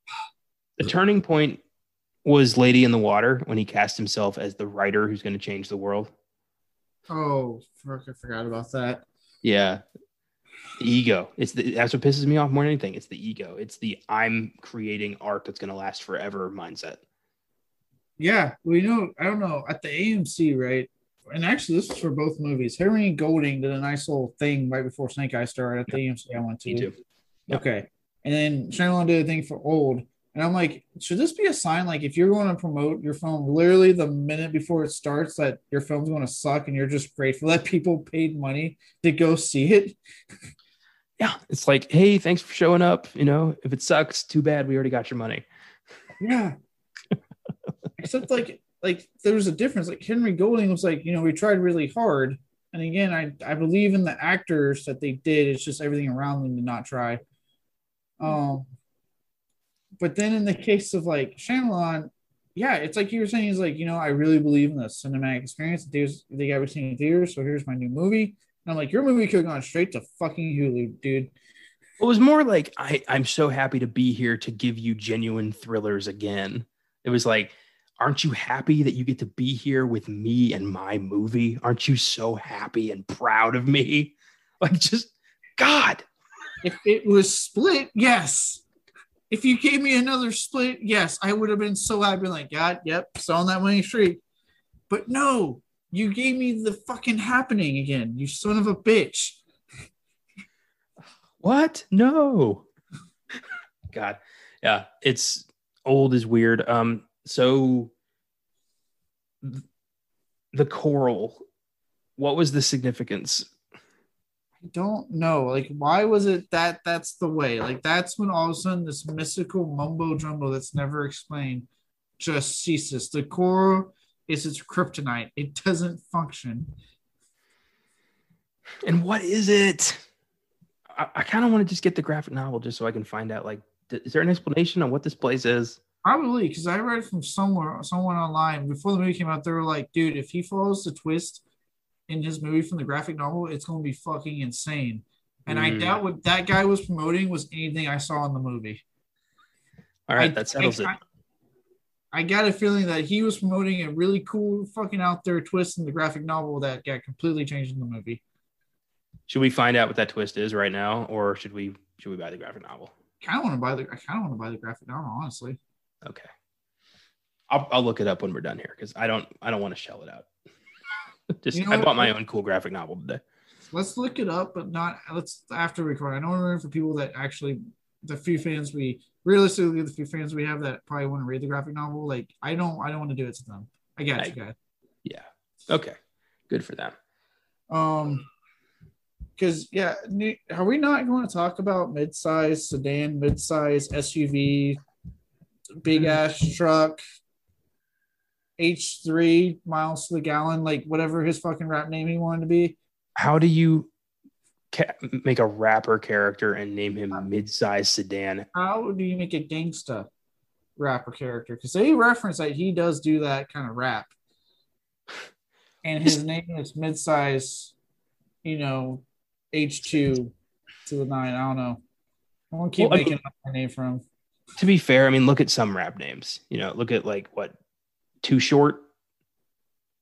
the turning point was Lady in the Water when he cast himself as the writer who's going to change the world. Oh, fuck, I forgot about that. Yeah. The ego. It's the, that's what pisses me off more than anything. It's the ego. It's the I'm creating art that's going to last forever mindset. Yeah. We know, I don't know, at the AMC, right? And actually, this is for both movies. Henry Golding did a nice little thing right before Snake Eye started at the AMC I went to. Me too. Yep. Okay. And then Shyamalan did a thing for Old and I'm like, should this be a sign? Like, if you're going to promote your film literally the minute before it starts, that your film's going to suck, and you're just grateful that people paid money to go see it. Yeah, it's like, hey, thanks for showing up. You know, if it sucks, too bad. We already got your money. Yeah. Except like like there was a difference. Like Henry Golding was like, you know, we tried really hard. And again, I I believe in the actors that they did. It's just everything around them did not try. Um, but then in the case of like Shyamalan, yeah, it's like you were saying, he's like, you know, I really believe in the cinematic experience. There's they got everything in theaters, so here's my new movie. And I'm like, your movie could have gone straight to fucking Hulu, dude. It was more like I, I'm so happy to be here to give you genuine thrillers again. It was like, aren't you happy that you get to be here with me and my movie? Aren't you so happy and proud of me? Like, just God. If it was split, yes. If you gave me another split, yes, I would have been so happy. Like, God, yep, selling that money street. But no, you gave me the fucking happening again, you son of a bitch. What? No. God. Yeah, it's old is weird. Um, so th- the coral, what was the significance? I don't know. Like, why was it that that's the way? Like, that's when all of a sudden this mystical mumbo jumbo that's never explained just ceases. The coral is its kryptonite, it doesn't function. And what is it? I, I kind of want to just get the graphic novel just so I can find out. Like, th- is there an explanation on what this place is? Probably because I read from somewhere, someone online before the movie came out. They were like, "Dude, if he follows the twist in his movie from the graphic novel, it's going to be fucking insane." And I Mm. doubt what that guy was promoting was anything I saw in the movie. All right, I- that settles I, it. I got a feeling that he was promoting a really cool, fucking out there twist in the graphic novel that got completely changed in the movie. Should we find out what that twist is right now, or should we should we buy the graphic novel? Kind of want to buy the. I kind of want to buy the graphic novel, honestly. Okay, I'll I'll look it up when we're done here because I don't I don't want to shell it out. just You know I what? bought my own cool graphic novel today. Let's look it up, but not let's after record. I don't we're for people that actually the few fans we realistically the few fans we have that probably want to read the graphic novel. Like I don't I don't want to do it to them. I got I- you guys. Yeah. Okay. Good for them. Um, because yeah, are we not going to talk about mid-size sedan, mid-size SUV, big ass truck, H three miles to the gallon, like whatever his fucking rap name he wanted to be? How do you ca- make a rapper character and name him mid-size sedan? How do you make a gangsta rapper character? Because they reference that he does do that kind of rap, and his name is mid-size, you know, H two to the nine. I don't know. I won't keep Well, I making up my name from. To be fair, I mean, look at some rap names. You know, look at like what, Too Short.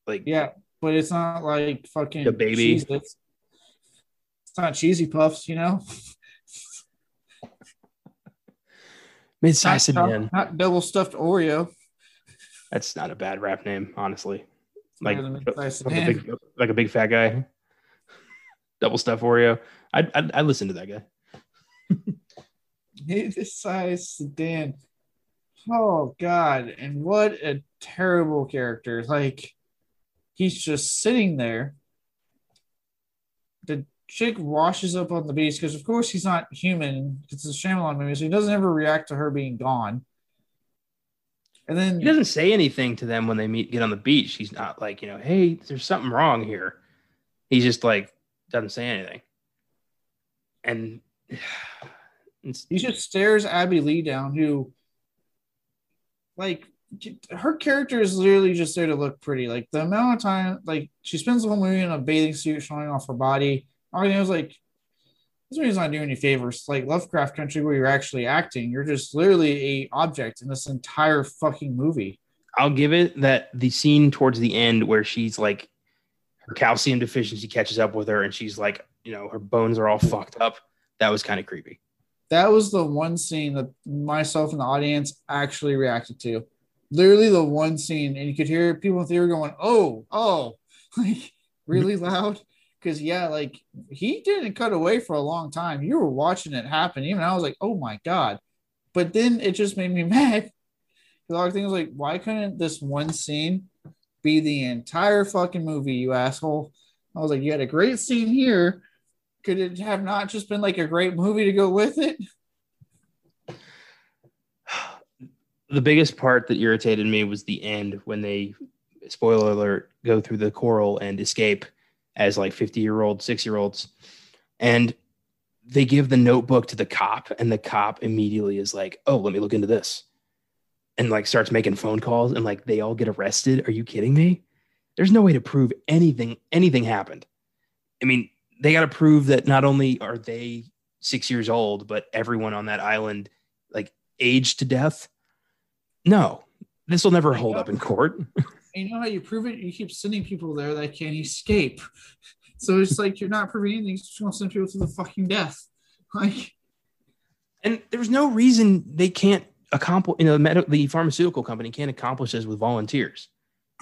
Like Yeah, but it's not like fucking The baby. Cheez-Its. It's not cheesy puffs, you know. mid-size Not, sedan. not double stuffed Oreo. That's not a bad rap name, honestly. Like, mid-size uh, like a, big, like a big fat guy. Double stuffed Oreo. I'd, I'd, I'd listen to that guy. This size sedan. Oh God! And what a terrible character! Like he's just sitting there. Chick washes up on the beach because, of course, he's not human. It's a Shyamalan movie, so he doesn't ever react to her being gone. And then He doesn't say anything to them when they meet, get on the beach. He's not like, you know, hey, there's something wrong here. He's just like, doesn't say anything. And he just stares Abbey Lee down, who, like, her character is literally just there to look pretty. Like the amount of time, like she spends the whole movie in a bathing suit, showing off her body. I mean, it was like, this movie's not doing any favors. Like Lovecraft Country, where you're actually acting, you're just literally a object in this entire fucking movie. I'll give it that the scene towards the end where she's like, her calcium deficiency catches up with her and she's like, you know, her bones are all fucked up. That was kind of creepy. That was the one scene that myself and the audience actually reacted to. Literally the one scene, and you could hear people in the theater going, "Oh, oh," like really loud. Because yeah, like he didn't cut away for a long time. You were watching it happen. Even I was like, "Oh my god!" But then it just made me mad. The other thing was like, why couldn't this one scene be the entire fucking movie? You asshole! I was like, you had a great scene here, could it have not just been like a great movie to go with it? The biggest part that irritated me was the end when they, spoiler alert, go through the coral and escape as like 50 year old, six year olds. And they give the notebook to the cop, and the cop immediately is like, Oh, let me look into this. And like starts making phone calls, and like they all get arrested. Are you kidding me? There's no way to prove anything, anything happened. I mean, they got to prove that not only are they six years old, but everyone on that island like aged to death. No, this will never hold up in court. And you know how you prove it? You keep sending people there that can't escape. So it's like you're not proving anything. You're just going to send people to the fucking death. Like, and there's no reason they can't accomplish. You know, the, med- the pharmaceutical company can't accomplish this with volunteers.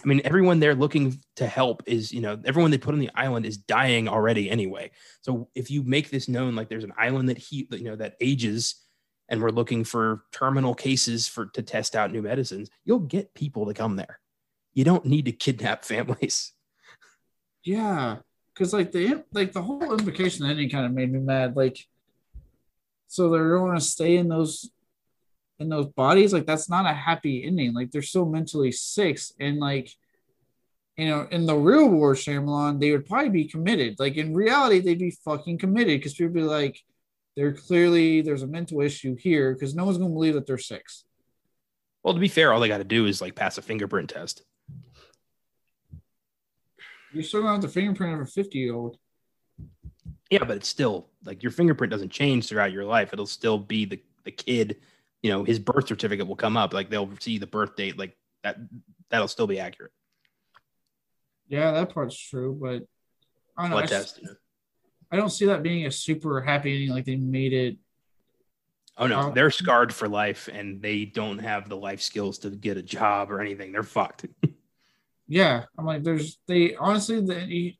I mean, everyone they're looking to help is, you know, everyone they put on the island is dying already anyway. So if you make this known, like there's an island that he, you know, that ages, and we're looking for terminal cases for to test out new medicines, you'll get people to come there. You don't need to kidnap families. yeah, because like the like the whole invocation ending kind of made me mad. Like, so they're going to stay in those in those bodies like that's not a happy ending like they're so mentally sick and like you know in the real war Shyamalan they would probably be committed like in reality they'd be fucking committed because people be like they're clearly there's a mental issue here because no one's gonna believe that they're six well to be fair all they got to do is like pass a fingerprint test you're still gonna have the fingerprint of a 50 year old yeah but it's still like your fingerprint doesn't change throughout your life. It'll still be the the kid you know his birth certificate will come up. Like they'll see the birth date like that that'll still be accurate. Yeah that part's true but i don't know I, test, I, don't see that being a super happy ending like they made it. Oh no. Uh, they're scarred for life and they don't have the life skills to get a job or anything. They're fucked yeah i'm like there's they honestly the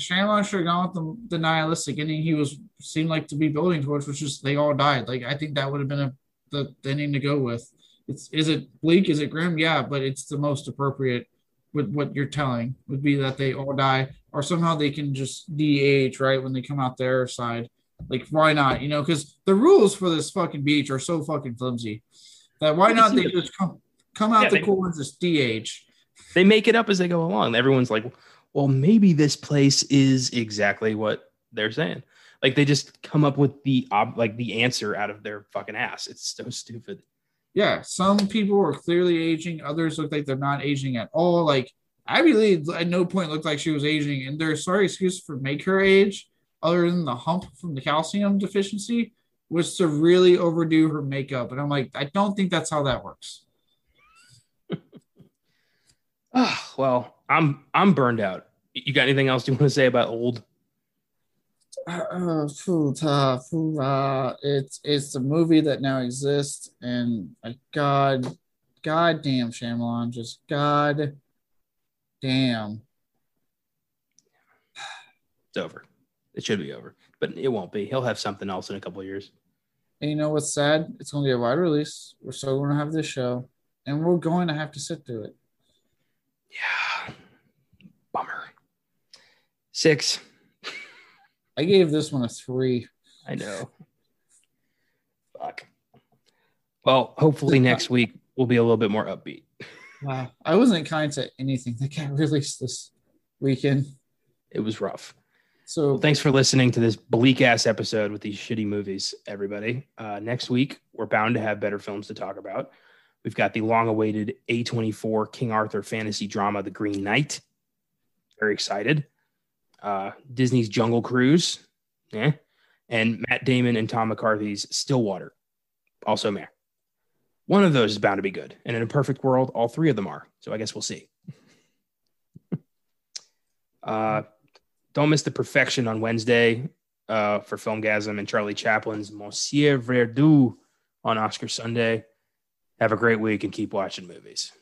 Shyamalan should have gone with the, the nihilistic ending he was seemed like to be building towards, which is they all died. Like I think that would have been a the, the ending to go with. It's is it bleak? Is it grim? Yeah, but it's the most appropriate with what you're telling would be that they all die or somehow they can just de-age right when they come out their side. Like why not? You know, because the rules for this fucking beach are so fucking flimsy that why not they just come come out yeah, the cool and just de-age. They make it up as they go along. Everyone's like, well, maybe this place is exactly what they're saying. Like they just come up with the ob- like the answer out of their fucking ass. It's so stupid. Yeah, some people are clearly aging. Others look like they're not aging at all. Like Abbey Lee at no point looked like she was aging, and their sorry excuse for make her age, other than the hump from the calcium deficiency, was to really overdo her makeup. And I'm like, I don't think that's how that works. Oh, well, I'm I'm burned out. You got anything else you want to say about old? Uh, uh, uh, it's it's a movie that now exists, and God, God damn Shyamalan, just God damn. It's over. It should be over, but it won't be. He'll have something else in a couple years. And you know what's sad? It's going to be a wide release. We're still going to have this show, and we're going to have to sit through it. Yeah. Bummer. Six. I gave this one a three. I know. Fuck. Well, hopefully next week we'll be a little bit more upbeat. Wow. I wasn't kind to anything that got released this weekend. It was rough. So well, thanks for listening to this bleak ass episode with these shitty movies, everybody. Uh, next week, we're bound to have better films to talk about. We've got the long awaited A24 King Arthur fantasy drama, The Green Knight. Very excited. Uh, Disney's Jungle Cruise. Yeah. And Matt Damon and Tom McCarthy's Stillwater. Also, meh. One of those is bound to be good. And in a perfect world, all three of them are. So I guess we'll see. uh, don't miss the perfection on Wednesday uh, for Filmgazm and Charlie Chaplin's Monsieur Verdoux on Oscar Sunday. Have a great week and keep watching movies.